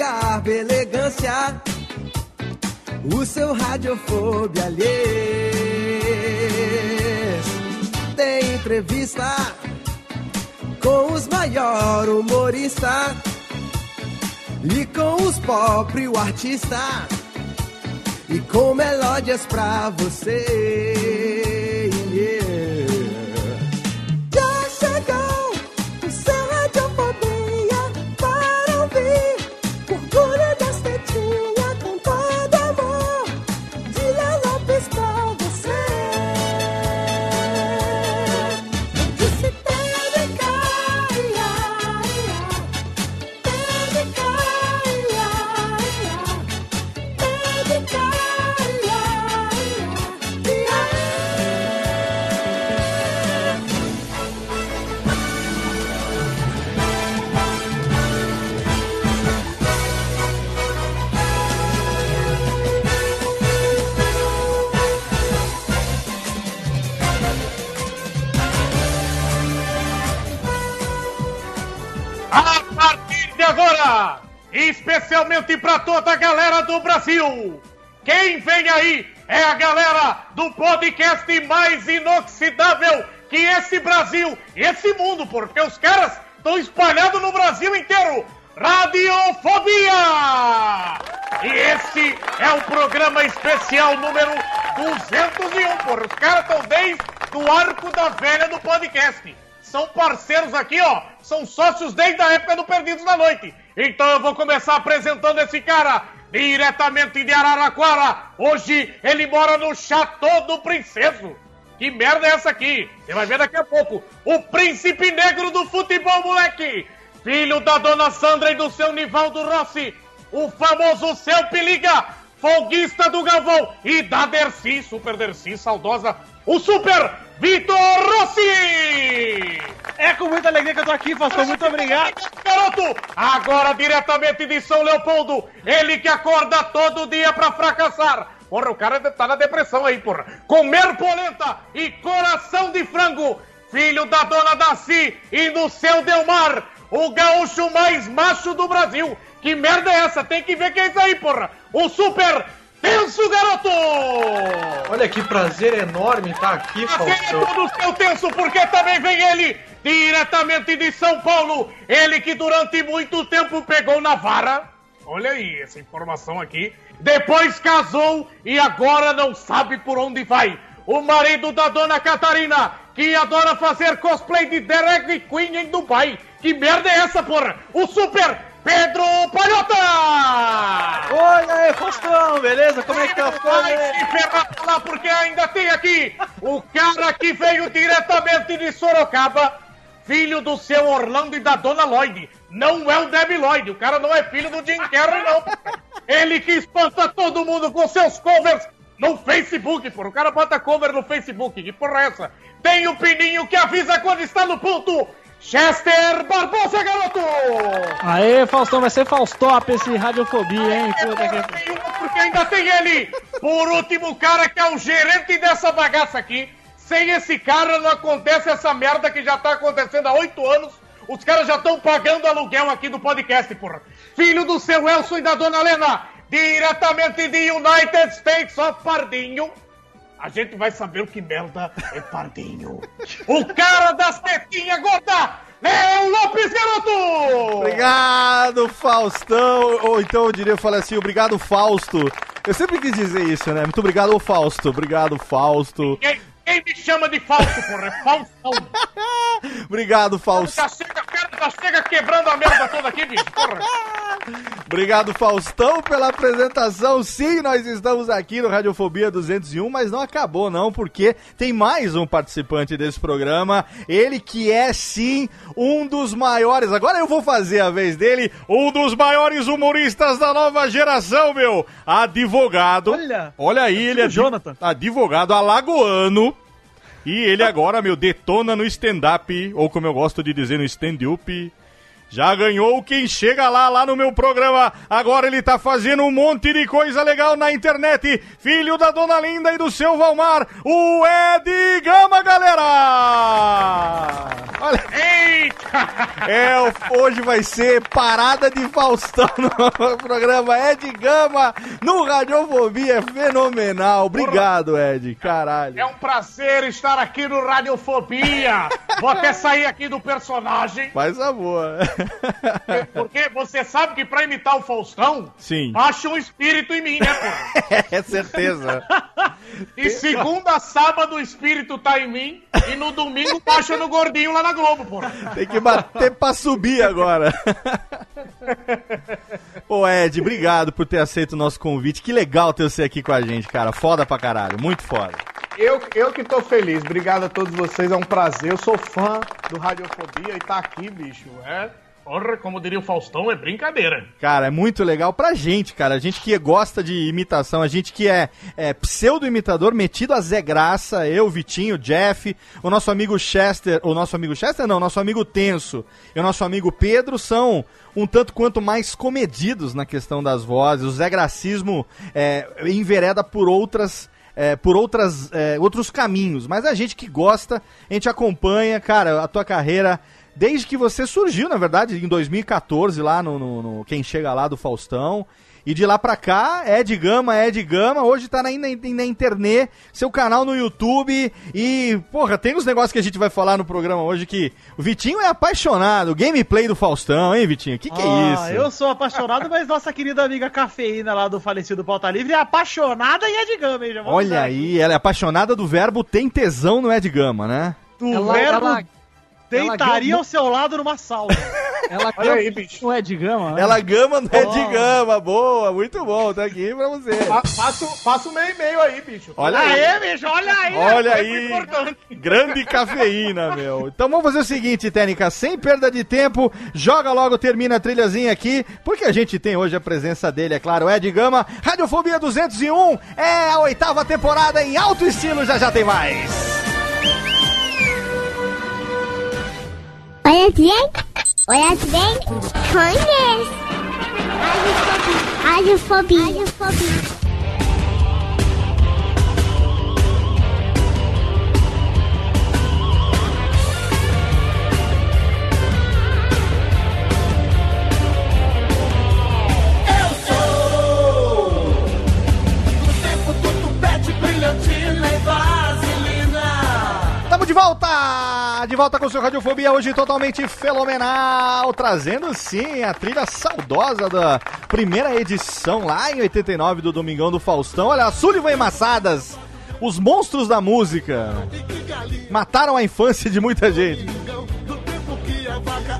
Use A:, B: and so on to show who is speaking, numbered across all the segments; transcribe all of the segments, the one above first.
A: garbo elegância. O seu radiofobia alheio tem entrevista com os maior humorista e com os pobre o artista e com melódias pra você.
B: Especialmente para toda a galera do Brasil, quem vem aí é a galera do podcast mais inoxidável que esse Brasil, esse mundo, porque os caras estão espalhados no Brasil inteiro. Radiofobia! E esse é o programa especial número 201, porra. Os caras estão desde o arco da velha do podcast são parceiros aqui, ó. São sócios desde a época do Perdidos da Noite. Então eu vou começar apresentando esse cara diretamente de Araraquara. Hoje ele mora no Chateau do Princeso. Que merda é essa aqui? Você vai ver daqui a pouco. O príncipe negro do futebol, moleque. Filho da dona Sandra e do seu Nivaldo Rossi. O famoso Seu Peliga. Folguista do Galvão. E da Dercy, Super Dercy, saudosa. O Super Vitor Rossi!
C: É com muita alegria que eu tô aqui, pastor. Muito obrigado.
B: Garoto, agora diretamente de São Leopoldo, ele que acorda todo dia pra fracassar. Porra, o cara tá na depressão aí, porra. Comer polenta e coração de frango. Filho da dona Daci e do seu Delmar, o gaúcho mais macho do Brasil. Que merda é essa? Tem que ver quem é isso aí, porra. O super tenso garoto!
C: Olha que prazer enorme estar aqui,
B: Prazer é
C: Faustão.
B: todo seu tenso, porque também vem ele, diretamente de São Paulo. Ele que durante muito tempo pegou na vara. Olha aí essa informação aqui. Depois casou e agora não sabe por onde vai. O marido da dona Catarina, que adora fazer cosplay de drag queen em Dubai. Que merda é essa, porra? O super Pedro Palhota!
C: Olha aí, Faustão, beleza? Como é que tá as
B: Vai
C: coisas?
B: se ferrar lá porque ainda tem aqui o cara que veio diretamente de Sorocaba, filho do seu Orlando e da dona Lloyd. Não é o Debbie Lloyd, o cara não é filho do Jim Carrey, não. Ele que espanta todo mundo com seus covers no Facebook, porra. O cara bota cover no Facebook, que porra é essa? Tem o pininho que avisa quando está no ponto. Chester Barbosa, garoto!
D: Aê, Faustão, vai ser Faustop esse Radiofobia, hein? Puta que...
B: Porque ainda tem ele. Por último, o cara que é o gerente dessa bagaça aqui. Sem esse cara não acontece essa merda que já tá acontecendo há oito anos. Os caras já estão pagando aluguel aqui do podcast, porra. Filho do seu Elson e da dona Helena, diretamente de United States of Pardinho. A gente vai saber o que merda é Pardinho. o cara das tetinhas gorda, Léo Lopes, garoto!
E: Obrigado, Faustão. Ou então eu diria, eu falei assim, obrigado, Fausto. Eu sempre quis dizer isso, né? Muito obrigado, Fausto. Obrigado, Fausto.
B: Quem, quem me chama de falso, porra? É Faustão.
E: Obrigado, Fausto.
B: Já chega, cara, quebrando a merda toda aqui, bicho, porra.
E: Obrigado, Faustão, pela apresentação. Sim, nós estamos aqui no Radiofobia 201, mas não acabou não, porque tem mais um participante desse programa. Ele que é, sim, um dos maiores. Agora eu vou fazer a vez dele, um dos maiores humoristas da nova geração, meu. Advogado.
D: Olha.
E: Olha aí, ele é
D: o Jonathan.
E: advogado alagoano. E ele agora, meu, detona no stand-up, ou como eu gosto de dizer, no stand-up. Já ganhou quem chega lá, lá no meu programa. Agora ele tá fazendo um monte de coisa legal na internet. Filho da Dona Linda e do seu Valmar, o Ed Gama, galera! Olha,
B: Eita!
E: é, hoje vai ser parada de Faustão no programa Ed Gama no Radiofobia. É fenomenal. Obrigado, Ed. Caralho.
B: É um prazer estar aqui no Radiofobia. Vou até sair aqui do personagem,
E: Faz a boa.
B: Porque você sabe que pra imitar o Faustão,
E: Sim.
B: baixa um espírito em mim, né, porra?
E: É certeza.
B: E segunda sábado o espírito tá em mim, e no domingo baixa no gordinho lá na Globo, porra.
E: Tem que bater pra subir agora. Ô Ed, obrigado por ter aceito o nosso convite. Que legal ter você aqui com a gente, cara. Foda pra caralho, muito foda.
F: Eu, eu que tô feliz. Obrigado a todos vocês, é um prazer. Eu sou fã do Radiofobia e tá aqui, bicho. É.
B: Porra, como diria o Faustão, é brincadeira.
E: Cara, é muito legal pra gente, cara. A gente que gosta de imitação, a gente que é, é pseudo-imitador, metido a Zé Graça, eu, Vitinho, Jeff, o nosso amigo Chester, o nosso amigo Chester não, nosso amigo Tenso e o nosso amigo Pedro são um tanto quanto mais comedidos na questão das vozes. O Zé Gracismo é, envereda por outras é, por outras, é, outros caminhos. Mas a gente que gosta, a gente acompanha, cara, a tua carreira. Desde que você surgiu, na verdade, em 2014, lá no, no- no Quem Chega Lá do Faustão. E de lá pra cá, Ed Gama, Ed Gama. Hoje tá na, na, na internet, seu canal no YouTube. E, porra, tem uns negócios que a gente vai falar no programa hoje que o Vitinho é apaixonado. Gameplay do Faustão, hein, Vitinho? Que que é
D: Ah,
E: isso?
D: Eu sou apaixonado, mas nossa querida amiga Cafeína lá do falecido Pauta Livre é apaixonada em Ed Gama, hein?
E: Olha aí, ela é apaixonada do verbo tem tesão no Ed Gama, né?
D: Do
G: Ela-
D: verbo
G: ela-
D: deitaria ao seu lado numa sauna.
G: Ela
F: Olha aí, bicho.
G: um Ed Gama, né?
E: Ela gama no Ed Gama, boa, muito bom, tá aqui pra você.
F: Fa- Faça o meu e-mail aí, bicho.
E: Olha aí,
D: Aê, bicho, olha aí!
E: olha
B: Foi
E: aí, grande cafeína, meu. Então vamos fazer o seguinte, Técnica, sem perda de tempo, joga logo, termina a trilhazinha aqui, porque a gente tem hoje a presença dele, é claro, Ed Gama, Radiofobia 201, é a oitava temporada em alto estilo, já já tem mais.
H: Olha bem, olha bem, conhece. Radiofobia. Radiofobia.
E: Tamo de volta! De volta com o seu Radiofobia, hoje totalmente fenomenal, trazendo sim a trilha saudosa da primeira edição lá em 89 do Domingão do Faustão. Olha, Sullivan e Massadas, os monstros da música, mataram a infância de muita gente.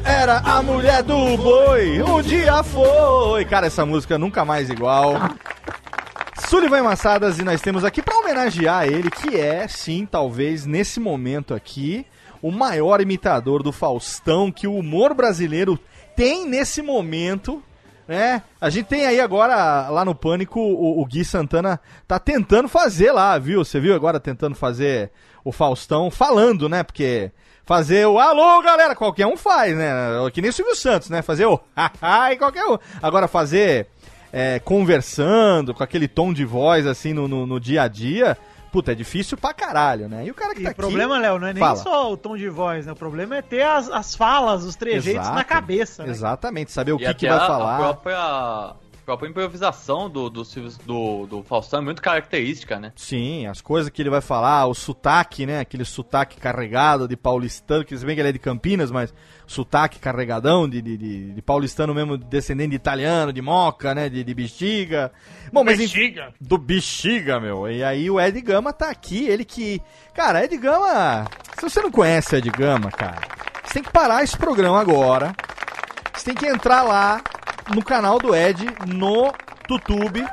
E: Era a mulher do boi, um dia foi. Cara, essa música nunca mais igual. Sullivan Massadas e nós temos aqui para homenagear ele, que é, sim, talvez nesse momento aqui, o maior imitador do Faustão que o humor brasileiro tem nesse momento, né? A gente tem aí agora, lá no Pânico, o, o Gui Santana tá tentando fazer lá, viu? Você viu agora tentando fazer o Faustão falando, né? Porque fazer o alô, galera, qualquer um faz, né? Que nem o Silvio Santos, né? Fazer o haha e qualquer um. Agora fazer é, conversando, com aquele tom de voz assim no, no, no dia a dia, puta, é difícil pra caralho, né? E o cara que
D: E
E: tá
D: o problema,
E: aqui...
D: Léo, não é nem
E: Fala.
D: só o tom de voz, né? O problema é ter as, as falas, os trejeitos
E: Exato.
D: na cabeça. Né?
E: Exatamente, saber o
I: E
E: que, que vai
I: a,
E: falar.
I: a própria,
G: própria improvisação do, do, do, do Faustão é muito característica, né?
E: Sim, as coisas que ele vai falar, o sotaque, né? Aquele sotaque carregado de paulistano, que se bem que ele é de Campinas, mas sotaque carregadão de, de, de- de paulistano mesmo, descendente de italiano, de moca, né? De, de bexiga. Bom, mas
B: Bexiga.
E: do bexiga, meu. E aí o Ed Gama tá aqui, ele que. Cara, Ed Gama. Se você não conhece o Ed Gama, cara, você tem que parar esse programa agora. Você tem que entrar lá no canal do Ed no YouTube.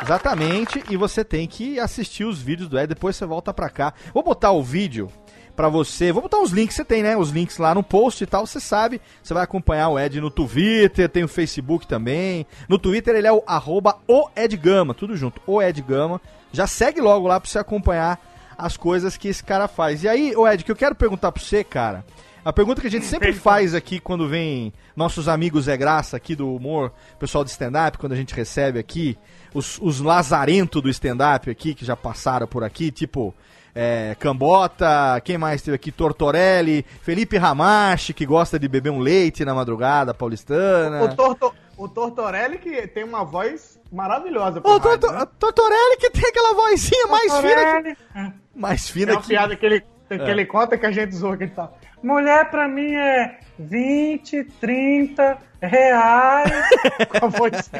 E: Exatamente, e você tem que assistir os vídeos do Ed, depois você volta pra cá. Vou botar o vídeo pra você, vou botar os links, você tem, né? Os links lá no post e tal, você sabe. Você vai acompanhar o Ed no Twitter, tem o Facebook também. No Twitter ele é o arroba o Ed Gama, tudo junto, o Ed Gama. Já segue logo lá pra você acompanhar as coisas que esse cara faz. E aí, ô Ed, que eu quero perguntar pra você, cara. A pergunta que a gente sempre faz aqui quando vem nossos amigos Zé Graça aqui do humor, pessoal de stand-up, quando a gente recebe aqui, os, os lazarento do stand-up aqui, que já passaram por aqui, tipo é, Cambota, quem mais teve aqui? Tortorelli, Felipe Ramache, que gosta de beber um leite na madrugada paulistana.
F: O, Torto, o Tortorelli que tem uma voz maravilhosa.
E: Ô,
F: rádio,
E: Torto-
F: né?
E: Tortorelli que tem aquela vozinha mais fina que... Mais fina
F: uma
E: que...
F: piada que ele, que
E: É.
F: ele conta que a gente zoa que ele tá.
B: Mulher pra mim é 20, 30 reais.
F: Com a voz.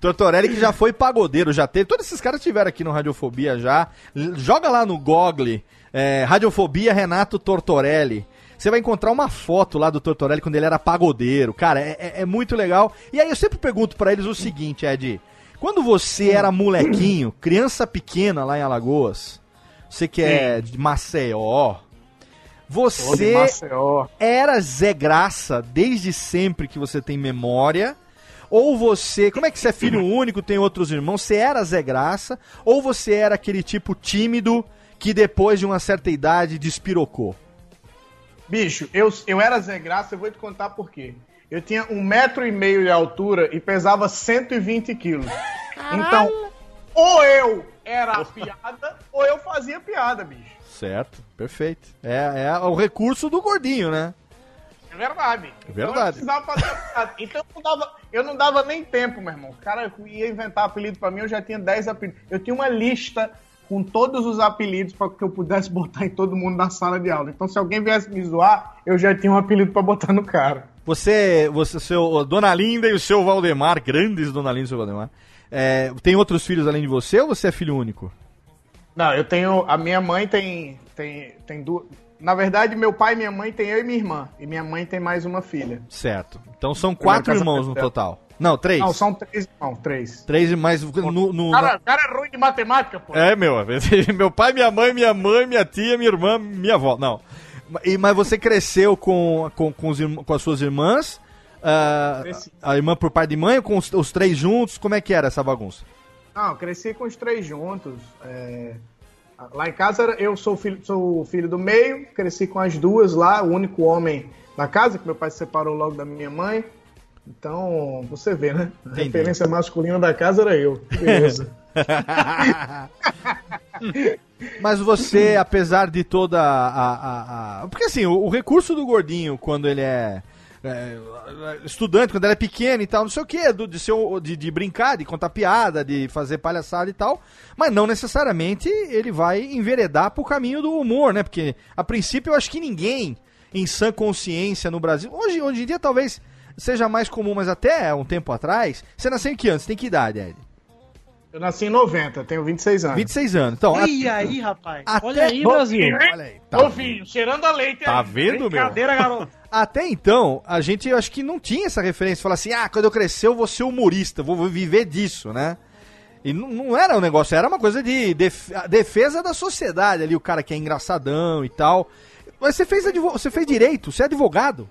E: Tortorelli que já foi pagodeiro, já teve. Todos esses caras tiveram aqui no Radiofobia já. Joga lá no Google, é, Radiofobia Renato Tortorelli. Você vai encontrar uma foto lá do Tortorelli quando ele era pagodeiro. Cara, é, é- é muito legal. E aí eu sempre pergunto pra eles o seguinte, Ed. Quando você era molequinho, criança pequena lá em Alagoas, você que é de Maceió, você
F: Maceió.
E: era Zé Graça desde sempre que você tem memória? Ou você, como é que você é filho único, tem outros irmãos, você era Zé Graça? Ou você era aquele tipo tímido que depois de uma certa idade despirocou?
F: Bicho, eu, eu era Zé Graça, eu vou te contar por quê. Eu tinha um metro e meio de altura e pesava 120 quilos. Então, ou eu era a piada, ou eu fazia piada, bicho.
E: Certo, perfeito. É, é o recurso do gordinho, né?
F: É verdade.
E: É verdade.
F: Então eu precisava fazer a piada. Então eu não, dava, eu não dava nem tempo, meu irmão. O cara ia inventar apelido pra mim, eu já tinha 10 apelidos. Eu tinha uma lista com todos os apelidos para que eu pudesse botar em todo mundo na sala de aula. Então se alguém viesse me zoar, eu já tinha um apelido pra botar no cara.
E: Você, você, seu Dona Linda e o seu Valdemar, grandes Dona Linda e o seu Valdemar, é, tem outros filhos além de você ou você é filho único?
F: Não, eu tenho. A minha mãe tem. tem, tem duas. Na verdade, meu pai e minha mãe tem eu e minha irmã. E minha mãe tem mais uma filha.
E: Certo. Então são quatro irmãos no total. Não, três.
F: Não, são três irmãos, três.
E: Três, mas no, no-
F: Cara, cara é ruim de matemática, pô.
E: É, meu. Meu pai, minha mãe, minha mãe, minha tia, minha irmã, minha avó. Não. E, mas você cresceu com, com, com, os com as suas irmãs?
F: Cresci.
E: a irmã por pai de mãe ou com os, os três juntos? Como é que era essa bagunça?
F: Não, eu cresci com os três juntos. é, Lá em casa eu sou filho, sou o filho do meio, cresci com as duas lá, o único homem da casa, que meu pai se separou logo da minha mãe. Então, você vê, né? A
E: Entendi.
F: referência masculina da casa era eu. Beleza.
E: Mas você, apesar de toda a. a- a- Porque assim, o, o recurso do gordinho, quando ele é. É, estudante, quando ele é pequeno e tal, não sei o que, de, ser, de, de brincar, de contar piada, de fazer palhaçada e tal, mas não necessariamente ele vai enveredar pro caminho do humor, né? Porque a princípio eu acho que ninguém em sã consciência no Brasil, hoje, hoje em dia talvez seja mais comum, mas até um tempo atrás, você nasceu em que ano? Você tem que idade, Ed?
F: Eu nasci em 90, tenho 26 anos.
E: 26 anos. Então, a-
D: E aí, rapaz?
E: Até-
D: Olha aí, Brasil.
E: olha aí, tá
B: Novinho, cheirando a leite
E: Tá
B: aí.
E: vendo, meu?
D: Brincadeira, garoto.
E: Até então, a gente eu acho que não tinha essa referência. Falar assim, ah, quando eu crescer eu vou ser humorista, vou viver disso, né? E não, não era um negócio, era uma coisa de def- a defesa da sociedade ali, o cara que é engraçadão e tal. Mas você fez, advo- você fez direito, você é advogado.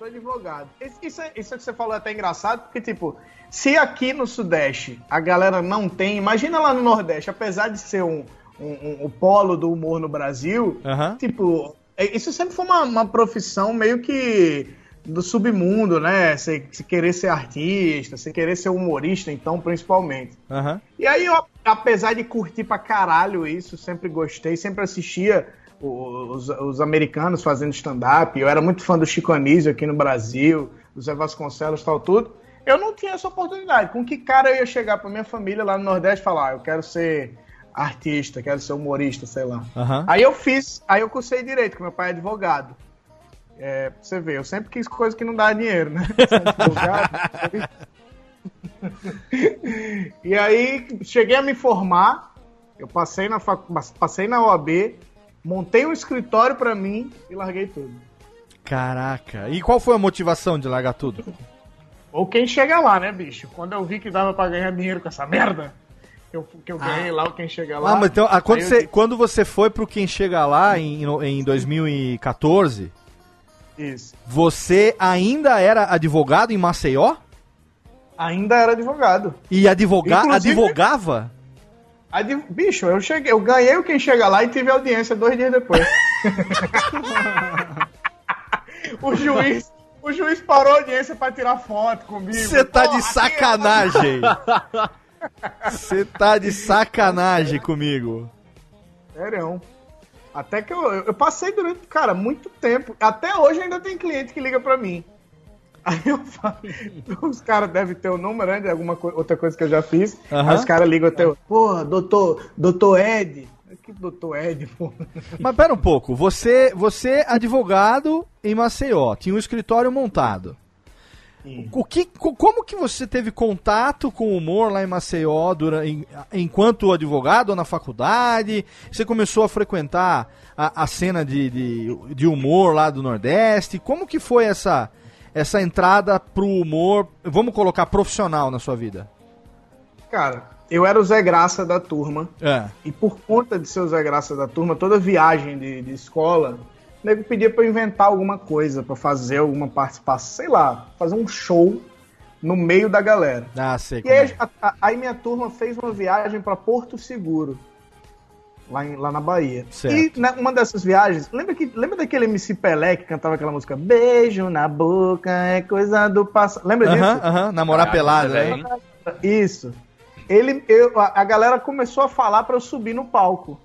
F: Sou advogado. Isso, isso, que você falou é até engraçado, porque, tipo, se aqui no Sudeste a galera não tem, imagina lá no Nordeste, apesar de ser um, um- um- o polo do humor no Brasil,
E: Aham.
F: tipo, é- isso sempre foi uma, uma profissão meio que do submundo, né? Você, você querer ser artista, você querer ser humorista, então, principalmente.
E: Aham.
F: E aí, eu, apesar de curtir pra caralho isso, sempre gostei, sempre assistia os, os americanos fazendo stand-up. Eu era muito fã do Chico Anísio aqui no Brasil, do Zé Vasconcelos e tal, tudo. Eu não tinha essa oportunidade. Com que cara eu ia chegar pra minha família lá no Nordeste e falar, ah, eu quero ser artista, quero ser humorista, sei lá.
E: Aham.
F: Aí eu fiz, aí eu cursei direito, que meu pai é advogado. É, você ver, eu sempre quis coisa que não dá dinheiro, né? E aí cheguei a me formar, eu passei na, fac... passei na OAB, montei um escritório pra mim e larguei tudo.
E: Caraca. E qual foi a motivação de largar tudo?
F: Ou quem chega lá, né, bicho? Quando eu vi que dava pra ganhar dinheiro com essa merda, que eu, que eu ganhei lá, o quem chega lá.
E: Ah, mas então, ah, quando,
F: eu
E: você,
F: disse,
E: quando você foi pro Quem Chega Lá em, em 2014,
F: Isso.
E: você ainda era advogado em Maceió?
F: Ainda era advogado.
E: E advoga
F: Inclusive-
E: advogava?
F: Adv- Bicho, eu cheguei, eu ganhei o quem chega lá e tive audiência dois dias depois. o juiz, o juiz parou a audiência pra tirar foto comigo.
E: Você tá de sacanagem. Você tá de sacanagem comigo.
F: Sério. Até que eu, eu passei durante, cara, muito tempo. Até hoje ainda tem cliente que liga pra mim. Aí eu falo, os caras devem ter o número, né, de alguma co- outra coisa que eu já fiz.
E: Aham.
F: Aí os caras ligam até, porra, doutor, doutor Ed. Que doutor Ed, pô.
E: Mas pera um pouco, você, você advogado em Maceió, tinha um escritório montado. O que, co- como que você teve contato com o humor lá em Maceió dura, em- enquanto advogado ou na faculdade? Você começou a frequentar a, a cena de, de, de humor lá do Nordeste? Como que foi essa, essa entrada pro humor, vamos colocar profissional na sua vida?
F: Cara, eu era o Zé Graça da turma.
E: É.
F: E por conta de ser o Zé Graça da turma, toda viagem de, de escola, o nego pedia pra eu inventar alguma coisa, pra fazer alguma participação, sei lá, fazer um show no meio da galera.
E: Ah, sei
F: E aí,
E: é.
F: a- a- aí minha turma fez uma viagem pra Porto Seguro, lá, em- lá na Bahia.
E: Certo.
F: E numa dessas viagens, lembra, que, lembra daquele MC Pelé que cantava aquela música Beijo na boca é coisa do passado? Lembra disso?
E: Aham, aham, namorar pelado, né?
F: Isso. Ele, eu, a, a galera começou a falar pra eu subir no palco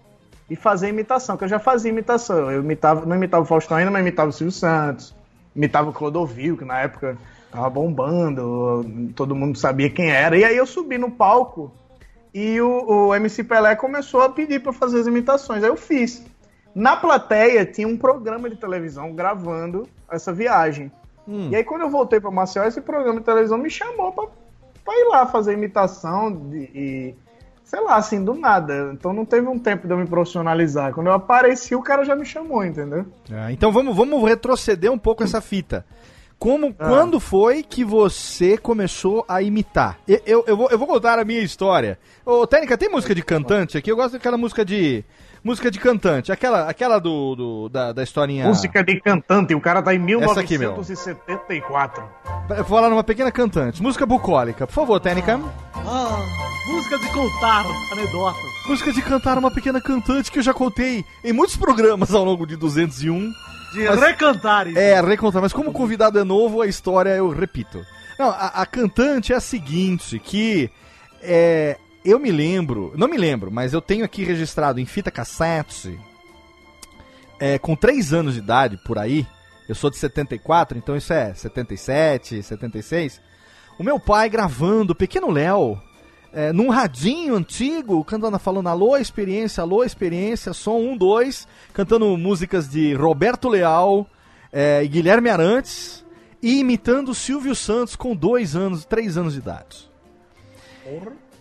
F: e fazer imitação, que eu já fazia imitação. Eu imitava, não imitava o Faustão ainda, mas imitava o Silvio Santos, imitava o Clodovil, que na época tava bombando, todo mundo sabia quem era. E aí eu subi no palco e o, o MC Pelé começou a pedir pra fazer as imitações. Aí eu fiz. Na plateia tinha um programa de televisão gravando essa viagem.
E: Hum.
F: E aí quando eu voltei pra Maceió, esse programa de televisão me chamou pra ir lá fazer imitação de, e sei lá, assim, do nada. Então não teve um tempo de eu me profissionalizar. Quando eu apareci, o cara já me chamou, entendeu?
E: Ah, então vamos, vamos retroceder um pouco essa fita. Como,
F: Ah.
E: quando foi que você começou a imitar? Eu, eu, eu vou, eu vou contar a minha história. Ô, Técnica, tem música de cantante aqui? Eu gosto daquela música de. Música de cantante, aquela, aquela do, do- da, da historinha.
F: Música de cantante, o cara tá em
E: Essa aqui, meu.
F: 1974.
E: Eu Vou falar numa pequena cantante. Música bucólica. Por favor, Técnica.
D: Ah, música de contar anedotas.
E: Música de cantar uma pequena cantante que eu já contei em muitos programas ao longo de 201.
D: De
E: Mas-
D: recantar isso.
E: É, recontar, mas como o convidado é novo, a história eu repito. Não, a, a cantante é a seguinte, que é, eu me lembro, não me lembro, mas eu tenho aqui registrado em fita cassete, é, com 3 anos de idade, por aí, eu sou de 74, então isso é 77, 76, o meu pai gravando o Pequeno Léo, é, num radinho antigo, cantando, falando alô experiência, alô experiência, som 1, 2, cantando músicas de Roberto Leal é, e Guilherme Arantes e imitando Silvio Santos com 2 anos, 3 anos de idade.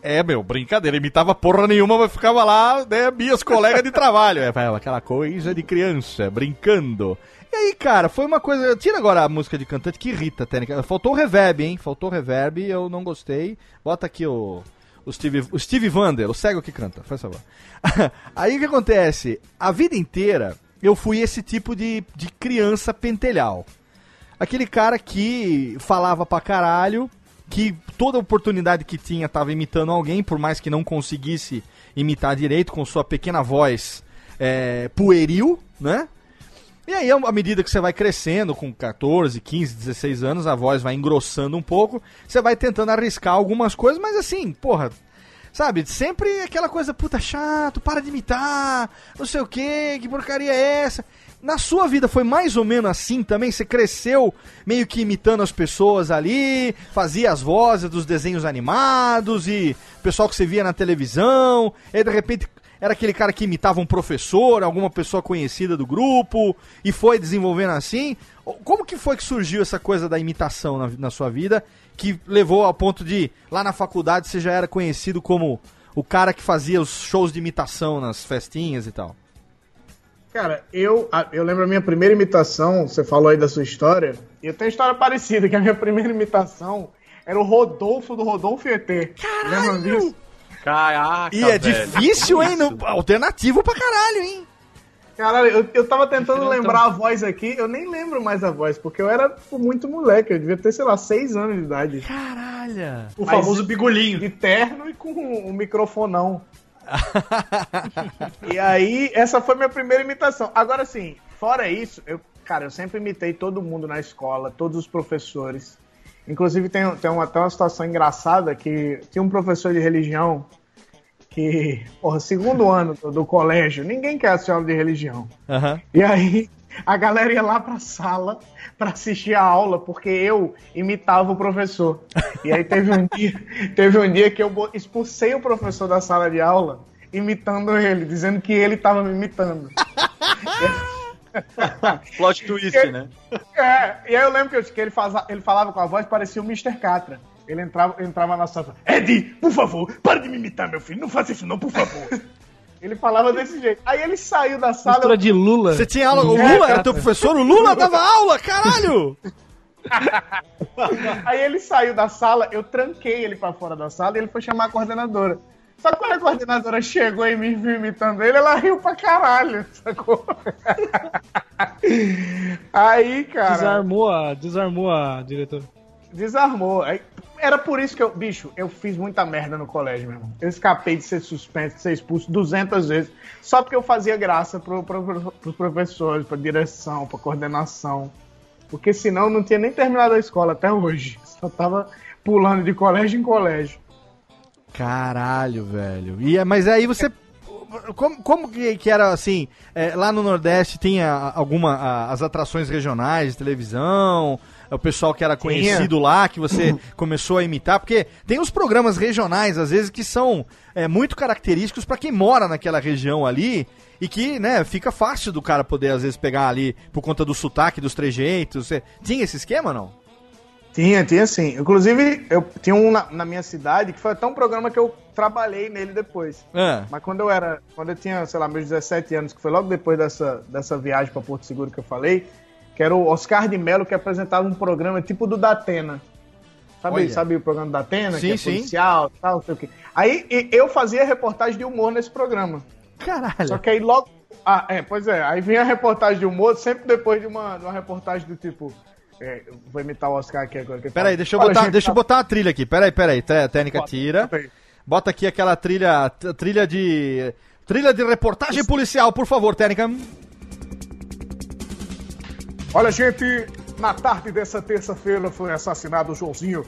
E: É, meu, brincadeira, imitava porra nenhuma, mas ficava lá, né, minhas colegas de trabalho. É, aquela coisa de criança, brincando. E aí, cara, foi uma coisa. Tira agora a música de cantante que irrita, técnica. Faltou o reverb, hein? Faltou o reverb, eu não gostei. Bota aqui o. O Steve, o Steve Vander, o cego que canta, faz favor. aí o que acontece? A vida inteira eu fui esse tipo de, de criança pentelhal. Aquele cara que falava pra caralho, que toda oportunidade que tinha tava imitando alguém, por mais que não conseguisse imitar direito com sua pequena voz é, pueril, né? E aí, à medida que você vai crescendo, com 14, 15, 16 anos, a voz vai engrossando um pouco, você vai tentando arriscar algumas coisas, mas assim, porra, Sabe? Sempre aquela coisa, puta, chato, para de imitar, não sei o que, que porcaria é essa? Na sua vida foi mais ou menos assim também? Você cresceu meio que imitando as pessoas ali, fazia as vozes dos desenhos animados e pessoal que você via na televisão, e de repente era aquele cara que imitava um professor, alguma pessoa conhecida do grupo, e foi desenvolvendo assim. Como que foi que surgiu essa coisa da imitação na, na sua vida, que levou ao ponto de, lá na faculdade, você já era conhecido como o cara que fazia os shows de imitação nas festinhas e tal?
F: Cara, eu, eu lembro a minha primeira imitação, você falou aí da sua história, e eu tenho uma história parecida, que a minha primeira imitação era o Rodolfo do Rodolfo ET. Lembram disso?
G: Caraca,
E: E é
G: velho.
E: difícil, hein? No, alternativo pra caralho, hein?
F: Caralho, eu, eu tava tentando lembrar a voz aqui, eu nem lembro mais a voz, porque eu era tipo, muito moleque, eu devia ter, sei lá, seis anos de idade.
E: Caralho.
C: O
F: Mas-
C: famoso bigolinho.
F: De terno e com um microfonão. e aí, essa foi minha primeira imitação. Agora sim, fora isso, eu, cara, eu sempre imitei todo mundo na escola, todos os professores. Inclusive, tem, tem uma, até uma situação engraçada que tinha um professor de religião que, porra, segundo ano do, do colégio, ninguém quer assistir aula de religião.
E: Aham.
F: E aí, a galera ia lá pra sala pra assistir a aula, porque eu imitava o professor. E aí teve um dia, teve um dia que eu expulsei o professor da sala de aula, imitando ele, dizendo que ele tava me imitando.
G: Plot twist, né?
F: É, e aí eu lembro que, eu- que ele, faza- ele falava com a voz, parecia o Mr. Catra. Ele entrava, entrava na sala e falava, Ed, por favor, para de me imitar, meu filho, não faça isso não, por favor. ele falava desse jeito. Aí ele saiu da sala...
D: Mistura de Lula.
E: Você tinha aula. O
F: É,
E: Lula era teu professor? O Lula dava aula, caralho!
F: Aí ele saiu da sala, eu tranquei ele pra fora da sala e ele foi chamar a coordenadora. Só que quando a coordenadora chegou e me viu imitando ele, ela riu pra caralho, sacou? Aí, cara,
D: Desarmou a, desarmou a diretora.
F: desarmou. Aí, era por isso que eu, bicho, eu fiz muita merda no colégio, meu irmão. Eu escapei de ser suspenso, de ser expulso 200 vezes, só porque eu fazia graça pro, pro, pro, pros professores, pra direção, pra coordenação. Porque senão eu não tinha nem terminado a escola até hoje. Só tava pulando de colégio em colégio.
E: Caralho, velho. E, é- mas aí você. Como, como que, que era assim? é, lá no Nordeste tinha alguma. a- as atrações regionais de televisão? O pessoal que era conhecido lá, que você começou a imitar? Porque tem os programas regionais, às vezes, que são é, muito característicos pra quem mora naquela região ali. E que, né, fica fácil do cara poder, às vezes, pegar ali por conta do sotaque, dos trejeitos. Você... Tinha esse esquema, não?
F: Tinha, tinha sim. Inclusive, eu tinha um na, na minha cidade que foi até um programa que eu trabalhei nele depois.
E: Ah,
F: Mas quando eu era, quando eu tinha, sei lá, meus 17 anos, que foi logo depois dessa, dessa viagem pra Porto Seguro que eu falei, que era o Oscar de Mello que apresentava um programa tipo do Datena. Sabe,
E: Olha.
F: sabe o programa do Datena,
E: Sim,
F: que é
E: sim.
F: policial, tal, não sei o quê. Aí eu fazia reportagem de humor nesse programa.
E: caralho.
F: Só que aí logo. Ah, é, pois é. Aí vinha a reportagem de humor, sempre depois de uma, de uma reportagem do tipo. É, vou imitar o Oscar aqui agora. que ele
E: Pera aí,
F: fala,
E: deixa eu
F: "Olha,
E: botar,
F: gente,
E: deixa eu botar uma trilha aqui. Pera aí, pera aí. Té- Técnica
F: Bota,
E: tira.
F: bota
E: aqui aquela trilha, trilha de trilha de reportagem policial, por favor, Técnica.
F: Olha, gente, na tarde dessa terça-feira foi assassinado o Joãozinho.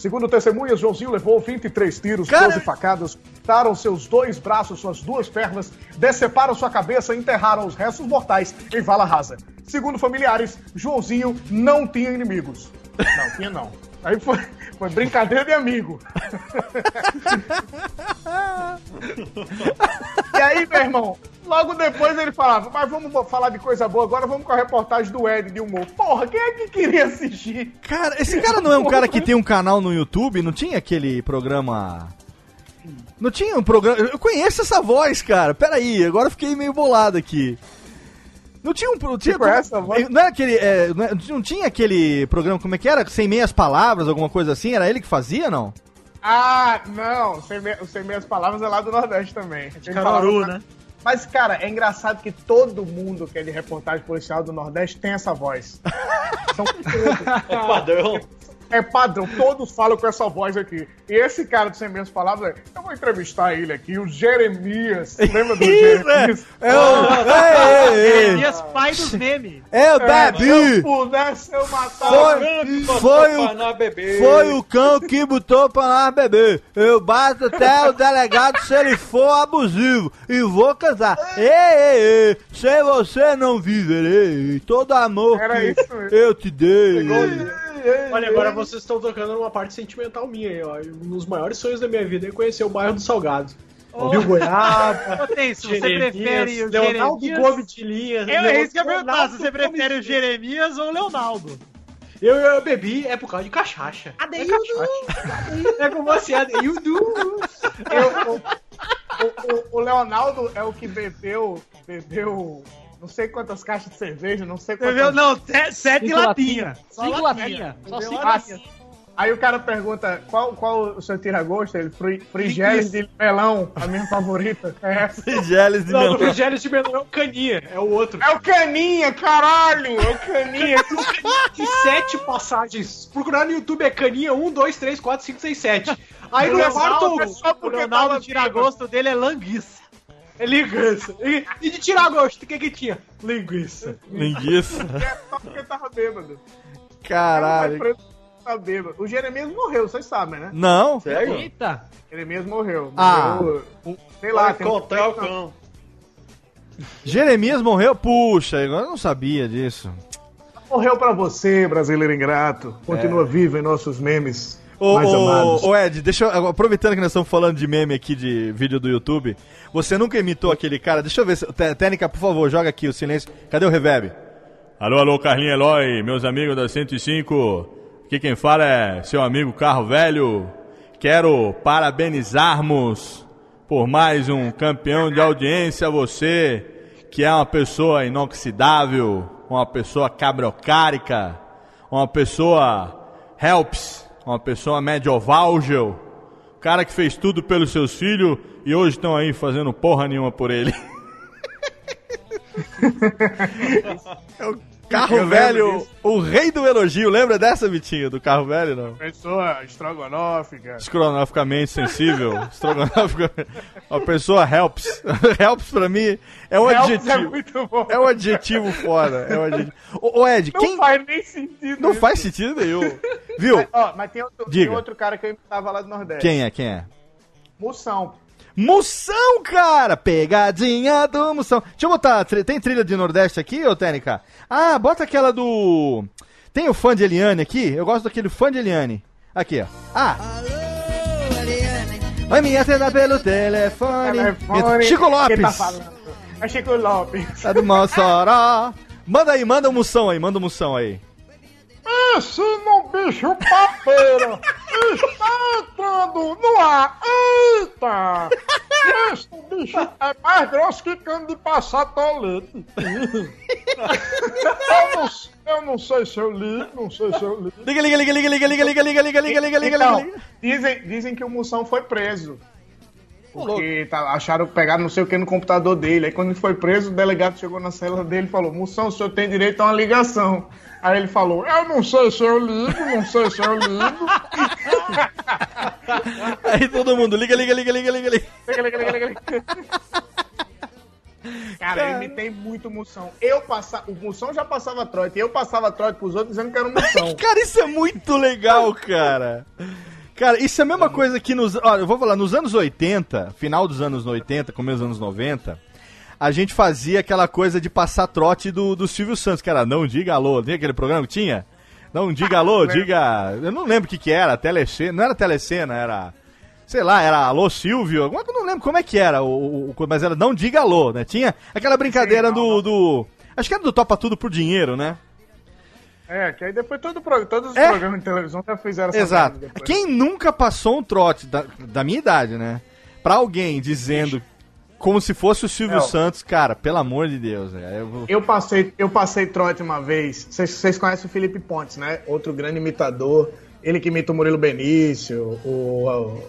F: Segundo testemunhas, Joãozinho levou 23 tiros,
E: Cara-
F: 12 facadas, cortaram seus dois braços, suas duas pernas, deceparam sua cabeça e enterraram os restos mortais em vala rasa. Segundo familiares, Joãozinho não tinha inimigos. Não, tinha não. Aí foi, foi brincadeira de amigo. e aí, meu irmão, logo depois ele falava, mas vamos falar de coisa boa, agora vamos com a reportagem do Ed de humor. Porra, quem é que queria assistir?
E: Cara, esse cara não é um cara que tem um canal no YouTube? Não tinha aquele programa. Não tinha um programa. Eu conheço essa voz, cara. Pera aí, agora eu fiquei meio bolado aqui. Não tinha um. pro- Tinha,
F: conhece essa voz?
E: Não, era aquele, é, não é- não tinha aquele programa, como é que era? Sem meias palavras, alguma coisa assim? Era ele que fazia, não?
F: Ah, não, sem, me, sem meias palavras é lá do Nordeste também. Ele
D: Caruaru, né?
F: Mas, cara, é engraçado que todo mundo que é de reportagem policial do Nordeste tem essa voz. São todos.
C: É padrão.
F: É padrão, todos falam com essa voz aqui. E esse cara do Sem Menos Palavras, eu vou entrevistar ele aqui, o Jeremias. Lembra do Jeremias?
E: É o. Ei, ei.
D: Jeremias, pai dos memes.
E: É o
F: Se eu
E: Babi!
F: pudesse, eu matava.
E: Foi, foi, o, foi o cão que botou pra nós beber. Eu bato até o delegado se ele for abusivo. E vou casar. Ei, ei, ei. Sem você não viverei. Todo amor
F: Era
E: que eu te dei.
C: Olha, agora vocês estão tocando numa parte sentimental minha aí, ó. Um dos maiores sonhos da minha vida é conhecer o bairro do Salgado. Rio Goiaba,
D: Ô, Tenso, você
C: Jeremias,
D: prefere o
C: Leonardo
D: Jeremias?
C: Gomes de Linha.
D: Eu é isso que eu perguntar, se você prefere o Jeremias ou o Leonardo.
C: Eu, eu bebi é por causa de cachaça. É cachaça. É como assim, Adeildo.
F: Eu- o, o- o Leonardo é o que bebeu, bebeu não sei quantas caixas de cerveja, não sei quantas...
D: Entendeu? Não, se- sete
I: Cinco
D: latinhas. Só
I: Cinco
D: latinha.
I: latinhas. Só cinco latinhas.
F: Aí o cara pergunta qual, qual o seu tira-gosto? Ele, fri- frigeles de melão, a minha favorita. É essa.
E: Frigeles de
C: Não,
E: melão.
C: o Frigério de Melão é o Caninha, é o outro.
F: É o Caninha, caralho! É o Caninha.
C: Tem sete passagens. Procurar no YouTube é Caninha 1, 2, 3, 4, 5, 6, 7. Aí
F: O
C: no
F: Leonardo é só
D: O
F: porque
D: Leonardo
F: tava
D: tira gosto dele é languiça.
C: É linguiça. E, e de tirar gosto, o que que tinha? Linguiça.
E: Linguiça.
F: É só porque tava bêbado.
E: Caralho.
F: Mas Tá bêbado. O Jeremias morreu, vocês sabem, né?
E: Não?
C: Sério?
I: Eita.
F: Jeremias morreu.
E: Ah.
F: Morreu, um- sei lá, tem
C: encontrar o cão.
E: Jeremias morreu? Puxa, eu não sabia disso.
F: Morreu pra você, brasileiro ingrato. Continua vivo em nossos memes
E: Ô,
F: mais amados.
E: ô, Ed, deixa eu, aproveitando que nós estamos falando de meme aqui de vídeo do YouTube, você nunca imitou aquele cara? Deixa eu ver, se, Té- Técnica, por favor, joga aqui o silêncio. Cadê o reverb? Alô, alô, Carlinhos Eloy, meus amigos da 105. Aqui quem fala é seu amigo Carro Velho. Quero parabenizarmos por mais um campeão de audiência você, que é uma pessoa inoxidável, uma pessoa cabrocárica, uma pessoa helps, uma pessoa medievalgel, cara que fez tudo pelos seus filhos e hoje estão aí fazendo porra nenhuma por ele. é o carro
F: Eu
E: velho, o rei do elogio. Lembra dessa, Vitinho, do carro velho, não?
F: Pessoa estrogonófica.
E: Estrogonoficamente sensível, estrogonoficamente... Uma pessoa helps. helps pra mim é um
F: Helps
E: adjetivo.
F: É muito bom.
E: É um adjetivo foda. É um adjetivo. Ô, ô, Ed,
F: Não
E: quem.
F: faz nem sentido.
E: Não
F: isso.
E: faz sentido nenhum. Viu?
F: Ó, mas tem outro,
E: Diga.
F: tem outro cara que eu imitava lá do Nordeste.
E: Quem é? Quem é?
F: Moção.
E: Moção, cara! Pegadinha do Moção. Deixa eu botar. Tem trilha de Nordeste aqui, ô Tênica? Ah, bota aquela do. Tem o fã de Eliane aqui? Eu gosto daquele fã de Eliane. Aqui, ó. Ah! Vai me atender pelo telefone.
F: Telefone.
E: Chico
F: Quem
E: Lopes!
F: tá falando? É Chico Lopes.
E: Tá do Mossoró. Manda aí, manda o Moção aí, manda o Moção aí.
F: Esse no bicho papeiro está entrando no ar. Eita! Esse bicho é mais grosso que cano de passar tolete. eu, não, eu não sei se eu li, não sei se eu li.
E: Liga, liga, liga, liga, liga, liga, liga, liga, liga, liga, liga, liga,
F: Então,
E: liga.
F: dizem, dizem que o Moção foi preso. Porque tá, acharam que pegaram não sei o que no computador dele. Aí quando ele foi preso, o delegado chegou na cela dele e falou: Moção, o senhor tem direito a uma ligação. Aí ele falou: Eu não sei se eu ligo, não sei se eu ligo.
E: Aí todo mundo, liga, liga, liga, liga, liga, liga.
F: Liga, liga, liga, liga, liga. Cara, eu imitei muito Moção. Eu passava. O Moção já passava trote. Eu passava trote pros outros dizendo que era o Moção.
E: Cara, isso é muito legal, cara. Cara, isso é a mesma coisa que nos. Olha, eu vou falar, nos anos 80, final dos anos 80, começo dos anos 90, a gente fazia aquela coisa de passar trote do, do Silvio Santos, que era Não Diga Alô. Tem aquele programa que tinha? Não diga alô, diga. Eu não lembro o que, que era, telecena. Não era telecena, era. Sei lá, era Alô Silvio, alguma coisa, eu não lembro como é que era, o, o- mas era Não Diga Alô, né? Tinha aquela brincadeira
F: Sim,
E: do, do. Acho que era do Topa Tudo por Dinheiro, né?
F: É, que aí depois todo, pro- todos os
E: É.
F: programas de televisão já fizeram essa
E: Exato. Quem nunca passou um trote da, da minha idade, né? Pra alguém dizendo como se fosse o Silvio
F: É.
E: Santos, cara, pelo amor de Deus, né? Eu vou-
F: Eu passei, eu passei trote uma vez. Vocês conhecem o Felipe Pontes, né? Outro grande imitador. Ele que imita o Murilo Benício, o,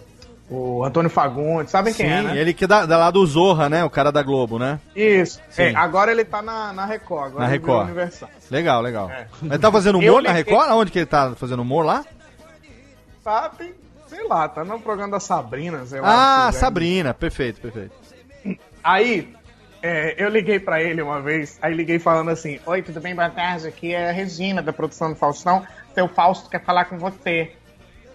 F: o, o Antônio Fagundes. Sabem quem é, né?
E: ele que dá, dá lá do Zorra, né? O cara da Globo, né?
F: Isso. É, agora ele tá na, na Record. Agora
E: Na Record.
F: Universal.
E: Legal, legal.
F: É.
E: Ele tá fazendo
F: Eu
E: humor na
F: liguei-
E: Record? Aonde que ele tá fazendo humor lá?
F: Tá, tem, sei lá, tá no programa da Sabrina, sei lá.
E: Ah. Sabrina, perfeito, perfeito.
F: Aí, é, eu liguei pra ele uma vez, aí liguei falando assim: Oi, tudo bem? Boa tarde, aqui é a Regina da produção do Faustão. Seu Fausto quer falar com você.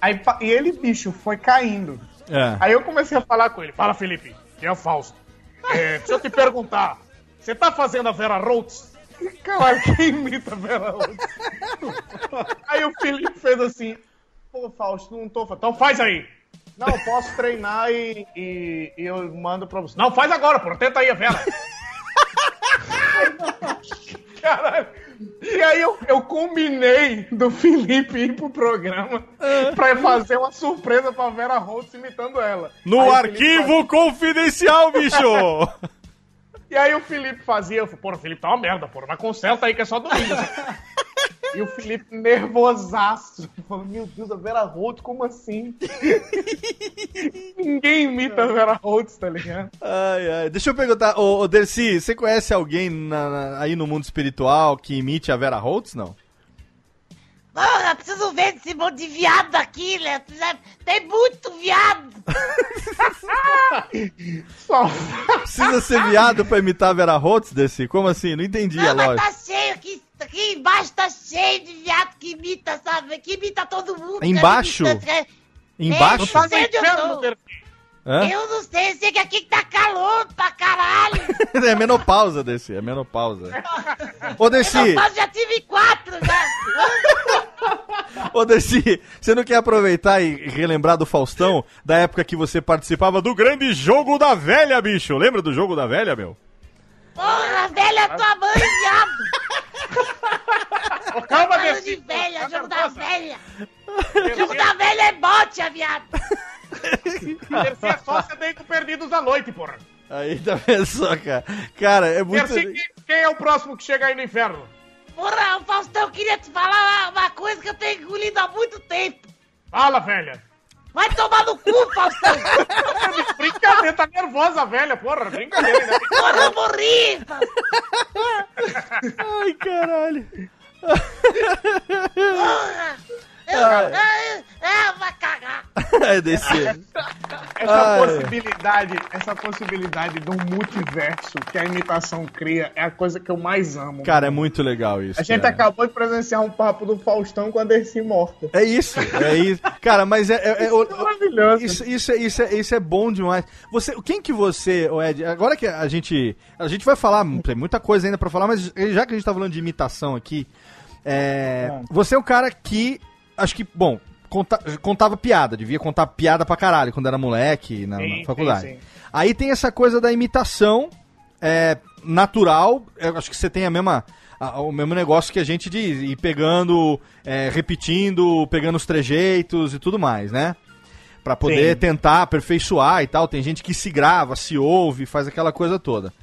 F: Aí, e ele, bicho, foi caindo.
E: É.
F: Aí eu comecei a falar com ele:
B: Fala, Felipe, que é o Fausto. É, deixa eu te perguntar, você tá fazendo a Vera Rhodes?
F: Cara, quem imita a Vera Rhodes? Aí o Felipe fez assim: Pô, Fausto, não tô.
B: Então faz aí.
F: Não, eu posso treinar e, e, e eu mando pra você.
B: Não, faz agora, pô, tenta aí a Vera.
F: Caralho. E aí eu, eu combinei do Felipe ir pro programa pra fazer uma surpresa pra Vera Rhodes imitando ela.
E: No
F: Aí o
E: arquivo confidencial, bicho!
F: E aí o Felipe fazia, eu falei,
B: Porra, Felipe, tá uma merda, porra. Mas conserta aí que é só domingo.
F: e o Felipe nervosaço. Falando, meu Deus, a Vera Rhodes, como assim? Ninguém imita a Vera Rhodes, tá ligado?
E: Ai, ai. Deixa eu perguntar, ô, ô Dercy, você conhece alguém na- na- aí no mundo espiritual que imite a Vera Holtz, não?
I: Porra, preciso ver esse monte de viado aqui, né? Tem muito viado.
F: Só.
E: Precisa ser viado pra imitar a Vera Holtz, Dercy? Como assim? Não entendi a
I: Não, mas
E: lógica.
I: tá cheio aqui. Aqui embaixo tá cheio de viado que imita, sabe? Que imita todo mundo.
E: Embaixo?
I: imita-
E: Embaixo?
I: É, eu não eu? Eu não sei, sei que aqui tá calor pra caralho.
E: É menopausa, Dercy, é menopausa. Ô, Dercy,
I: Eu já tive quatro, já.
E: ô, Dercy, você não quer aproveitar e relembrar do Faustão, da época que você participava do grande Jogo da Velha, bicho? Lembra do Jogo da Velha, meu?
I: Porra, velha tua mãe, viado.
B: Ô, calma,
I: Falando
B: Dercy.
I: de velha, jogo da velha. Jogo da velha é bote, viado.
B: A Dercy é sócia desde o Perdidos da Noite, porra.
E: Aí tá vendo só, cara? Cara, é muito.
B: Dercy, quem, é o próximo que chega aí no inferno?
I: Porra, o Faustão, eu queria te falar uma, uma coisa que eu tenho engolido há muito tempo.
B: Fala, velha.
I: Vai tomar no cu, Faustão.
B: Brincadeira, tá nervosa, velha, porra. Brincadeira, né?
I: Porra, eu morri.
E: Ai, caralho.
I: Porra. Vai cagar.
E: É desse.
F: Essa
E: Ai.
F: possibilidade, essa possibilidade do multiverso que a imitação cria é a coisa que eu mais amo.
E: Cara, é muito legal isso.
F: a gente
E: cara.
F: acabou de presenciar um papo do Faustão com a Dercy morta.
E: É isso, é isso. Cara, mas é. é- é- o- o-
F: Maravilhoso.
E: isso, isso, é- isso, é, isso é bom demais. Você, quem que você, ô Ed, agora que a gente. A gente vai falar, tem muita coisa ainda pra falar, mas já que a gente tá falando de imitação aqui, é, você é um cara que. Acho que, bom, conta- contava piada, devia contar piada pra caralho quando era moleque na, na
F: Sim,
E: faculdade.
F: sim, sim.
E: Aí tem essa coisa da imitação é, natural. Eu acho que você tem a mesma, o mesmo negócio que a gente de ir pegando, é, repetindo, pegando os trejeitos e tudo mais, né? Pra poder
F: Sim.
E: tentar aperfeiçoar e tal. Tem gente que se grava, se ouve, faz aquela coisa toda.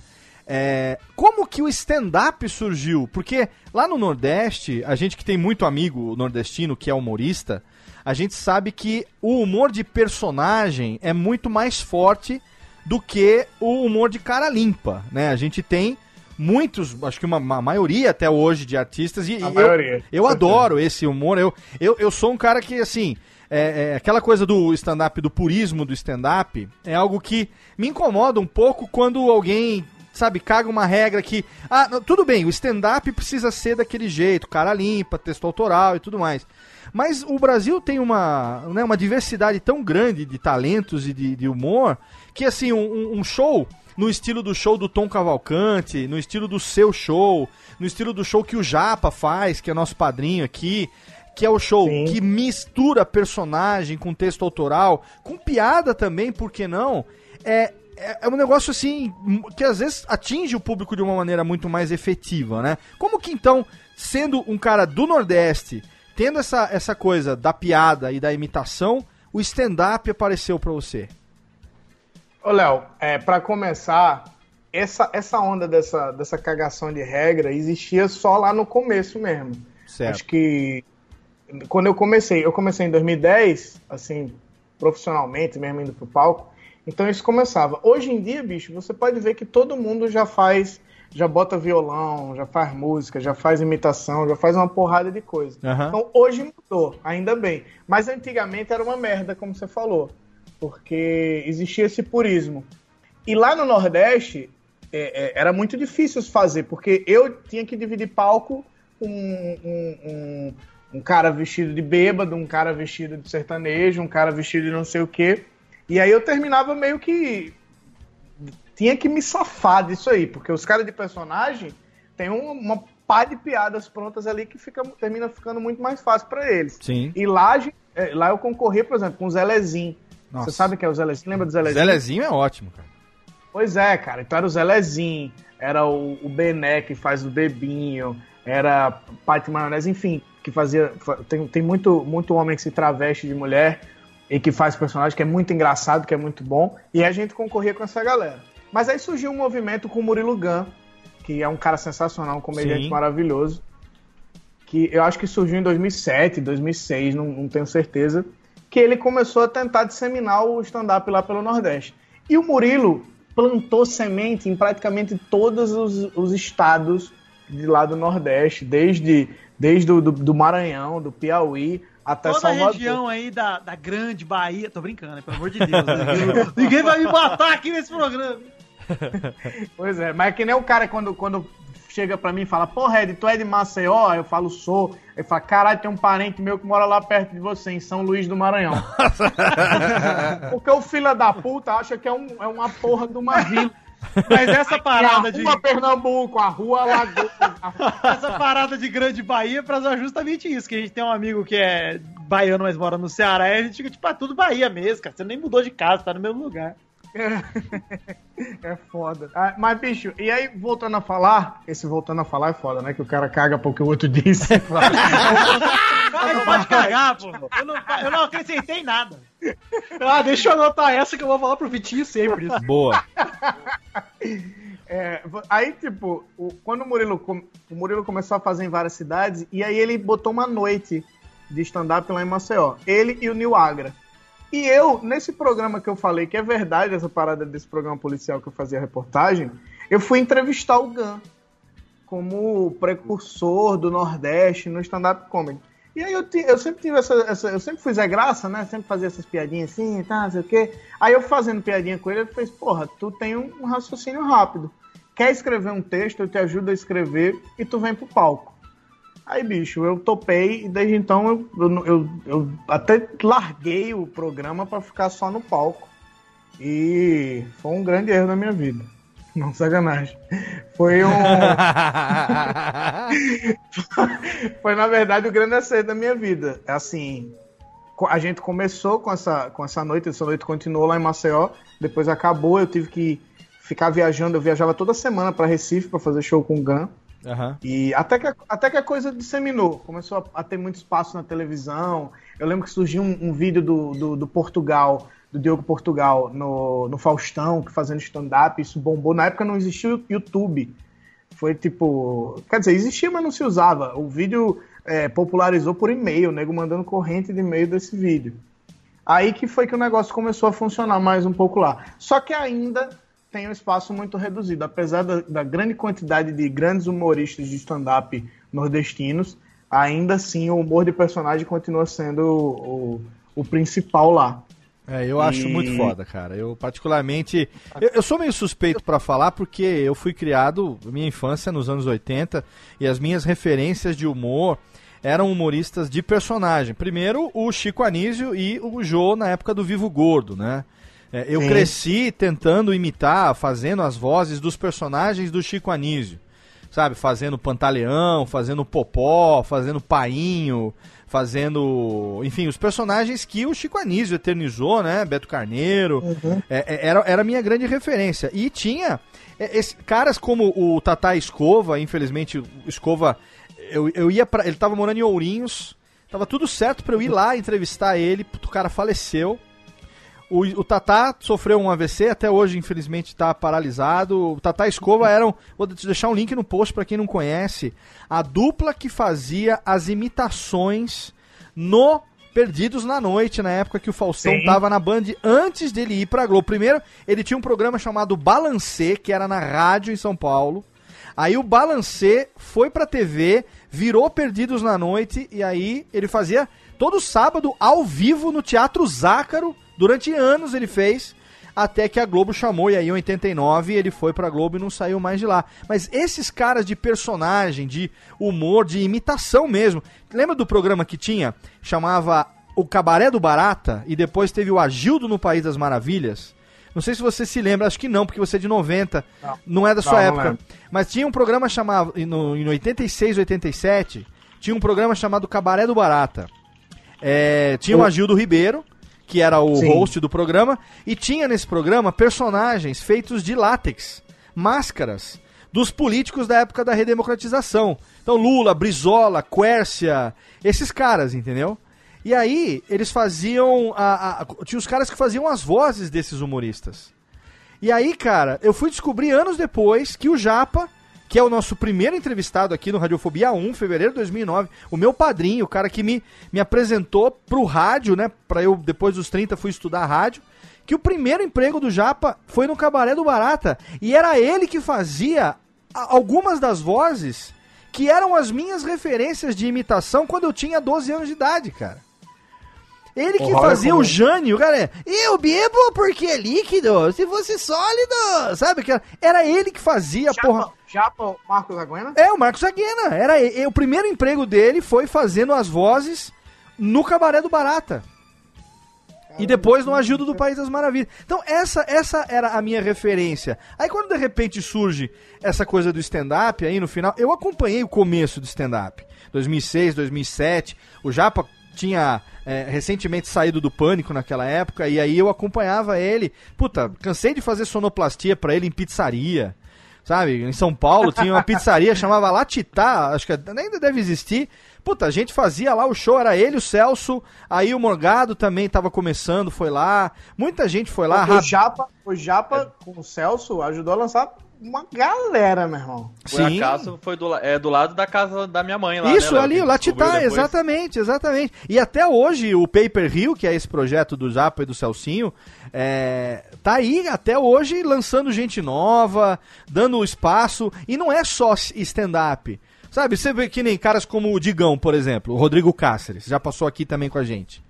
E: É, como que o stand-up surgiu? Porque lá no Nordeste, a gente que tem muito amigo nordestino que é humorista, a gente sabe que o humor de personagem é muito mais forte do que o humor de cara limpa, né? A gente tem muitos, acho que uma, uma maioria até hoje de artistas e, e
F: A
E: eu-
F: maioria,
E: eu, adoro esse humor. Eu, eu, eu sou um cara que, assim, é, é, aquela coisa do stand-up, do purismo do stand-up, é algo que me incomoda um pouco quando alguém, sabe, caga uma regra que. Ah, tudo bem, o stand-up precisa ser daquele jeito, cara limpa, texto autoral e tudo mais. Mas o Brasil tem uma, né, uma diversidade tão grande de talentos e de, de humor que, assim, um- um, um show no estilo do show do Tom Cavalcante, no estilo do seu show, no estilo do show que o Japa faz, que é nosso padrinho aqui, que é o show
F: Sim.
E: que mistura personagem com texto autoral, com piada também, por que não? É, é, é um negócio assim que às vezes atinge o público de uma maneira muito mais efetiva, né? Como que então, sendo um cara do Nordeste, tendo essa, essa coisa da piada e da imitação, o stand-up apareceu pra você?
F: Ô, Léo, é, para começar, essa, essa onda dessa, dessa cagação de regra existia só lá no começo mesmo.
E: Certo.
F: Acho que quando eu comecei, eu comecei em 2010, assim, profissionalmente, mesmo indo pro palco, então isso começava. Hoje em dia, bicho, você pode ver que todo mundo já faz já bota violão, já faz música, já faz imitação, já faz uma porrada de coisa.
E: Aham.
F: Então hoje mudou, ainda bem. Mas antigamente era uma merda, como você falou. Porque existia esse purismo. E lá no Nordeste é, é, era muito difícil fazer, porque eu tinha que dividir palco com um, um- um- um cara vestido de bêbado, um cara vestido de sertanejo, um cara vestido de não sei o quê. E aí eu terminava meio que. Tinha que me safar disso aí, porque os caras de personagem tem um- uma pá de piadas prontas ali que fica, termina ficando muito mais fácil pra eles.
E: Sim.
F: E lá, é, lá eu concorria, por exemplo, com o Zelezinho.
E: Nossa.
F: Você sabe quem é o Zelezinho? Lembra do Zelezinho?
E: Zelezinho é ótimo, cara.
F: Pois é, cara. Então era o Zelezinho, era o, o Bené que faz o Bebinho, era Paty Maionese, enfim, que fazia. fa- Tem, tem muito, muito homem que se traveste de mulher e que faz personagem que é muito engraçado, que é muito bom. E a gente concorria com essa galera. Mas aí surgiu um movimento com o Murilo Gun, que é um cara sensacional, um comediante
E: Sim.
F: maravilhoso. Que eu acho que surgiu em 2007, 2006, não, não tenho certeza. Que ele começou a tentar disseminar o stand-up lá pelo Nordeste. E o Murilo plantou semente em praticamente todos os, os estados de lá do Nordeste, desde, desde o do, do Maranhão, do Piauí, até
D: Toda a
F: Salvador.
D: região aí da, da grande Bahia. Tô brincando, né? pelo amor de Deus. Ninguém, ninguém vai me matar aqui nesse programa.
F: Pois é, mas é que nem o cara quando, quando chega pra mim e fala, porra, Ed, tu é de Maceió? Eu falo, sou. Ele fala, caralho, tem um parente meu que mora lá perto de você, em São Luís do Maranhão. Porque o filho da puta acha que é, um, é uma porra de uma vila.
D: Mas essa parada
F: a
D: de.
F: rua Pernambuco, a rua Lagoa.
D: Essa parada de grande Bahia é pra usar justamente isso. Que a gente tem um amigo que é baiano, mas mora no Ceará. E a gente fica, tipo, ah, tudo Bahia mesmo, cara. Você nem mudou de casa, tá no mesmo lugar.
F: É foda. Ah, mas, bicho, e aí, voltando a falar, esse voltando a falar é foda, né? Que o cara caga porque o outro disse.
D: Cara, não pode cagar, pô. Eu não, eu não acrescentei nada.
C: Ah, deixa eu anotar essa que eu vou falar pro Vitinho sempre.
E: Boa.
F: É, aí, tipo, o- quando o Murilo, o Murilo começou a fazer em várias cidades, e aí ele botou uma noite de stand-up lá em Maceió. Ele e o Nil Agra. E eu, nesse programa que eu falei, que é verdade essa parada desse programa policial que eu fazia reportagem, eu fui entrevistar o Gun como precursor do Nordeste no stand-up comedy. E aí eu, eu sempre tive essa, essa- Eu sempre fui Zé Graça, né? Sempre fazia essas piadinhas assim, tá, não sei o quê. Aí eu fazendo piadinha com ele, ele fez, porra, tu tem um, um raciocínio rápido. Quer escrever um texto, eu te ajudo a escrever e tu vem pro palco. Aí, bicho, eu topei e desde então eu, eu, eu, eu até larguei o programa pra ficar só no palco. E foi um grande erro na minha vida. Não, sacanagem. Foi um. foi, na verdade, o grande acerto da minha vida. Assim, a gente começou com essa, com essa noite, essa noite continuou lá em Maceió, depois acabou, eu tive que ficar viajando, eu viajava toda semana para Recife para fazer show com o Gun.
E: Aham.
F: E até que, a- até que a coisa disseminou, começou a, a ter muito espaço na televisão. Eu lembro que surgiu um, um vídeo do, do, do Portugal, do Diogo Portugal, no, no Faustão, que fazendo stand-up, isso bombou. Na época não existia o YouTube. Foi tipo. Quer dizer, existia, mas não se usava. O vídeo é, popularizou por e-mail, o nego mandando corrente de e-mail desse vídeo. Aí que foi que o negócio começou a funcionar mais um pouco lá. Só que ainda tem um espaço muito reduzido. Apesar da, da grande quantidade de grandes humoristas de stand-up nordestinos, ainda assim o humor de personagem continua sendo o, o, o principal lá.
E: É, eu acho
F: E-
E: muito foda, cara. Eu, particularmente. Eu, eu sou meio suspeito pra falar porque eu fui criado, minha infância nos anos 80, e as minhas referências de humor eram humoristas de personagem. Primeiro, o Chico Anísio e o Jô na época do Vivo Gordo, né? É, eu
F: Sim.
E: cresci tentando imitar, fazendo as vozes dos personagens do Chico Anísio. Sabe, fazendo Pantaleão, fazendo Popó, fazendo Painho, fazendo. Enfim, os personagens que o Chico Anísio eternizou, né? Beto Carneiro. É, é, era, era a minha grande referência. E tinha é, esse- caras como o Tata Escova, infelizmente, o Escova. Eu, eu ia pra. Ele tava morando em Ourinhos. Tava tudo certo pra eu ir lá entrevistar ele. O cara faleceu. O, o Tatá sofreu um AVC, até hoje, infelizmente, está paralisado. O Tatá Escova era um. Vou te deixar um link no post para quem não conhece. A dupla que fazia as imitações no Perdidos na Noite, na época que o Faustão
F: Sim.
E: tava na Band, antes dele ir pra Globo. Primeiro, ele tinha um programa chamado Balancê, que era na rádio em São Paulo. Aí o Balancê foi pra TV, virou Perdidos na Noite, e aí ele fazia todo sábado ao vivo no Teatro Zácaro. Durante anos ele fez, até que a Globo chamou, e aí em 89 ele foi pra Globo e não saiu mais de lá. Mas esses caras de personagem, de humor, de imitação mesmo. Lembra do programa que tinha? Chamava O Cabaré do Barata, e depois teve o Agildo no País das Maravilhas. Não sei se você se lembra, acho que não, porque você é de 90, não, é da sua
F: Não, não
E: época.
F: lembro.
E: Mas tinha um programa chamado, no, em 86, 87, tinha um programa chamado Cabaré do Barata. É, tinha o Agildo Ribeiro, que era o
F: Sim.
E: host do programa, e tinha nesse programa personagens feitos de látex, máscaras, dos políticos da época da redemocratização. Então Lula, Brizola, Quércia, esses caras, entendeu? E aí, eles faziam. A, a- tinha os caras que faziam as vozes desses humoristas. E aí, cara, eu fui descobrir anos depois que o Japa, que é o nosso primeiro entrevistado aqui no Radiofobia 1, fevereiro de 2009, o meu padrinho, o cara que me, me apresentou pro rádio, né? Pra eu, depois dos 30, fui estudar rádio. Que o primeiro emprego do Japa foi no Cabaré do Barata. E era ele que fazia algumas das vozes que eram as minhas referências de imitação quando eu tinha 12 anos de idade, cara. Ele que
F: olha
E: fazia
F: como-
E: o Jânio, cara. é, Eu bebo porque é líquido, se fosse sólido, sabe? Que era- Era ele que fazia, porra.
F: Japa, Marcos Aguena?
E: É, o Marcos Aguena. Era, o primeiro emprego dele foi fazendo as vozes no Cabaré do Barata. E depois no Agildo do País das Maravilhas. Então, essa, essa era a minha referência. Aí, quando de repente surge essa coisa do stand-up, aí no final, eu acompanhei o começo do stand-up. 2006, 2007. O Japa tinha é, recentemente saído do pânico naquela época, e aí eu acompanhava ele. Puta, cansei de fazer sonoplastia pra ele em pizzaria. Sabe, em São Paulo tinha uma pizzaria chamava Latitá, acho que ainda deve existir. Puta, a gente fazia lá o show, era ele, o Celso, aí o Morgado também tava começando, foi lá. Muita gente foi lá.
F: o
E: Ra-
F: Japa, o Japa com o Celso ajudou a lançar uma galera, meu irmão.
G: Por acaso foi do, é, do lado da casa da minha mãe lá.
E: Isso
G: né,
E: ali, o Latitá, exatamente, exatamente. E até hoje o Paper Hill, que é esse projeto do Japa e do Celcinho, é, tá aí até hoje lançando gente nova, dando espaço, e não é só stand-up. Sabe, você vê que nem caras como o Digão, por exemplo, o Rodrigo Cáceres, já passou aqui também com a gente.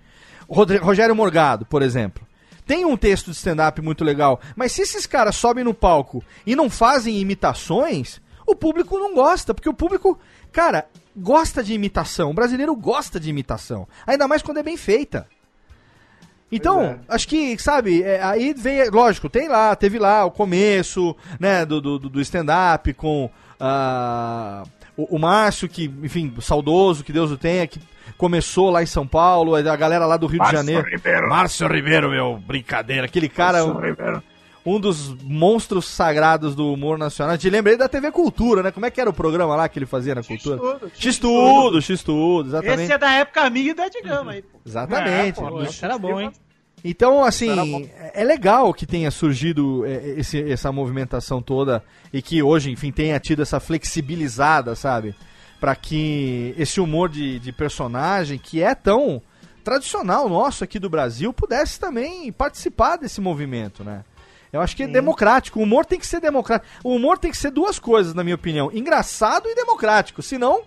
E: O Rogério Morgado, por exemplo. Tem um texto de stand-up muito legal, mas se esses caras sobem no palco e não fazem imitações, o público não gosta, porque o público, cara, gosta de imitação. O brasileiro gosta de imitação, ainda mais quando é bem feita. Então, acho que, sabe, é, aí vem, lógico, tem lá, teve lá o começo, né, do, do, do stand-up com ah, o, o Márcio, que, enfim, saudoso, que Deus o tenha, que começou lá em São Paulo, a galera lá do Rio
F: Márcio
E: de Janeiro.
F: Ribeiro.
E: Márcio Ribeiro, meu, brincadeira. Aquele cara,
F: Márcio Ribeiro.
E: um dos monstros sagrados do humor nacional. Te lembrei da TV Cultura, né? Como é que era o programa lá que ele fazia na Cultura?
F: X-Tudo,
E: X-Tudo, X-Tudo, exatamente.
D: Esse é da época minha e da Edgama aí, pô.
E: Exatamente.
D: É, pô, isso era bom, hein?
E: Então, assim, é legal que tenha surgido é, esse- essa movimentação toda e que hoje, enfim, tenha tido essa flexibilizada, sabe? Pra que esse humor de, de personagem, que é tão tradicional nosso aqui do Brasil, pudesse também participar desse movimento, né? Eu acho que é democrático. O humor tem que ser democrático. O humor tem que ser duas coisas, na minha opinião: engraçado e democrático. Senão,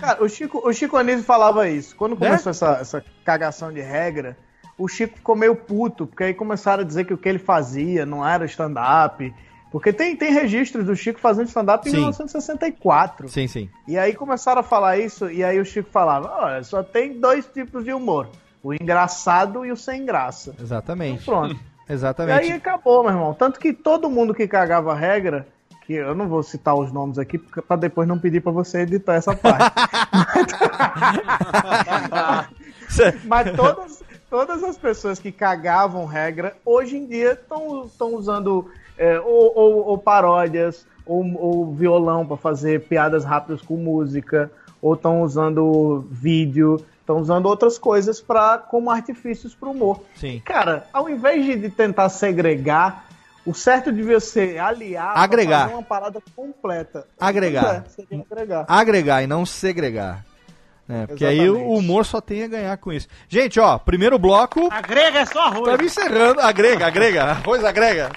F: Cara, o Chico, o Chico Anísio falava isso. Quando
E: Né?
F: começou essa, essa cagação de regra, o Chico ficou meio puto, porque aí começaram a dizer que o que ele fazia não era stand-up. Porque tem, tem registros do Chico fazendo stand-up em
E: Sim.
F: 1964.
E: sim, sim.
F: E aí começaram a falar isso, e aí o Chico falava: olha, só tem dois tipos de humor: o engraçado e o sem graça.
E: Exatamente.
F: Pronto. E
E: Exatamente.
F: aí acabou, meu irmão. Tanto que todo mundo que cagava a regra, que eu não vou citar os nomes aqui pra depois não pedir pra você editar essa parte. Mas todas, todas as pessoas que cagavam regra, hoje em dia estão usando é, ou, ou- ou paródias, ou, ou violão pra fazer piadas rápidas com música, ou estão usando vídeo, estão usando outras coisas pra, como artifícios pro humor.
E: Sim.
F: Cara, ao invés de, tentar segregar, o certo devia ser aliar
E: Agregar.
F: fazer uma parada completa.
E: Agregar.
F: É, agregar.
E: agregar e não segregar. Né? porque aí o
F: Exatamente.
E: humor só tem a ganhar com isso. Gente, ó, primeiro bloco.
D: A grega é só arroz.
E: Estamos encerrando. Agrega, agrega. Arroz agrega.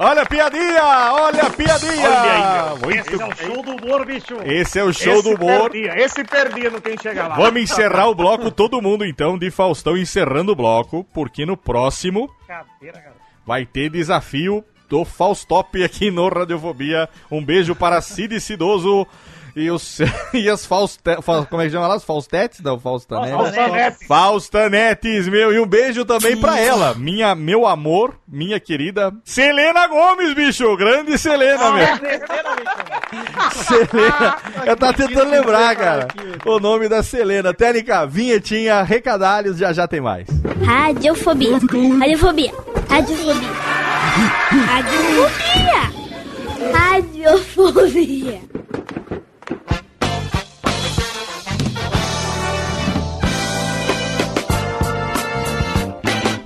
E: Olha a piadinha! Olha a piadinha!
B: Olha aí,
E: Muito
B: esse é o show do humor, bicho.
E: Esse é o show
B: Esse
E: do humor.
B: Perdia, esse perdia no quem chega lá.
E: Vamos encerrar o bloco, todo mundo então, de Faustão encerrando o bloco, porque no próximo
B: Cadeira, cara.
E: vai ter desafio do Faustop aqui no Radiofobia. Um beijo para Cid Cidoso e, os, e as Fauste, fa- como é que chama lá? Os Faustetes? Não, Faustanetes.
B: Faustanetes.
E: Faustanetes, meu. E um beijo também pra ela, minha, meu amor, minha querida Selena Gomes, bicho. Grande Selena, meu. Selena. Eu tava tentando lembrar, cara. O nome da Selena. Técnica, vinhetinha, recadalhos, já já tem mais.
H: Radiofobia. Radiofobia. Radiofobia. Radiofobia. Radiofobia. Thank you.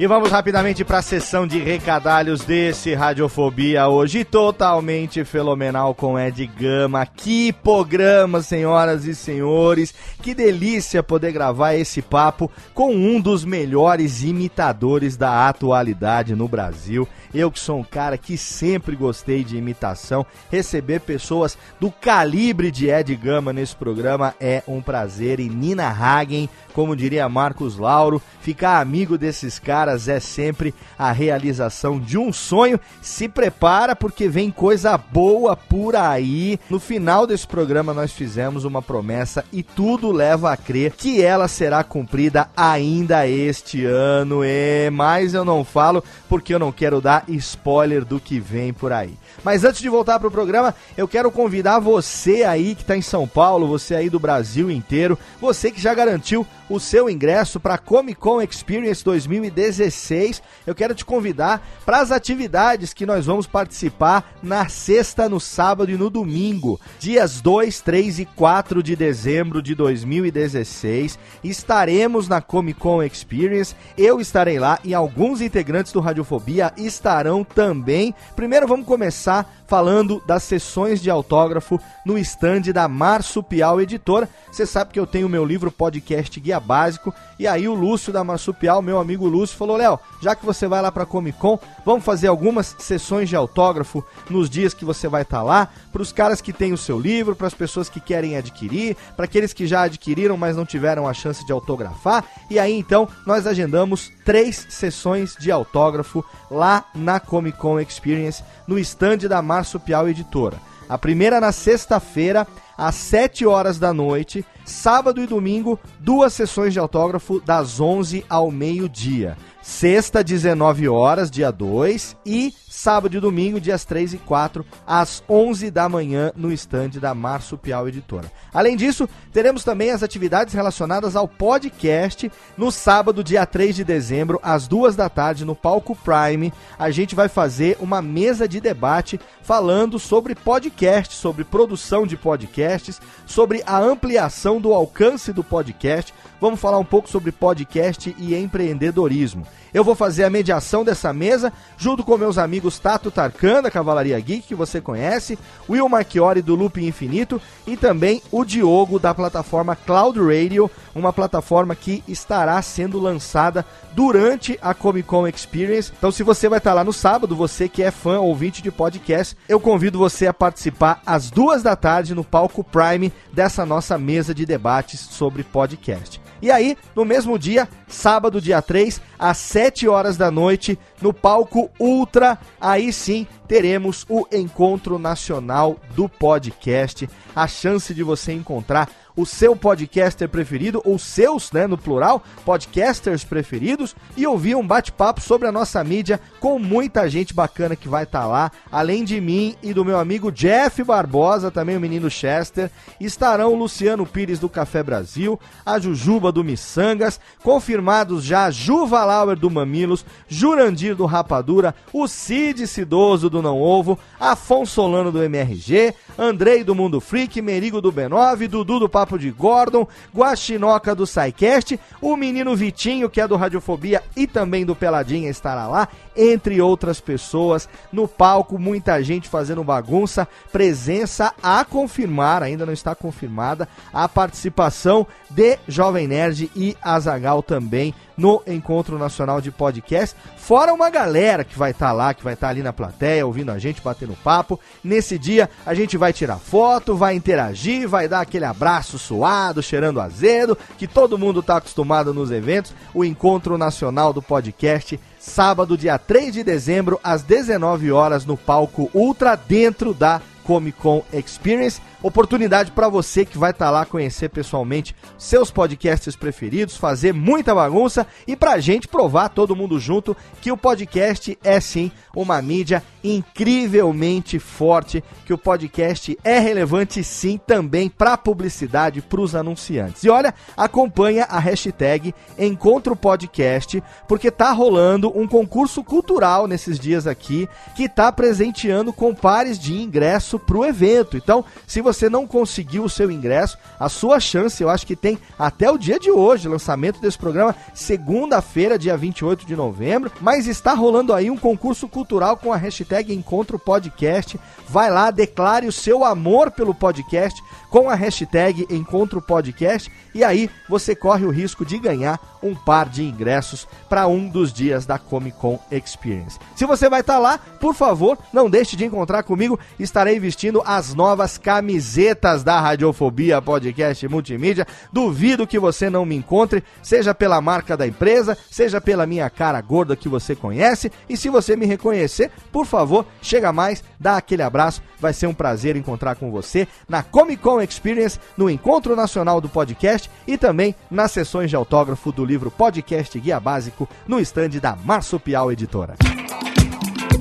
E: E vamos rapidamente para a sessão de recadalhos desse Radiofobia hoje, totalmente fenomenal com Ed Gama. Que programa, senhoras e senhores. Que delícia poder gravar esse papo com um dos melhores imitadores da atualidade no Brasil. Eu que sou um cara que sempre gostei de imitação, receber pessoas do calibre de Ed Gama nesse programa é um prazer. E Nina Hagen, como diria Marcos Lauro, ficar amigo desses caras é sempre a realização de um sonho. Se prepara porque vem coisa boa por aí. No final desse programa nós fizemos uma promessa e tudo leva a crer que ela será cumprida ainda este ano. E mas eu não falo porque eu não quero dar spoiler do que vem por aí. Mas antes de voltar pro programa, eu quero convidar você aí que tá em São Paulo, você aí do Brasil inteiro, você que já garantiu o seu ingresso para Comic Con Experience 2016. Eu quero te convidar para as atividades que nós vamos participar na sexta, no sábado e no domingo, dias 2, 3 e 4 de dezembro de 2016. Estaremos na Comic Con Experience. Eu estarei lá e alguns integrantes do Radiofobia estarão também. Primeiro vamos começar falando das sessões de autógrafo no stand da Marsupial Editora. Você sabe que eu tenho meu livro podcast Guia Básico e aí o Lúcio da Marsupial, meu amigo Lúcio, falou: "Léo, já que você vai lá para Comic Con, vamos fazer algumas sessões de autógrafo nos dias que você vai estar lá, para os caras que têm o seu livro, para as pessoas que querem adquirir, para aqueles que já adquiriram, mas não tiveram a chance de autografar". E aí então nós agendamos três sessões de autógrafo lá na Comic Con Experience no stand da Marsupial Editora. A primeira na sexta-feira, às 7 horas da noite. Sábado e domingo, duas sessões de autógrafo das 11 ao meio-dia. Sexta, 19 horas, dia 2. E sábado e domingo, dias 3 e 4, às 11 da manhã, no estande da Marsupial Editora. Além disso, teremos também as atividades relacionadas ao podcast no sábado, dia 3 de dezembro, às 2 da tarde, no Palco Prime. A gente vai fazer uma mesa de debate falando sobre podcast, sobre produção de podcasts, sobre a ampliação do alcance do podcast. Vamos falar um pouco sobre podcast e empreendedorismo. Eu vou fazer a mediação dessa mesa junto com meus amigos Tato Tarkan, da Cavalaria Geek, que você conhece, Will Marchiori, do Loop Infinito, e também o Diogo, da plataforma Cloud Radio, uma plataforma que estará sendo lançada durante a Comic Con Experience. Então, se você vai estar lá no sábado, você que é fã ouvinte de podcast, eu convido você a participar às duas da tarde no palco Prime dessa nossa mesa de debates sobre podcast. E aí, no mesmo dia, sábado, dia 3, às 7 horas da noite, no palco Ultra, aí sim teremos o Encontro Nacional do Podcast. A chance de você encontrar o seu podcaster preferido, ou seus, né, no plural, podcasters preferidos, e ouvir um bate-papo sobre a nossa mídia com muita gente bacana que vai estar tá lá, além de mim e do meu amigo Jeff Barbosa, também o menino Chester, estarão o Luciano Pires do Café Brasil, a Jujuba do Missangas, confirmados já Juva Lauer do Mamilos, Jurandir do Rapadura, o Cid Cidoso do Não Ovo, Afonso Solano do MRG, Andrei do Mundo Freak, Merigo do B9, Dudu do Papo de Gordon, Guaxinoca do SciCast, o menino Vitinho, que é do Radiofobia e também do Peladinha, estará lá, entre outras pessoas, no palco, muita gente fazendo bagunça, presença a confirmar, ainda não está confirmada, a participação de Jovem Nerd e Azagal também no Encontro Nacional de Podcast, fora uma galera que vai estar lá, que vai estar ali na plateia, ouvindo a gente, batendo papo. Nesse dia a gente vai tirar foto, vai interagir, vai dar aquele abraço suado, cheirando azedo, que todo mundo está acostumado nos eventos. O Encontro Nacional do Podcast sábado, dia 3 de dezembro, às 19 horas, no palco Ultra, dentro da Comic Con Experience. Oportunidade para você que vai estar tá lá conhecer pessoalmente seus podcasts preferidos, fazer muita bagunça e pra gente provar todo mundo junto que o podcast é sim uma mídia incrivelmente forte, que o podcast é relevante sim também para publicidade, para os anunciantes. E olha, acompanha a hashtag Encontro Podcast, porque tá rolando um concurso cultural nesses dias aqui que tá presenteando com pares de ingresso pro evento. Então, se você você não conseguiu o seu ingresso, a sua chance, eu acho que tem até o dia de hoje, lançamento desse programa, segunda-feira, dia 28 de novembro. Mas está rolando aí um concurso cultural com a hashtag Encontro Podcast. Vai lá, declare o seu amor pelo podcast com a hashtag Encontro Podcast e aí você corre o risco de ganhar um par de ingressos para um dos dias da Comic Con Experience. Se você vai estar tá lá, por favor, não deixe de encontrar comigo. Estarei vestindo as novas camisetas da Radiofobia Podcast Multimídia. Duvido que você não me encontre, seja pela marca da empresa, seja pela minha cara gorda que você conhece. E se você me reconhecer, por favor, chega mais, dá aquele abraço. Vai ser um prazer encontrar com você na Comic Con Experience, no Encontro Nacional do Podcast e também nas sessões de autógrafo do livro Podcast Guia Básico no estande da Marsupial Editora.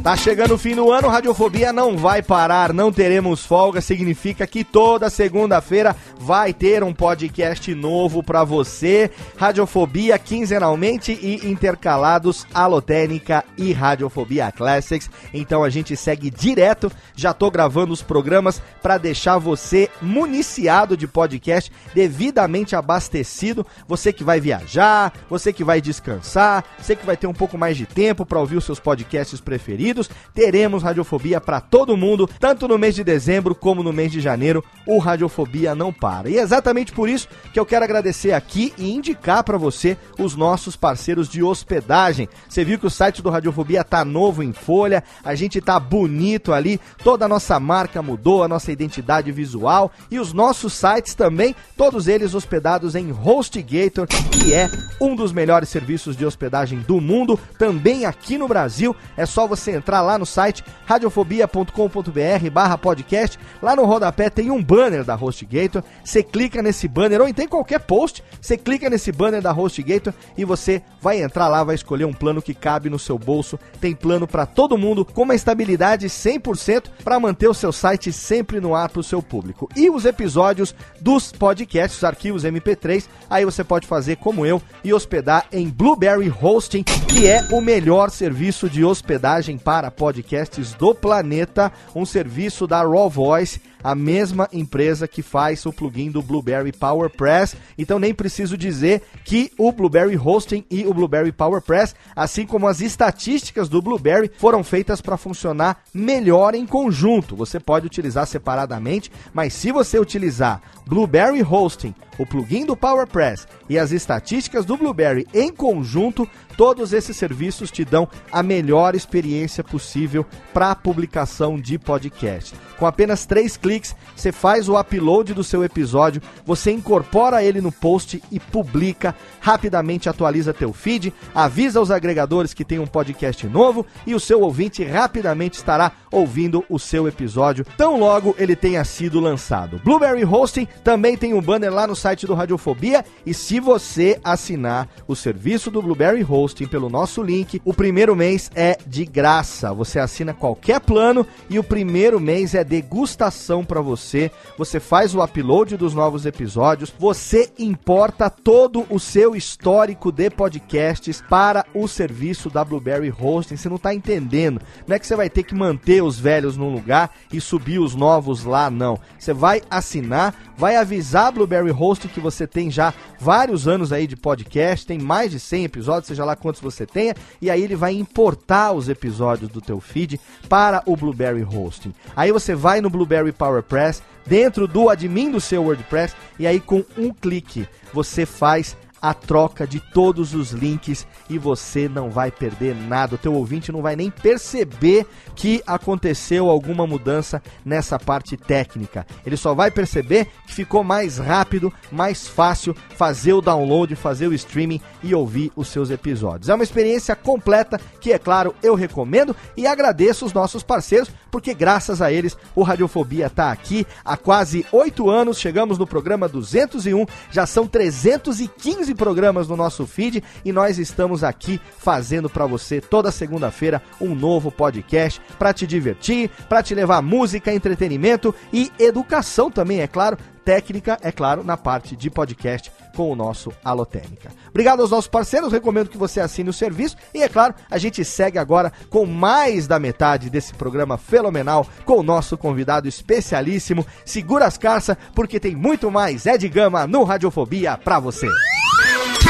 E: Tá chegando o fim do ano, Radiofobia não vai parar, não teremos folga, significa que toda segunda-feira vai ter um podcast novo para você. Radiofobia quinzenalmente e intercalados Alotênica e Radiofobia Classics. Então a gente segue direto, já tô gravando os programas para deixar você municiado de podcast, devidamente abastecido. Você que vai viajar, você que vai descansar, você que vai ter um pouco mais de tempo para ouvir os seus podcasts preferidos teremos Radiofobia para todo mundo, tanto no mês de dezembro como no mês de janeiro. O Radiofobia não para. E é exatamente por isso que eu quero agradecer aqui e indicar para você os nossos parceiros de hospedagem. Você viu que o site do Radiofobia tá novo em folha, a gente tá bonito ali, toda a nossa marca mudou, a nossa identidade visual e os nossos sites também, todos eles hospedados em HostGator, que é um dos melhores serviços de hospedagem do mundo, também aqui no Brasil. É só você entrar lá no site radiofobia.com.br barra podcast. Lá no rodapé tem um banner da HostGator. Você clica nesse banner, ou tem qualquer post, você clica nesse banner da HostGator e você vai entrar lá, vai escolher um plano que cabe no seu bolso. Tem plano para todo mundo, com uma estabilidade 100% para manter o seu site sempre no ar para o seu público. E os episódios dos podcasts, os arquivos MP3, aí você pode fazer como eu e hospedar em Blueberry Hosting, que é o melhor serviço de hospedagem para para podcasts do planeta, um serviço da Raw Voice a mesma empresa que faz o plugin do Blueberry PowerPress. Então nem preciso dizer que o Blueberry Hosting e o Blueberry PowerPress, assim como as estatísticas do Blueberry, foram feitas para funcionar melhor em conjunto. Você pode utilizar separadamente, mas se você utilizar Blueberry Hosting, o plugin do PowerPress e as estatísticas do Blueberry em conjunto, todos esses serviços te dão a melhor experiência possível para a publicação de podcast. Com apenas três cliques você faz o upload do seu episódio, você incorpora ele no post e publica, rapidamente atualiza teu feed, avisa os agregadores que tem um podcast novo e o seu ouvinte rapidamente estará ouvindo o seu episódio, tão logo ele tenha sido lançado. Blueberry Hosting também tem um banner lá no site do Radiofobia e se você assinar o serviço do Blueberry Hosting pelo nosso link, o primeiro mês é de graça. Você assina qualquer plano e o primeiro mês é degustação para você, você faz o upload dos novos episódios, você importa todo o seu histórico de podcasts para o serviço da Blueberry Hosting. Você não está entendendo. Não é que você vai ter que manter os velhos num lugar e subir os novos lá, não. Você vai assinar, vai avisar a Blueberry Hosting que você tem já vários anos aí de podcast, tem mais de 100 episódios, seja lá quantos você tenha, e aí ele vai importar os episódios do teu feed para o Blueberry Hosting. Aí você vai no Blueberry Power PowerPress dentro do admin do seu WordPress e aí com um clique você faz a troca de todos os links e você não vai perder nada. O teu ouvinte não vai nem perceber que aconteceu alguma mudança nessa parte técnica. Ele só vai perceber que ficou mais rápido, mais fácil fazer o download, fazer o streaming e ouvir os seus episódios. É uma experiência completa que, é claro, eu recomendo e agradeço os nossos parceiros, porque graças a eles o Radiofobia está aqui há quase oito anos. Chegamos no programa 201, já são 315 programas no nosso feed e nós estamos aqui fazendo para você toda segunda-feira um novo podcast para te divertir, para te levar música, entretenimento e educação também, é claro, técnica, é claro, na parte de podcast com o nosso Alotênica. Obrigado aos nossos parceiros, recomendo que você assine o serviço e, é claro, a gente segue agora com mais da metade desse programa fenomenal com o nosso convidado especialíssimo. Segura as carças, porque tem muito mais Ed Gama no Radiofobia pra você.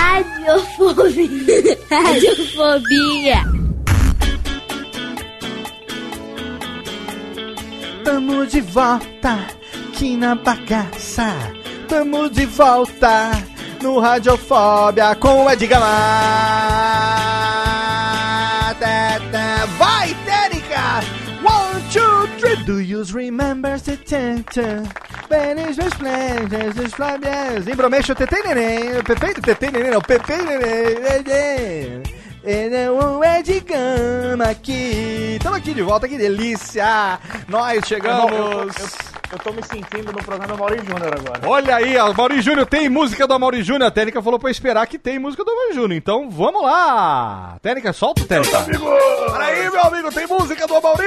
H: Radiofobia. Radiofobia.
E: Tamo de volta aqui na bagaça. Tamo de volta no Radiofobia com o Ed Gama. Tá. Vai, Térica! Do you remember the tenta? Benes meus planos, os flabias. Embromeixo, tetei neném. Pepe, tetei neném, não. Pepe, neném. Ele é Ed Gama aqui. Estamos aqui de volta, que delícia! Nós chegamos.
F: Eu, tô me sentindo no programa do Maurício Júnior agora.
E: Olha aí, o Mauri Júnior tem música do Mauri Júnior. A Técnica falou pra eu esperar que tem música do Mauri Júnior. Então vamos lá! Técnica, solta o Técnica. Peraí, meu amigo, tem música do Mauri!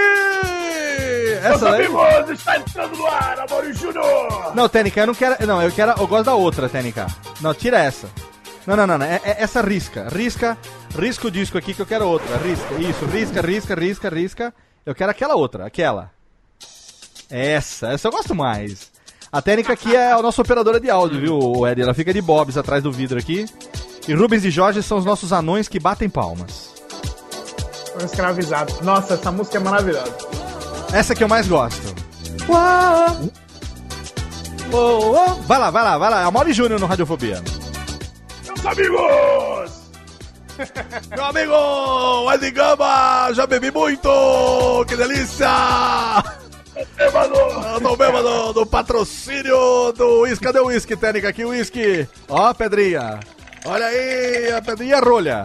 E: Essa daí?
B: amigos, está entrando no ar, Amaury Júnior!
E: Não, Técnica, eu não quero. Não, eu quero. Eu gosto da outra, Técnica. Não, tira essa. Não, não, não, não. É, é essa risca. Risca. Risca o disco aqui que eu quero outra. Risca. Isso, risca, risca, risca, risca. Eu quero aquela outra, aquela. Essa, essa eu gosto mais. A técnica aqui é a nossa operadora de áudio, viu, Ed? Ela fica de bobs atrás do vidro aqui. E Rubens e Jorge são os nossos anões que batem palmas.
F: Foi escravizado. Nossa, essa música é maravilhosa.
E: Essa que eu mais gosto. Uau. Vai lá, vai lá, vai lá. É o Mauri Júnior no Radiofobia.
B: Meus amigos!
E: Meu amigo, Ed Gama, já bebi muito! Que delícia! Eu tô bêbado do patrocínio do uísque. Cadê o uísque, técnica aqui? O uísque. Ó, Pedrinha. Olha aí, a Pedrinha rolha.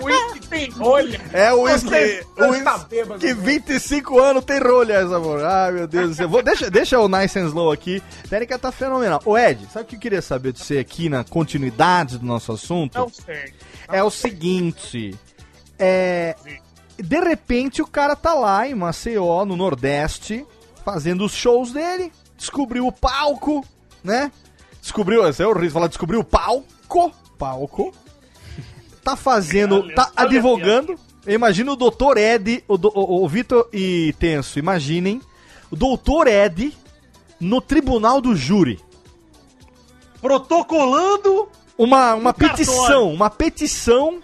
F: O uísque tem rolha.
E: É o uísque. O
F: tá bêbado,
E: que
F: né?
E: 25 anos tem rolha, essa amor. Ai, meu Deus do céu. Vou, deixa, deixa o Nice and Slow aqui. Técnica tá fenomenal. Ô, Ed, sabe o que eu queria saber de você aqui na continuidade do nosso assunto?
F: Não sei.
E: é o seguinte. É. De repente o cara tá lá em Maceió, no Nordeste, fazendo os shows dele. Descobriu o palco, né? Descobriu. Esse é horrível falar, descobriu o palco. Palco. Tá fazendo. Tá advogando. Imagina o doutor Ed, o, o, o Vitor e Tenso, imaginem. O doutor Ed no tribunal do júri.
D: Protocolando
E: uma, uma petição, uma petição,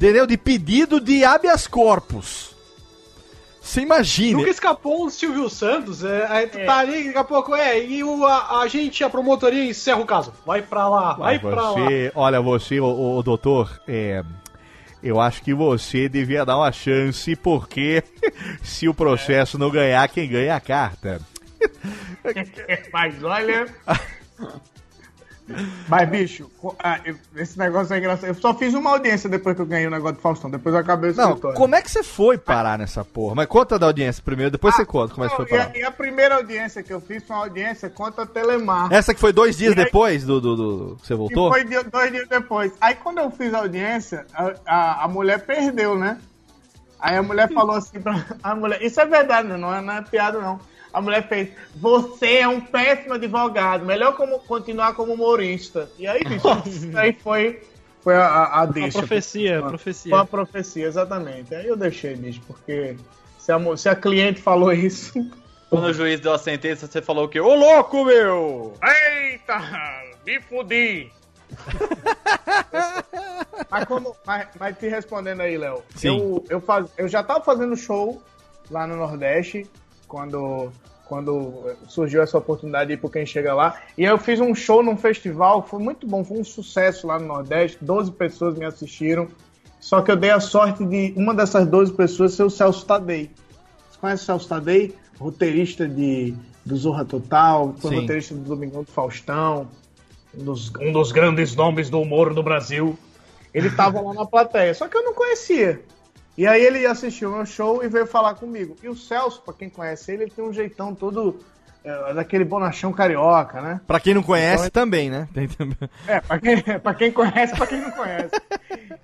E: entendeu? De pedido de habeas corpus. Você imagine.
C: Nunca escapou o Silvio Santos, é, aí tu tá ali, daqui a pouco, é, e o, a, a gente, a promotoria, encerra o caso. Vai pra lá, vai pra lá.
E: você, olha, você, o, o doutor, é, eu acho que você devia dar uma chance, porque se o processo não ganhar, quem ganha é a carta.
F: Mas olha. Mas, bicho, ah, esse negócio é engraçado. Eu só fiz uma audiência depois que eu ganhei o negócio do Faustão. Depois eu acabei o
E: Não,
F: escritório.
E: como é que você foi parar nessa porra? Mas conta da audiência primeiro, depois você conta como é que foi
F: e,
E: parar.
F: a, e a primeira audiência que eu fiz foi uma audiência contra a Telemar.
E: Essa que foi dois dias
F: E aí-
E: depois do, do, do- que você
F: E
E: voltou?
F: foi dois dias depois. Aí quando eu fiz a audiência, a, a, a mulher perdeu, né? Aí a mulher falou assim pra. A mulher, isso é verdade, não é, não é piada, não. A mulher fez, você é um péssimo advogado, melhor como, continuar como humorista. E aí, bicho, isso aí foi, foi a, a, a
D: a
F: deixa.
D: profecia, a
F: Foi
D: profecia.
F: uma profecia, exatamente. Aí eu deixei, bicho, porque se a, se a cliente falou isso.
G: Quando o juiz deu a sentença, você falou o quê? Ô louco, meu!
B: Eita, me fudi!
F: Mas, como, mas, mas te respondendo aí, Léo, eu, eu, faz, eu já tava fazendo show lá no Nordeste quando, quando surgiu essa oportunidade de ir por quem chega lá. E aí eu fiz um show num festival, foi muito bom, foi um sucesso lá no Nordeste, 12 pessoas me assistiram. Só que eu dei a sorte de uma dessas 12 pessoas ser o Celso Tadei. Você conhece o Celso Tadei? Roteirista de, do Zorra Total, foi
E: Sim.
F: roteirista do Domingão do Faustão, um dos, um dos grandes nomes do humor do Brasil. Ele tava lá na plateia, só que eu não conhecia. E aí ele assistiu meu show e veio falar comigo. E o Celso, pra quem conhece ele, ele tem um jeitão todo é, daquele bonachão carioca, né?
E: Pra quem não conhece também, né? Tem também.
F: É, pra quem, pra quem conhece, pra quem não conhece.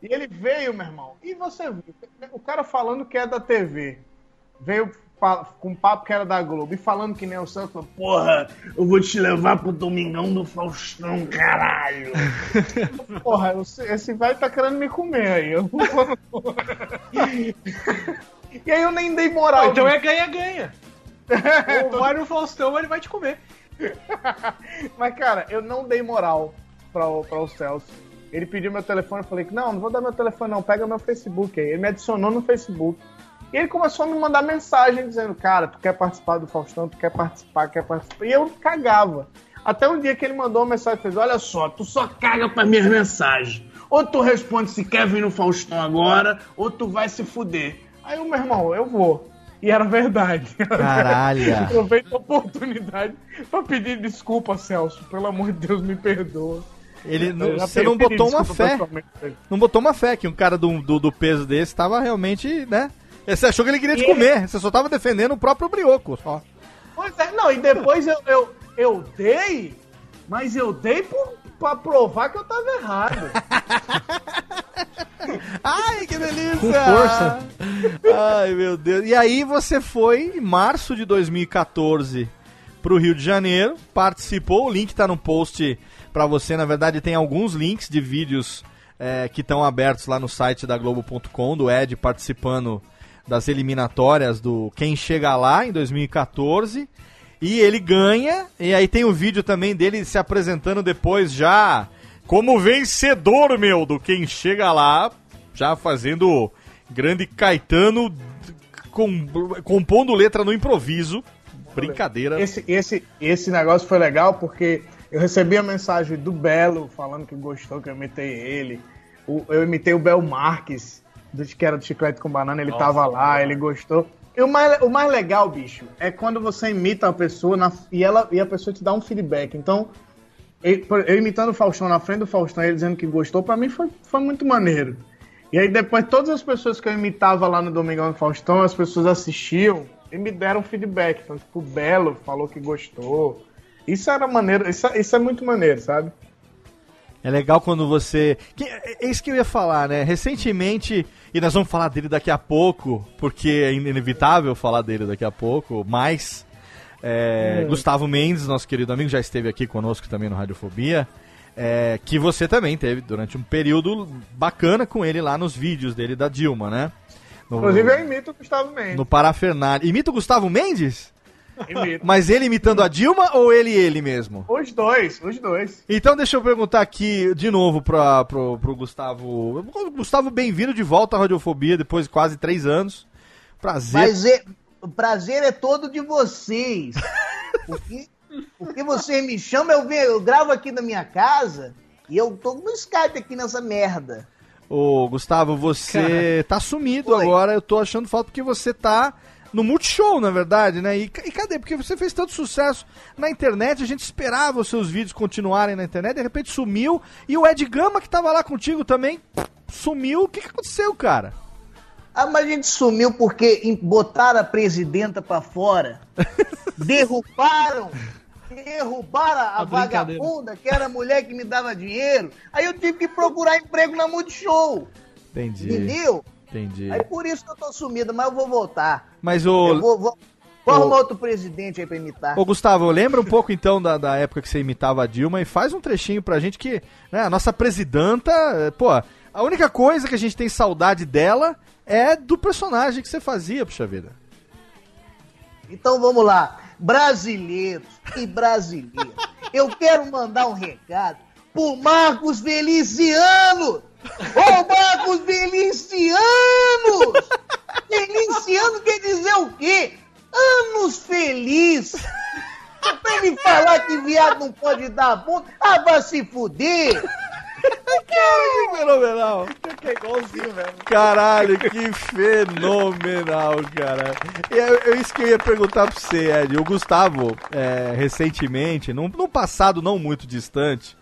F: E ele veio, meu irmão. E você viu, o cara falando que é da TV. Veio com um papo que era da Globo. E falando que nem o Celso, falou, porra, eu vou te levar pro Domingão do Faustão, caralho. porra, esse, velho tá querendo me comer aí. Eu vou. E aí eu nem dei moral.
C: então é ganha-ganha. Ou vai no Faustão ele vai te comer.
F: Mas, cara, eu não dei moral pra o, pra o Celso. Ele pediu meu telefone, eu falei que não, não vou dar meu telefone não, pega meu Facebook aí. Ele me adicionou no Facebook. E ele começou a me mandar mensagem dizendo, cara, tu quer participar do Faustão, tu quer participar, quer participar. E eu cagava. Até um dia que ele mandou uma mensagem e fez, olha só, tu só caga pra minhas mensagens. Ou tu responde se quer vir no Faustão agora, ou tu vai se fuder. Aí o meu irmão, eu vou. E era verdade.
E: Caralho.
F: Aproveita a oportunidade pra pedir desculpa, Celso. Pelo amor de Deus, me perdoa.
E: Ele, não- você não botou uma fé. Não botou uma fé que um cara do, do, do peso desse tava realmente, né? Você achou que ele queria te comer. Você só tava defendendo o próprio brioco. Só.
F: Pois é, não, e depois eu, eu, eu dei, mas eu dei por, pra provar que eu tava errado.
E: Ai, que delícia!
C: Com força.
E: Ai, meu Deus. E aí você foi em março de 2014 pro Rio de Janeiro, participou, o link tá no post pra você, na verdade tem alguns links de vídeos é, que estão abertos lá no site da Globo.com, do Ed participando das eliminatórias do Quem Chega Lá em 2014. E ele ganha, e aí tem o vídeo também dele se apresentando depois já como vencedor, meu, do Quem Chega Lá, já fazendo grande Caetano com- compondo letra no improviso. Brincadeira.
F: Esse, esse, esse negócio foi legal porque eu recebi a mensagem do Belo falando que gostou, que eu imitei ele. O- eu imitei o Bel Marques, do, que era do Chiclete com Banana, ele tava lá, ele gostou. E o mais, o mais legal, bicho, é quando você imita a pessoa na- e, ela, e a pessoa te dá um feedback. Então, eu, eu imitando o Faustão na frente do Faustão, ele dizendo que gostou, pra mim foi, foi muito maneiro. E aí depois todas as pessoas que eu imitava lá no Domingão do Faustão, as pessoas assistiam e me deram feedback. Então, tipo, o Belo falou que gostou. Isso era maneiro, isso, isso é muito maneiro, sabe?
E: É legal quando você. que- é isso que eu ia falar, né? Recentemente, e nós vamos falar dele daqui a pouco, porque é inevitável falar dele daqui a pouco, mas. é,
F: Hum.
E: Gustavo Mendes, nosso querido amigo, já esteve aqui conosco também no Radiofobia. é, que você também teve durante um período bacana com ele lá nos vídeos dele da Dilma, né? No,
F: Inclusive eu imito o Gustavo Mendes.
E: no Parafernália. Imita o Gustavo Mendes? Mas ele imitando a Dilma ou ele ele mesmo?
F: Os dois, os dois.
E: Então deixa eu perguntar aqui de novo pra, pro, pro Gustavo. Gustavo, bem-vindo de volta à Radiofobia depois de quase três anos. Prazer.
J: Mas é- o prazer é todo de vocês. Porque, porque vocês me chamam, eu, venho, eu gravo aqui na minha casa e eu tô no Skype aqui nessa merda.
E: Ô, Gustavo, você tá sumido
J: Oi.
E: agora. Eu tô achando falta porque você tá no Multishow, na verdade, né? E, e cadê? Porque você fez tanto sucesso na internet, a gente esperava os seus vídeos continuarem na internet, de repente sumiu. E o Ed Gama, que tava lá contigo também, sumiu. O que, que aconteceu, cara?
J: Ah, mas a gente sumiu porque botaram a presidenta pra fora, derrubaram, derrubaram a,
C: A
J: vagabunda, que era a mulher que me dava dinheiro. Aí eu tive que procurar emprego na Multishow,
E: Entendi.
J: entendeu?
E: Entendi.
J: Aí por isso que eu tô sumido, mas eu vou voltar.
E: Mas
J: Eu
E: o.
J: vou, vou, vou
E: Ô.
J: arrumar outro presidente aí pra imitar.
E: Ô Gustavo, lembra um pouco então da, da época que você imitava a Dilma e faz um trechinho pra gente que né, a nossa presidenta, pô, a única coisa que a gente tem saudade dela é do personagem que você fazia, puxa vida.
J: Então vamos lá. Brasileiros e brasileiras, eu quero mandar um recado pro Marcos Feliciano! Ô Marcos Feliciano! Feliciano quer dizer o quê? Anos feliz! não pode dar ponto. Ah, vai se fuder!
E: Que fenomenal.
C: Que é igualzinho mesmo.
E: Caralho, que fenomenal, cara. E é, é isso que eu ia perguntar pra você, Ed. O Gustavo, é, recentemente, num, num passado não muito distante,